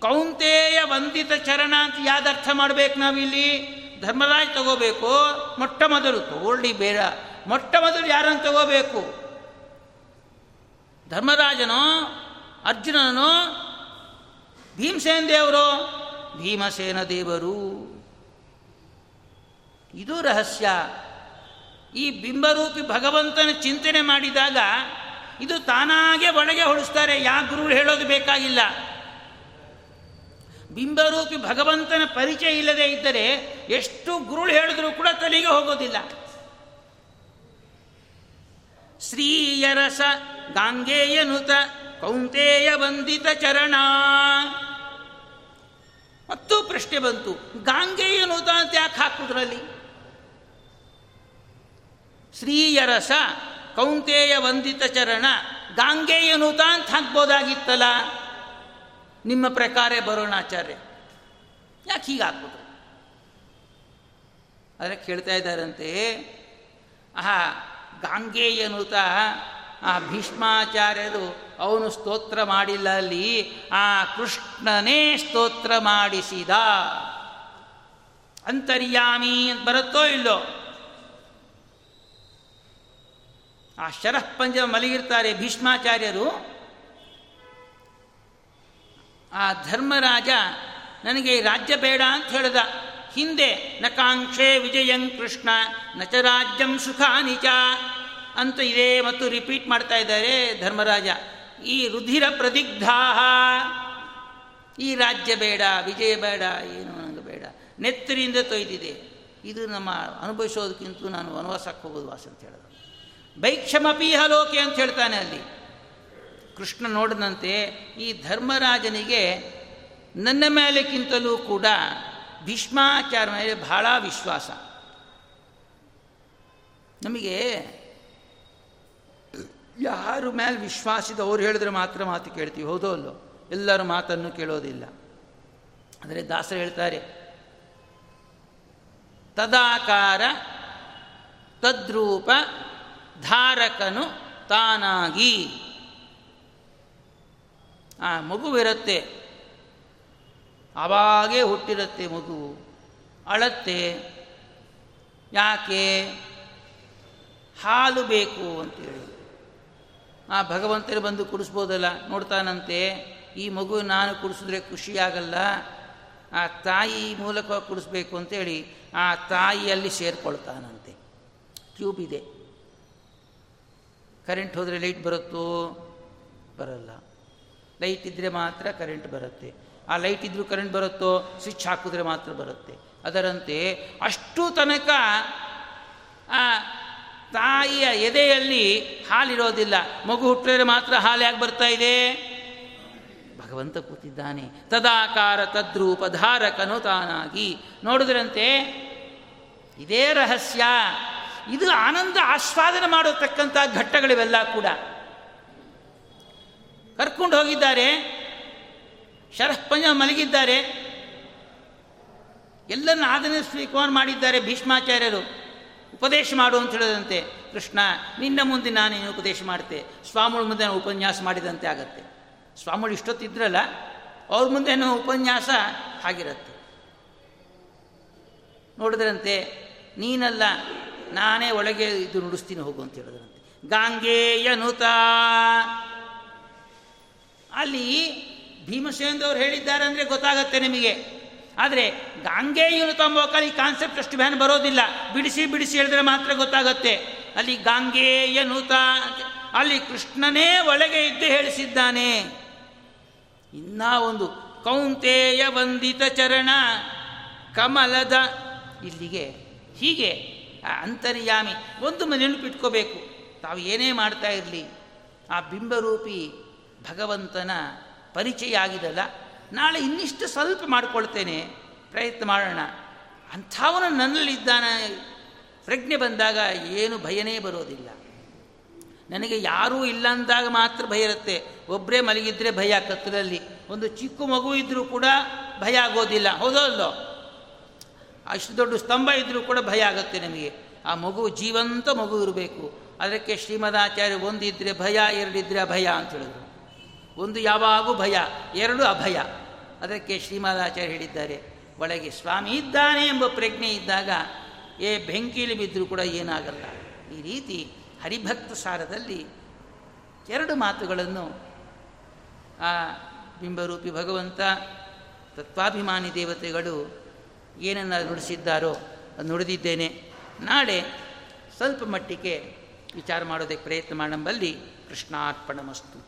ಕೌಂತೆಯ ವಂದಿತ ಚರಣ ಅಂತ ಯಾವ್ದು ಅರ್ಥ ಮಾಡಬೇಕು ನಾವಿಲ್ಲಿ? ಧರ್ಮರಾಜ್ ತಗೋಬೇಕು, ಮೊಟ್ಟ ಮೊದಲು, ತಗೊಳ್ಳಿ ಬೇಡ. ಮೊಟ್ಟ ಮೊದಲು ಯಾರನ್ನು ತಗೋಬೇಕು? ಧರ್ಮರಾಜನೋ ಅರ್ಜುನನೋ ಭೀಮಸೇನ ದೇವರು? ಭೀಮಸೇನ ದೇವರು. ಇದು ರಹಸ್ಯ. ಈ ಬಿಂಬರೂಪಿ ಭಗವಂತನ ಚಿಂತನೆ ಮಾಡಿದಾಗ ಇದು ತಾನಾಗೆ ಒಳಗೆ ಹೊಳಿಸ್ತಾರೆ. ಯಾ ಗುರುಗಳು ಹೇಳೋದು ಬೇಕಾಗಿಲ್ಲ. ಬಿಂಬರೂಪಿ ಭಗವಂತನ ಪರಿಚಯ ಇಲ್ಲದೆ ಇದ್ದರೆ ಎಷ್ಟು ಗುರುಳು ಹೇಳಿದ್ರೂ ಕೂಡ ತಲೆಗೆ ಹೋಗೋದಿಲ್ಲ. ಶ್ರೀಯರಸ ಗಾಂಗೇಯನುತ ಕೌಂತೇಯ ವಂದಿತ ಚರಣ. ಮತ್ತು ಪ್ರಶ್ನೆ ಬಂತು, ಗಾಂಗೇಯನುತ ಅಂತ ಯಾಕೆ ಹಾಕುದ್ರಲ್ಲಿ ಶ್ರೀಯರಸ ಕೌಂತೇಯ ವಂದಿತ ಚರಣ ಗಾಂಗೇಯನುತ ಅಂತ ಹಾಕ್ಬೋದಾಗಿತ್ತಲ್ಲ. ನಿಮ್ಮ ಪ್ರಕಾರ ಬರೋಣಾಚಾರ್ಯ ಯಾಕೆ ಹೀಗೆ ಹಾಕ್ಬಿಟ್ರು ಆದರೆ ಕೇಳ್ತಾ ಇದ್ದಾರಂತೆ ಆ ಗಾಂಗೇಯನುತ ಆ ಭೀಷ್ಮಾಚಾರ್ಯರು ಅವನು ಸ್ತೋತ್ರ ಮಾಡಿಲ್ಲ ಅಲ್ಲಿ ಆ ಕೃಷ್ಣನೇ ಸ್ತೋತ್ರ ಮಾಡಿಸಿದ. ಅಂತರ್ಯಾಮಿ ಅಂತ ಬರುತ್ತೋ ಇಲ್ಲೋ? ಆ ಶರಃ ಪಂಜ ಮಲಗಿರ್ತಾರೆ ಭೀಷ್ಮಾಚಾರ್ಯರು. ಆ ಧರ್ಮರಾಜ ನನಗೆ ರಾಜ್ಯ ಬೇಡ ಅಂತ ಹೇಳಿದ. ಹಿಂದೆ ನಕಾಂಕ್ಷೆ ವಿಜಯಂ ಕೃಷ್ಣ, ನಚ ರಾಜ್ಯಂ ಸುಖ ನಿಜ ಅಂತ ಇದೆ ಮತ್ತು ರಿಪೀಟ್ ಮಾಡ್ತಾ ಇದ್ದಾರೆ ಧರ್ಮರಾಜ. ಈ ರುಧಿರ ಪ್ರದಿಗ್ಧಾಹ, ಈ ರಾಜ್ಯ ಬೇಡ, ವಿಜಯ ಬೇಡ, ಏನು ನನಗೆ ಬೇಡ. ನೆತ್ತರಿಂದ ತೊಯ್ದಿದೆ. ಇದು ನಮ್ಮ ಅನುಭವಿಸೋದಕ್ಕಿಂತ ನಾನು ವನವಾಸಕ್ಕೆ ಹೋಗೋದು ವಾಸ ಅಂತ ಹೇಳಿದ. ಬೈಕ್ಷಮಪೀಹ ಲೋಕೆ ಅಂತ ಹೇಳ್ತಾನೆ ಅಲ್ಲಿ. ಕೃಷ್ಣ ನೋಡಿದಂತೆ ಈ ಧರ್ಮರಾಜನಿಗೆ ನನ್ನ ಮೇಲೆಕ್ಕಿಂತಲೂ ಕೂಡ ಭೀಷ್ಮಾಚಾರ ಮೇಲೆ ಬಹಳ ವಿಶ್ವಾಸ. ನಮಗೆ ಯಾರ ಮೇಲೆ ವಿಶ್ವಾಸಿದ ಅವ್ರು ಹೇಳಿದ್ರೆ ಮಾತ್ರ ಮಾತು ಕೇಳ್ತೀವಿ, ಹೌದೋ ಅಲ್ಲೋ? ಎಲ್ಲರ ಮಾತನ್ನು ಕೇಳೋದಿಲ್ಲ. ಅಂದರೆ ದಾಸರು ಹೇಳ್ತಾರೆ, ತದಾಕಾರ ತದ್ರೂಪ ಧಾರಕನು ತಾನಾಗಿ. ಆ ಮಗುವಿರುತ್ತೆ ಅವಾಗೇ ಹುಟ್ಟಿರುತ್ತೆ ಮಗು. ಅಳತ್ತೆ. ಯಾಕೆ? ಹಾಲು ಬೇಕು ಅಂತೇಳಿ. ಆ ಭಗವಂತರು ಬಂದು ಕುಡಿಸ್ಬೋದಲ್ಲ, ನೋಡ್ತಾನಂತೆ. ಈ ಮಗು ನಾನು ಕುಡಿಸಿದ್ರೆ ಖುಷಿಯಾಗಲ್ಲ. ಆ ತಾಯಿ ಮೂಲಕ ಕುಡಿಸ್ಬೇಕು ಅಂತೇಳಿ ಆ ತಾಯಿಯಲ್ಲಿ ಸೇರ್ಕೊಳ್ತಾನಂತೆ. ಟ್ಯೂಬ್ ಇದೆ. ಕರೆಂಟ್ ಹೋದರೆ ಲೈಟ್ ಬರುತ್ತೋ? ಬರಲ್ಲ. ಲೈಟ್ ಇದ್ದರೆ ಮಾತ್ರ ಕರೆಂಟ್ ಬರುತ್ತೆ. ಆ ಲೈಟ್ ಇದ್ದರೂ ಕರೆಂಟ್ ಬರುತ್ತೋ, ಸ್ವಿಚ್ ಹಾಕಿದ್ರೆ ಮಾತ್ರ ಬರುತ್ತೆ. ಅದರಂತೆ ಅಷ್ಟು ತನಕ, ಆ, ತಾಯಿಯ ಎದೆಯಲ್ಲಿ ಹಾಲಿರೋದಿಲ್ಲ. ಮಗು ಹುಟ್ಟಿದ್ರೆ ಮಾತ್ರ ಹಾಲು ಯಾಕೆ ಬರ್ತಾ ಇದೆ? ಭಗವಂತ ಕೂತಿದ್ದಾನೆ. ತದಾಕಾರ ತದ್ರೂಪ ಧಾರಕನು ತಾನಾಗಿ. ನೋಡಿದ್ರಂತೆ, ಇದೇ ರಹಸ್ಯ. ಇದು ಆನಂದ ಆಸ್ವಾದನೆ ಮಾಡತಕ್ಕಂಥ ಘಟ್ಟಗಳಿವೆಲ್ಲ ಕೂಡ. ಕರ್ಕೊಂಡು ಹೋಗಿದ್ದಾರೆ. ಶರಃಪಂಜ ಮಲಗಿದ್ದಾರೆ. ಎಲ್ಲರನ್ನ ಆದನೆ ಸ್ವೀಕಾರ ಮಾಡಿದ್ದಾರೆ ಭೀಷ್ಮಾಚಾರ್ಯರು. ಉಪದೇಶ ಮಾಡು ಅಂತ ಹೇಳಿದಂತೆ, ಕೃಷ್ಣ, ನಿನ್ನ ಮುಂದೆ ನಾನೇನು ಉಪದೇಶ ಮಾಡ್ತೆ. ಸ್ವಾಮಿಗಳ ಮುಂದೆ ನಾನು ಉಪನ್ಯಾಸ ಮಾಡಿದಂತೆ ಆಗತ್ತೆ. ಸ್ವಾಮಿಗಳು ಇಷ್ಟೊತ್ತಿದ್ರಲ್ಲ, ಅವ್ರ ಮುಂದೆ ಉಪನ್ಯಾಸ ಆಗಿರತ್ತೆ. ನೋಡಿದ್ರಂತೆ, ನೀನಲ್ಲ, ನಾನೇ ಒಳಗೆ ಇದು ನುಡಿಸ್ತೀನಿ ಹೋಗು ಅಂತ ಹೇಳಿದ್ರಂತೆ. ಗಾಂಗೇಯನುತ ಅಲ್ಲಿ ಭೀಮಸೇನದವ್ರು ಹೇಳಿದ್ದಾರೆ ಅಂದರೆ ಗೊತ್ತಾಗತ್ತೆ ನಿಮಗೆ. ಆದರೆ ಗಾಂಗೇಯನುತ ತಂಬೋಕಲ್ಲಿ ಕಾನ್ಸೆಪ್ಟ್ ಅಷ್ಟು ಬ್ಯಾನ್ ಬರೋದಿಲ್ಲ. ಬಿಡಿಸಿ ಬಿಡಿಸಿ ಹೇಳಿದ್ರೆ ಮಾತ್ರ ಗೊತ್ತಾಗತ್ತೆ. ಅಲ್ಲಿ ಗಾಂಗೇಯನುತ ಅಲ್ಲಿ ಕೃಷ್ಣನೇ ಒಳಗೆ ಇದ್ದು ಹೇಳಿಸಿದ್ದಾನೆ. ಇನ್ನ ಒಂದು ಕೌಂತೇಯ ವಂದಿತ ಚರಣ ಕಮಲದ ಇಲ್ಲಿಗೆ. ಹೀಗೆ ಅಂತರ್ಯಾಮಿ ಒಂದು ನೆನಪಿಟ್ಕೋಬೇಕು ತಾವು ಏನೇ ಮಾಡ್ತಾ ಇರಲಿ. ಆ ಬಿಂಬರೂಪಿ ಭಗವಂತನ ಪರಿಚಯ ಆಗಿದಲ್ಲ ನಾಳೆ ಇನ್ನಿಷ್ಟು ಸ್ವಲ್ಪ ಮಾಡಿಕೊಳ್ತೇನೆ, ಪ್ರಯತ್ನ ಮಾಡೋಣ. ಅಂಥವನು ನನ್ನಲ್ಲಿದ್ದಾನೆ. ಪ್ರಜ್ಞೆ ಬಂದಾಗ ಏನು ಭಯನೇ ಬರೋದಿಲ್ಲ. ನನಗೆ ಯಾರೂ ಇಲ್ಲ ಅಂದಾಗ ಮಾತ್ರ ಭಯ ಇರುತ್ತೆ. ಒಬ್ಬರೇ ಮಲಗಿದ್ರೆ ಭಯ ಕತ್ತಲಲ್ಲಿ. ಒಂದು ಚಿಕ್ಕ ಮಗು ಇದ್ದರೂ ಕೂಡ ಭಯ ಆಗೋದಿಲ್ಲ. ಹೌದೋ ಅಲ್ಲೋ? ಅಷ್ಟು ದೊಡ್ಡ ಸ್ತಂಭ ಇದ್ದರೂ ಕೂಡ ಭಯ ಆಗುತ್ತೆ ನಮಗೆ. ಆ ಮಗು ಜೀವಂತ ಮಗು ಇರಬೇಕು. ಅದಕ್ಕೆ ಶ್ರೀಮದಾಚಾರ್ಯ ಒಂದಿದ್ದರೆ ಭಯ, ಎರಡಿದ್ರೆ ಭಯ ಅಂತ ಒಂದು ಯಾವಾಗೂ ಭಯ, ಎರಡು ಅಭಯ. ಅದಕ್ಕೆ ಶ್ರೀಮದಾಚಾರ್ಯ ಹೇಳಿದ್ದಾರೆ, ಒಳಗೆ ಸ್ವಾಮಿ ಇದ್ದಾನೆ ಎಂಬ ಪ್ರಜ್ಞೆ ಇದ್ದಾಗ ಏ ಬೆಂಕಿಲಿ ಬಿದ್ದರೂ ಕೂಡ ಏನಾಗಲ್ಲ. ಈ ರೀತಿ ಹರಿಭಕ್ತ ಸಾರದಲ್ಲಿ ಎರಡು ಮಾತುಗಳನ್ನು ಆ ಬಿಂಬರೂಪಿ ಭಗವಂತ, ತತ್ವಾಭಿಮಾನಿ ದೇವತೆಗಳು ಏನನ್ನು ನುಡಿಸಿದ್ದಾರೋ ಅದು ನುಡಿದಿದ್ದೇನೆ. ನಾಳೆ ಸ್ವಲ್ಪ ಮಟ್ಟಿಗೆ ವಿಚಾರ ಮಾಡೋದಕ್ಕೆ ಪ್ರಯತ್ನ ಮಾಡಂಬಲ್ಲಿ ಕೃಷ್ಣಾರ್ಪಣಮಸ್ತು.